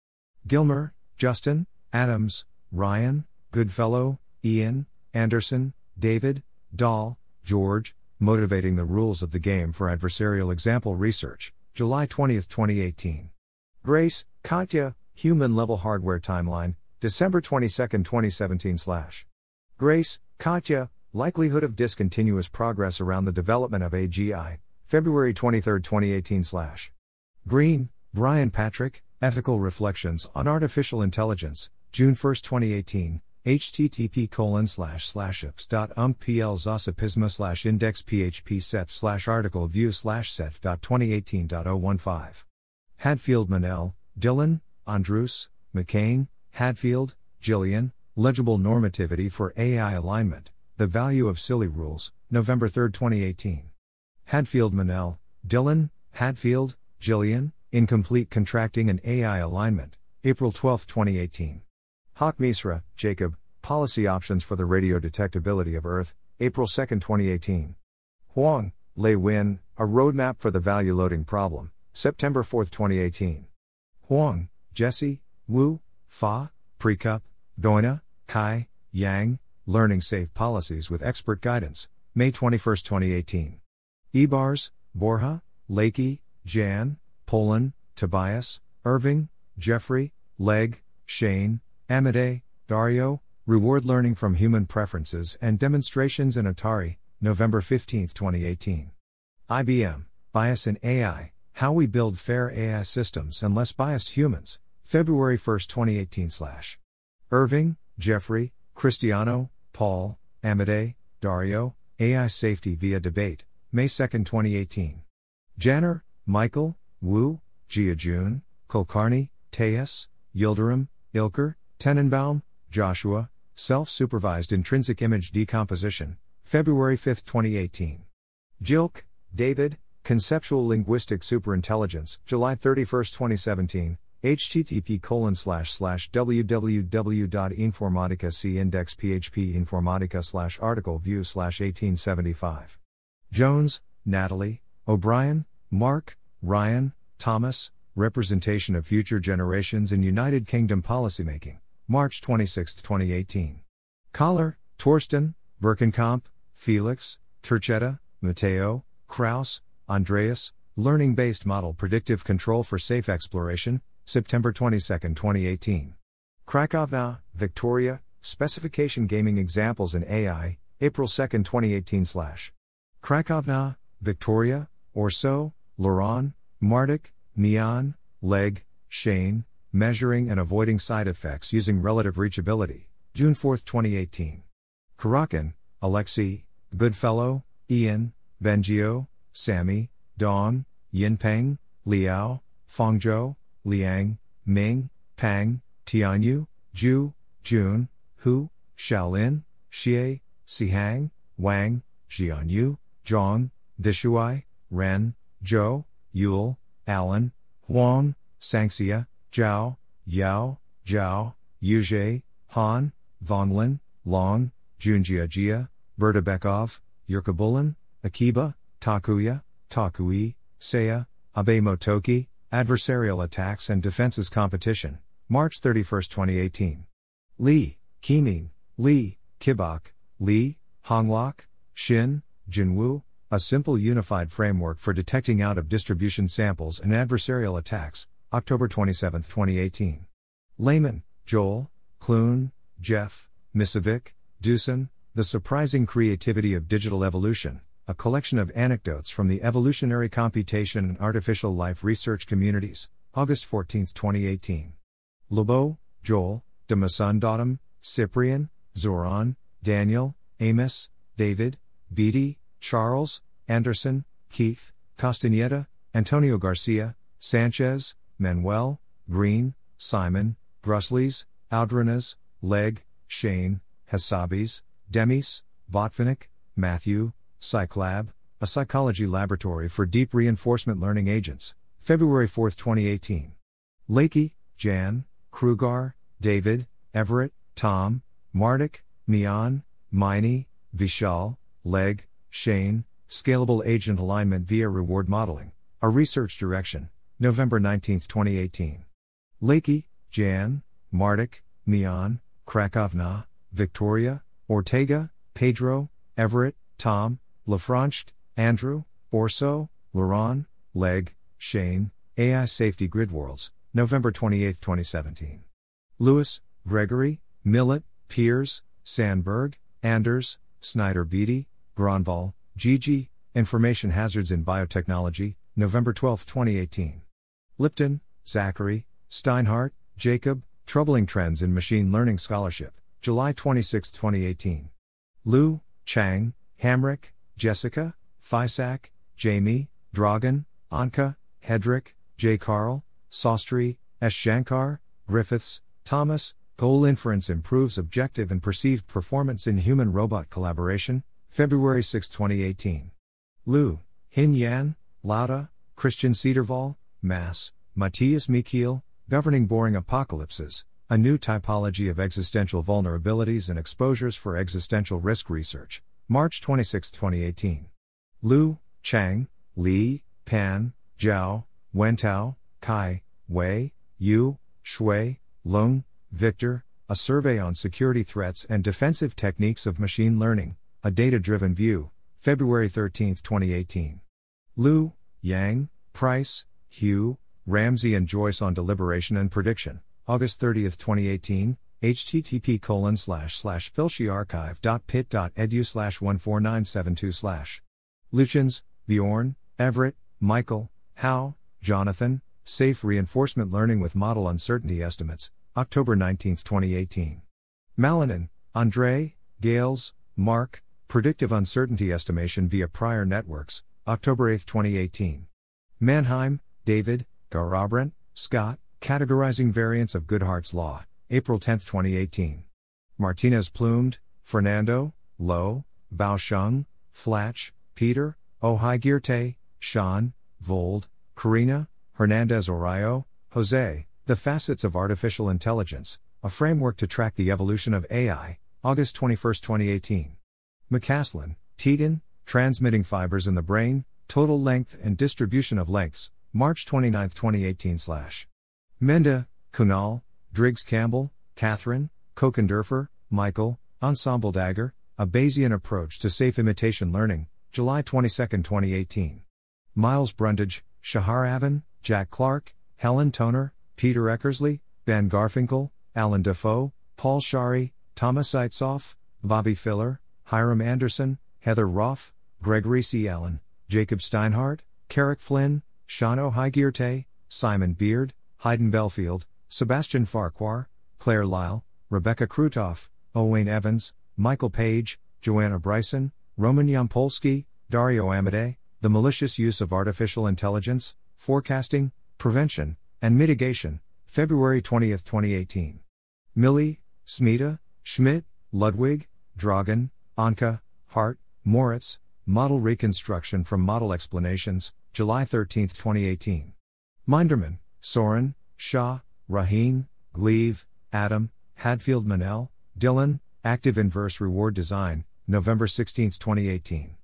Gilmer, Justin, Adams, Ryan, Goodfellow, Ian, Anderson, David, Dahl, George, Motivating the Rules of the Game for Adversarial Example Research, July 20, 2018. Grace, Katja, Human Level Hardware Timeline, December 22, 2017. Slash. Grace, Katja, Likelihood of Discontinuous Progress Around the Development of AGI, February 23, 2018. Slash. Green, Brian Patrick, Ethical Reflections on Artificial Intelligence, June 1, 2018, http colon slash slash ups dot umpl zosapisma slash index php set slash article view slash set dot 2018.015. Hadfield Menell, Dylan, Andrus, McCain, Hadfield, Gillian, Legible Normativity for AI Alignment, The Value of Silly Rules, November 3, 2018. Hadfield Menell, Dylan, Hadfield, Gillian, Incomplete Contracting and AI Alignment, April 12, 2018. Haqq Misra, Jacob, Policy Options for the Radio Detectability of Earth, April 2, 2018. Huang, Lei Win, A Roadmap for the Value Loading Problem, September 4, 2018. Huang, Jesse, Wu, Fa, Precup, Doina, Kai, Yang, Learning Safe Policies with Expert Guidance, May 21, 2018. Ibarz, Borja, Leike, Jan, Pohlen, Tobias, Irving, Geoffrey, Legg, Shane, Amodei, Dario, Reward Learning from Human Preferences and Demonstrations in Atari, November 15, 2018. IBM, Bias in AI, How We Build Fair AI Systems and Less Biased Humans, February 1, 2018. Slash. Irving, Geoffrey, Christiano, Paul, Amodei, Dario, AI Safety via Debate, May 2, 2018. Janner, Michael, Wu, Jia Jun, Kulkarni, Tejas, Yildirim, Ilker, Tenenbaum, Joshua, Self Supervised Intrinsic Image Decomposition, February 5, 2018. Jilk, David, Conceptual Linguistic Superintelligence, July 31, 2017, http colon slash slash www.informatica c index php informatica slash article view slash 1875. Jones, Natalie, O'Brien, Mark, Ryan, Thomas, Representation of Future Generations in United Kingdom Policymaking, March 26, 2018. Koller, Torsten, Birkenkamp, Felix, Turchetta, Matteo, Krause, Andreas, Learning Based Model Predictive Control for Safe Exploration, September 22, 2018. Krakovna, Victoria, Specification Gaming Examples in AI, April 2, 2018. Slash. Krakovna, Victoria, Orseau, Laurent, Martic, Mian, Legg, Shane, Measuring and Avoiding Side Effects Using Relative Reachability, June 4, 2018. Kurakin, Alexei, Goodfellow, Ian, Bengio, Sammy, Dong, Yinpeng, Liao, Fangzhou, Liang, Ming, Pang, Tianyu, Zhu, Jun, Hu, Shaolin, Xie, Sihang, Wang, Jianyu, Zhang, Dishuai, Ren, Zhou, Yuille, Alan, Huang, Sangxia, Zhao, Yao, Zhao, Yuzhe, Han, Vonglin, Long, Junjiajia, Bertabekov, Yurkabulin, Akiba, Takuya, Takui, Seiya, Abe Motoki, Adversarial Attacks and Defenses Competition, March 31, 2018. Li, Kiming, Li, Kibok, Li, Honglok, Shin, Jinwu, a simple unified framework for detecting out of distribution samples and adversarial attacks, October 27, 2018. Lehman, Joel, Clune, Jeff, Misevic, Dusan, The Surprising Creativity of Digital Evolution, a collection of anecdotes from the evolutionary computation and artificial life research communities, August 14, 2018. Leibo, Joel, Demasun Daughtam, Cyprian, Zoran, Daniel, Amos, David, Beatty, Charles, Anderson, Keith, Castaneda, Antonio Garcia, Sanchez, Manuel, Green, Simon, Gruslys, Aldranas, Legg, Shane, Hassabis, Demis, Botvinick, Matthew, Psychlab, a psychology laboratory for deep reinforcement learning agents, February 4, 2018. Leike, Jan, Krueger, David, Everitt, Tom, Martic, Mian, Maini, Vishal, Legg, Shane, Scalable Agent Alignment via Reward Modeling, a research direction, November 19, 2018. Leike, Jan, Martic, Mian, Krakovna, Victoria, Ortega, Pedro, Everitt, Tom, Lefrancq, Andrew, Orseau, Laurent, Legg, Shane, AI Safety Grid Worlds, November 28, 2017. Lewis, Gregory, Millett, Piers, Sandberg, Anders, Snyder Beattie, Gronvall, Gigi, Information Hazards in Biotechnology, November 12, 2018. Lipton, Zachary, Steinhardt, Jacob, Troubling Trends in Machine Learning Scholarship, July 26, 2018. Liu, Chang, Hamrick, Jessica, Fisac, Jamie, Dragan, Anca, Hedrick, J. Carl, Sastry, S. Shankar, Griffiths, Thomas, Goal Inference Improves Objective and Perceived Performance in Human Robot Collaboration, February 6, 2018. Liu, Hin Yan, Lauda, Christian Cedarval, Mass, Matthias Michiel, Governing Boring Apocalypses, a new typology of existential vulnerabilities and exposures for existential risk research, March 26, 2018. Liu, Chang, Li, Pan, Zhao, Wentao, Kai, Wei, Yu, Shui, Lung, Victor, A Survey on Security Threats and Defensive Techniques of Machine Learning, A Data Driven View, February 13, 2018. Liu, Yang, Price, Hugh, Ramsey and Joyce on Deliberation and Prediction, August 30, 2018, http colon slash slash filshiarchive.pit.edu slash 14972 slash. Luchins, Bjorn, Everett, Michael, Howe, Jonathan, Safe Reinforcement Learning with Model Uncertainty Estimates, October 19, 2018. Malinin, Andre, Gales, Mark, Predictive Uncertainty Estimation via Prior Networks, October 8, 2018. Manheim, David, Garrabrant, Scott, Categorizing Variants of Goodhart's Law, April 10, 2018. Martinez Plumed, Fernando, Lowe, Baosheng, Flach, Peter, Ó hÉigeartaigh, Sean, Vold, Karina, Hernandez Orallo, Jose, The Facets of Artificial Intelligence, a framework to track the evolution of AI, August 21, 2018. McCaslin, Tegan, Transmitting Fibers in the Brain, Total Length and Distribution of Lengths, March 29, 2018. Slash. Menda, Kunal, Driggs Campbell, Catherine, Kochenderfer, Michael, Ensemble Dagger, A Bayesian Approach to Safe Imitation Learning, July 22, 2018. Miles Brundage, Shahar Avin, Jack Clark, Helen Toner, Peter Eckersley, Ben Garfinkel, Allan Dafoe, Paul Scharre, Thomas Zeitzoff, Bobby Filar, Hyrum Anderson, Heather Roff, Gregory C. Allen, Jacob Steinhardt, Carrick Flynn, Sean Ó hÉigeartaigh, Simon Beard, Hayden Belfield, Sebastian Farquhar, Claire Lyle, Rebecca Crootof, Owain Evans, Michael Page, Joanna Bryson, Roman Yampolskiy, Dario Amodei, The Malicious Use of Artificial Intelligence, Forecasting, Prevention, and Mitigation, February 20, 2018. Milli, Smita, Schmidt, Ludwig, Dragan, Anka, Hardt, Moritz, Model Reconstruction from Model Explanations, July 13, 2018. Mindermann, Soren, Shah, Rohin, Gleave, Adam, Hadfield Menell, Dylan, Active Inverse Reward Design, November 16, 2018.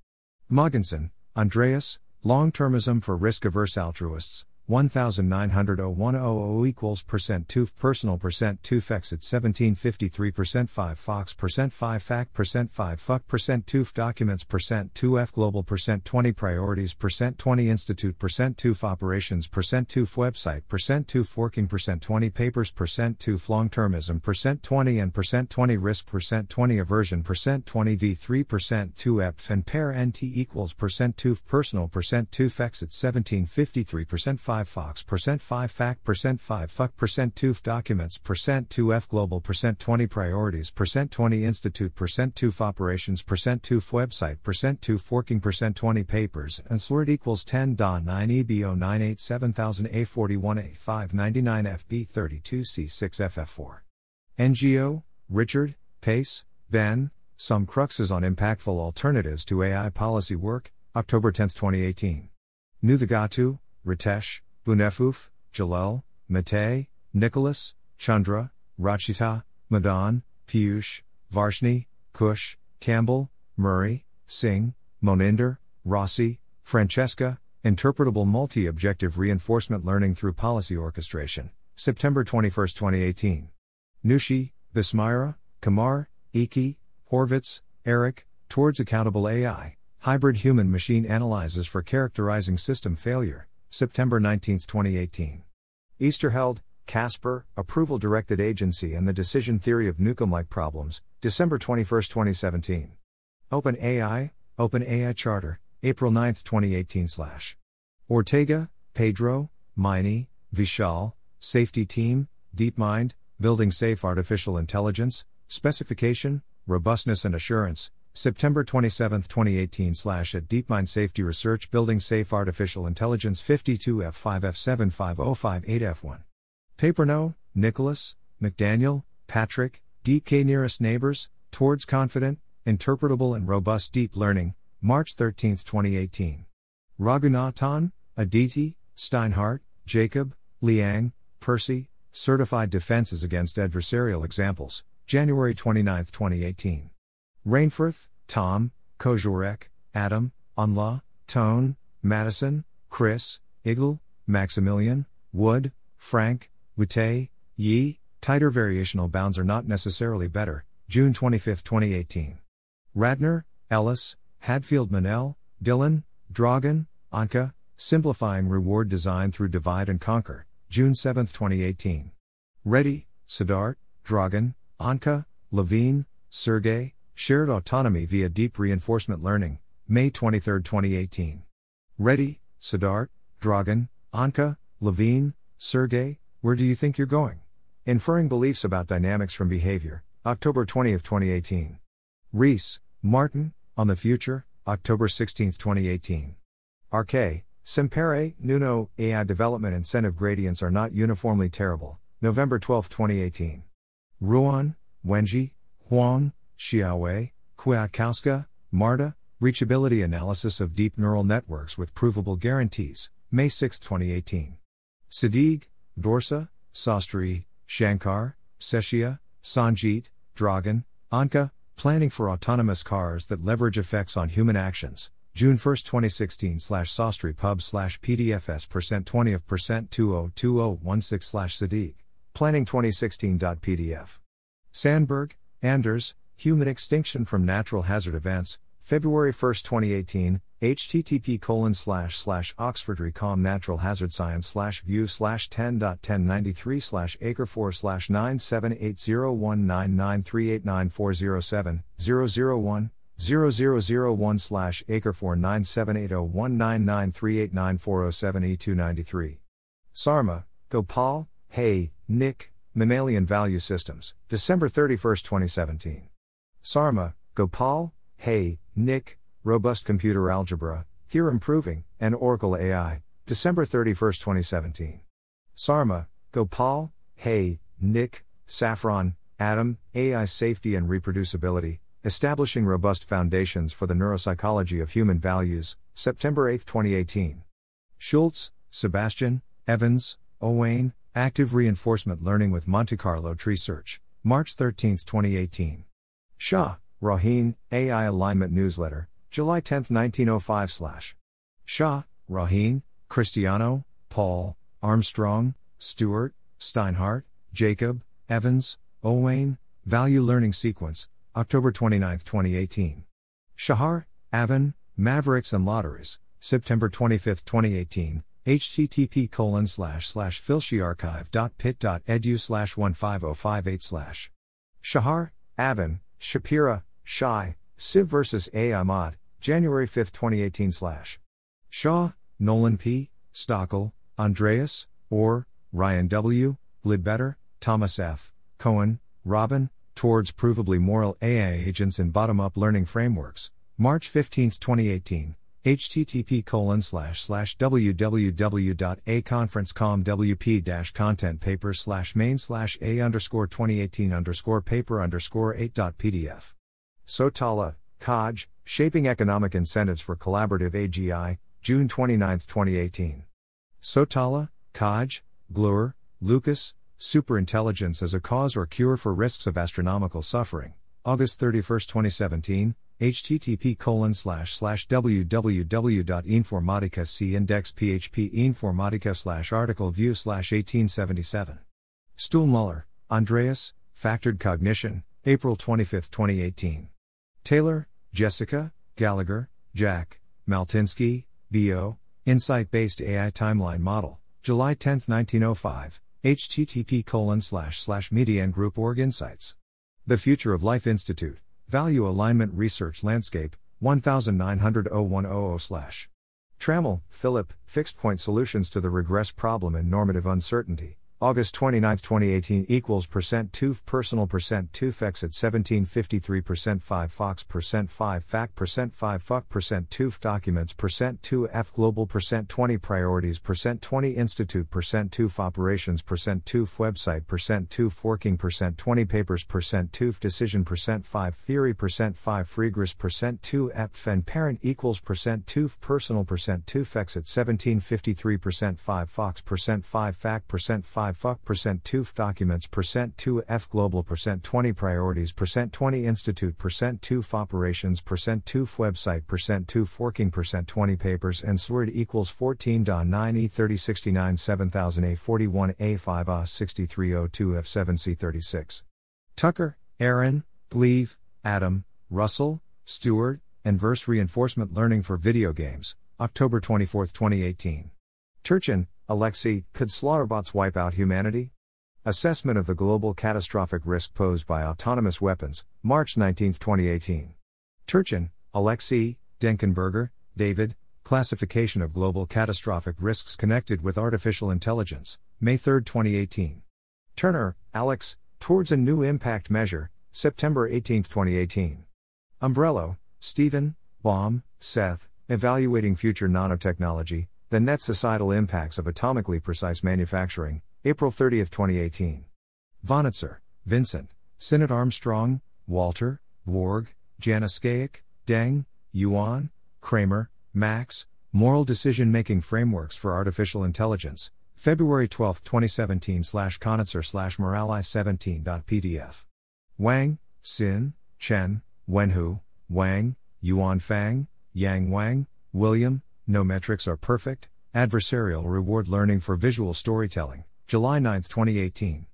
Mogensen, Andreas, Long Termism for Risk Averse Altruists, 1900 equals percent 2 personal percent 2 fex at 1753 percent 5 fox percent 5 fac percent 5 fuck percent 2 documents percent 2 f global percent 20 priorities percent 20 institute percent 2 operations percent 2 website percent 2 forking percent 20 papers percent 2 long termism percent 20 and percent 20 risk percent 20 aversion percent 20 v3 percent 2 epf and pair nt equals percent 2 personal percent 2 fex at 1753 percent 5 5 Fox percent 5 Fac percent 5 Fuck percent 2 Documents percent 2 F Global percent 20 Priorities percent 20 Institute percent 2 Operations percent 2 Website percent 2 Forking percent 20 Papers and Slurred equals 10 Da 9 ebo 987000 a 41 a 599 fb 32 c 6 ff 4 NGO Richard Pace Ben Some Cruxes on Impactful Alternatives to AI Policy Work October 10, 2018 Nuthagatu, Ritesh, Bouneffouf, Jalal, Mate, Nicholas, Chandra, Rachita, Madan, Piyush, Varshney, Kush, Campbell, Murray, Singh, Moninder, Rossi, Francesca, Interpretable Multi Objective Reinforcement Learning through Policy Orchestration, September 21, 2018. Nushi, Besmira, Kamar, Iki, Horvitz, Eric, Towards Accountable AI, Hybrid Human Machine Analyzes for Characterizing System Failure, September 19, 2018. Oesterheld, Caspar, Approval Directed Agency and the Decision Theory of Newcomb-like Problems, December 21, 2017. OpenAI, OpenAI Charter, April 9, 2018 slash. Ortega, Pedro, Maini, Vishal, Safety Team, DeepMind, Building Safe Artificial Intelligence, Specification, Robustness and Assurance, September 27, 2018 slash at DeepMind Safety Research Building Safe Artificial Intelligence 52F5F75058F1. Paperno, Nicholas, McDaniel, Patrick, Deep K Nearest Neighbors, Towards Confident, Interpretable and Robust Deep Learning, March 13, 2018. Raghunathan, Aditi, Steinhardt, Jacob, Liang, Percy, Certified Defenses Against Adversarial Examples, January 29, 2018. Rainforth, Tom, Kosiorek, Adam, Unla, Tone, Maddison, Chris, Igl, Maximilian, Wood, Frank, Wute, Yi, tighter variational bounds are not necessarily better, June 25, 2018. Ratner, Ellis, Hadfield Menell, Dylan, Dragan, Anca, Simplifying Reward Design Through Divide and Conquer, June 7, 2018. Reddy, Siddharth, Dragan, Anca, Levine, Sergey, Shared Autonomy via Deep Reinforcement Learning, May 23, 2018. Reddy, Siddharth, Dragan, Anca, Levine, Sergey, where do you think you're going? Inferring Beliefs About Dynamics from Behavior, October 20, 2018. Rees, Martin, On the Future, October 16, 2018. RK, Sempere, Nuno, AI development incentive gradients are not uniformly terrible, November 12, 2018. Ruan, Wenji, Huang, Xiaowei, Kwiatkowska, Marta, Reachability Analysis of Deep Neural Networks with Provable Guarantees, May 6, 2018. Sadigh, Dorsa, Sastry, Shankar, Seshia, Sanjit, Dragan, Anca, Planning for Autonomous Cars that Leverage Effects on Human Actions, June 1, 2016 slash Sastry pub slash PDFS percent 20 of percent 202016 slash Sadigh, Planning 2016.pdf. Sandberg, Anders, Human Extinction from Natural Hazard Events, February 1, 2018, http colon slash slash oxfordrecom natural hazard science slash view slash 10.1093 slash acre 4 slash 9780199389407 001 0001 slash acre 4 9780199389407 E293. Sarma, Gopal, Hay, Nick, Mammalian Value Systems, December 31, 2017. Sarma, Gopal, Hay, Nick, Robust Computer Algebra, Theorem Proving, and Oracle AI, December 31, 2017. Sarma, Gopal, Hay, Nick, Safron, Adam, AI Safety and Reproducibility, Establishing Robust Foundations for the Neuropsychology of Human Values, September 8, 2018. Schulze, Sebastian, Evans, Owain, Active Reinforcement Learning with Monte Carlo Tree Search, March 13, 2018. Shah, Rohin, AI Alignment Newsletter, July 10, 1905 slash. Shah, Rohin, Christiano, Paul, Armstrong, Stuart, Steinhardt, Jacob, Evans, Owain, Value Learning Sequence, October 29, 2018. Shahar, Avin, Mavericks and Lotteries, September 25, 2018, http colon slash slash filshiarchive.pit.edu slash 15058 slash. Shahar, Avin, Shapira, Shai, Civ vs. AI Mod, January 5, 2018 slash. Shaw, Nolan P., Stockel, Andreas, Orr, Ryan W., Lidbetter, Thomas F., Cohen, Robin, Towards Provably Moral AI Agents in Bottom Up Learning Frameworks, March 15, 2018, http colon slash slash www.aconferencecomwp content paper slash main slash a underscore 2018 underscore paper underscore 8.pdf. Sotala, Kaj, Shaping Economic Incentives for Collaborative AGI, June 29, 2018. Sotala, Kaj, Gloor, Lucas, Superintelligence as a Cause or Cure for Risks of Astronomical Suffering, August 31, 2017, http colon slash slash www.informatica c index php informatica slash article view slash 1877. Stuhlmuller, Andreas, Factored Cognition, April 25, 2018. Taylor, Jessica, Gallagher, Jack, Maltinsky, B.O., Insight Based AI Timeline Model, July 10, 1905, http colon slash slash media and group org insights. The Future of Life Institute, Value Alignment Research Landscape, 1900 0100 slash. Trammell, Philip, Fixed Point Solutions to the Regress Problem and Normative Uncertainty. August 29, 2018 equals percent 2 personal percent 2 fex at 1753 percent 5 fox percent 5 fac percent 5 fuck percent 2 documents percent 2 f global percent 20 priorities percent 20 institute percent 2 operations percent 2 website percent 2 forking percent 20 papers percent 2 decision percent 5 theory percent 5 freegress percent 2 f and parent equals percent 2 personal percent 2 fex at 1753 percent 5 fox percent 5 fac percent 5 5 fuck percent 2 documents percent 2 f global percent 20 priorities percent 20 institute percent 2 operations percent 2 website percent 2 forking percent 20 papers and sword equals 14 don 9 e 3069 7000 a 41 a 5 a 6302 f 7 c 36 Tucker, Aaron, Gleave, Adam, Russell, Stuart, and Verse Reinforcement Learning for Video Games, October 24, 2018. Turchin, Alexei, could slaughterbots wipe out humanity? Assessment of the global catastrophic risk posed by autonomous weapons, March 19, 2018. Turchin, Alexei, Denkenberger, David, Classification of Global Catastrophic Risks Connected with Artificial Intelligence, May 3, 2018. Turner, Alex, Towards a New Impact Measure, September 18, 2018. Umbrello, Stephen, Baum, Seth, Evaluating Future Nanotechnology, the Net Societal Impacts of Atomically Precise Manufacturing, April 30, 2018. Conitzer, Vincent, Sinnott Armstrong, Walter, Borg, Jana Schaich, Deng, Yuan, Kramer, Max, Moral Decision Making Frameworks for Artificial Intelligence, February 12, 2017 slash Conitzer slash Morali17.pdf. Wang, Xin, Chen, Wenhu, Wang, Yuan Fang, Yang Wang, William, no metrics are perfect. Adversarial Reward Learning for Visual Storytelling, July 9, 2018.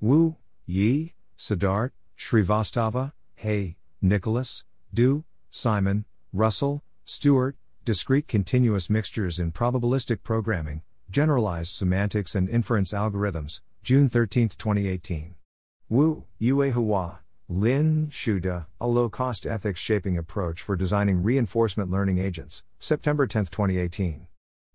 Wu, Yi, Siddharth, Srivastava, Hay, Nicholas, Du, Simon, Russell, Stuart, Discrete Continuous Mixtures in Probabilistic Programming, Generalized Semantics and Inference Algorithms, June 13, 2018. Wu, Yue Hua, Lin Shuda, a low cost ethics shaping approach for designing reinforcement learning agents, September 10, 2018.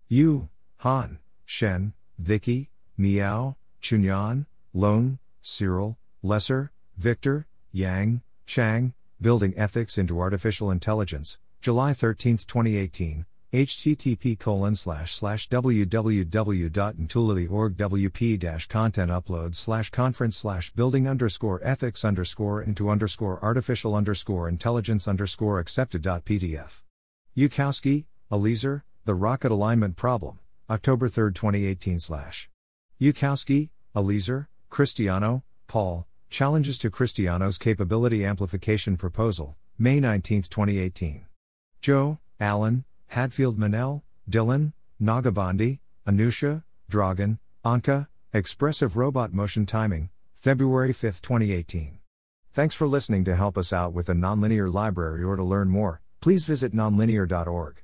Yu, Han, Shen, Vicky, Miao, Chunyan, Leung, Cyril, Lesser, Victor, Yang, Qiang, Building Ethics into Artificial Intelligence, July 13, 2018, http colon slash slash www.ntulily.org wp content upload slash conference slash building underscore ethics underscore into underscore artificial underscore intelligence underscore accepted.pdf. Yudkowsky, Eliezer, The Rocket Alignment Problem, October 3, 2018 slash. Yudkowsky, Eliezer, Christiano, Paul, Challenges to Christiano's Capability Amplification Proposal, May 19, 2018. Zhou, Alan, Hadfield Menell, Dylan, Nagabandi, Anusha, Dragan, Anca, Expressive Robot Motion Timing, February 5, 2018. Thanks for listening to help us out with the nonlinear library or to learn more, please visit nonlinear.org.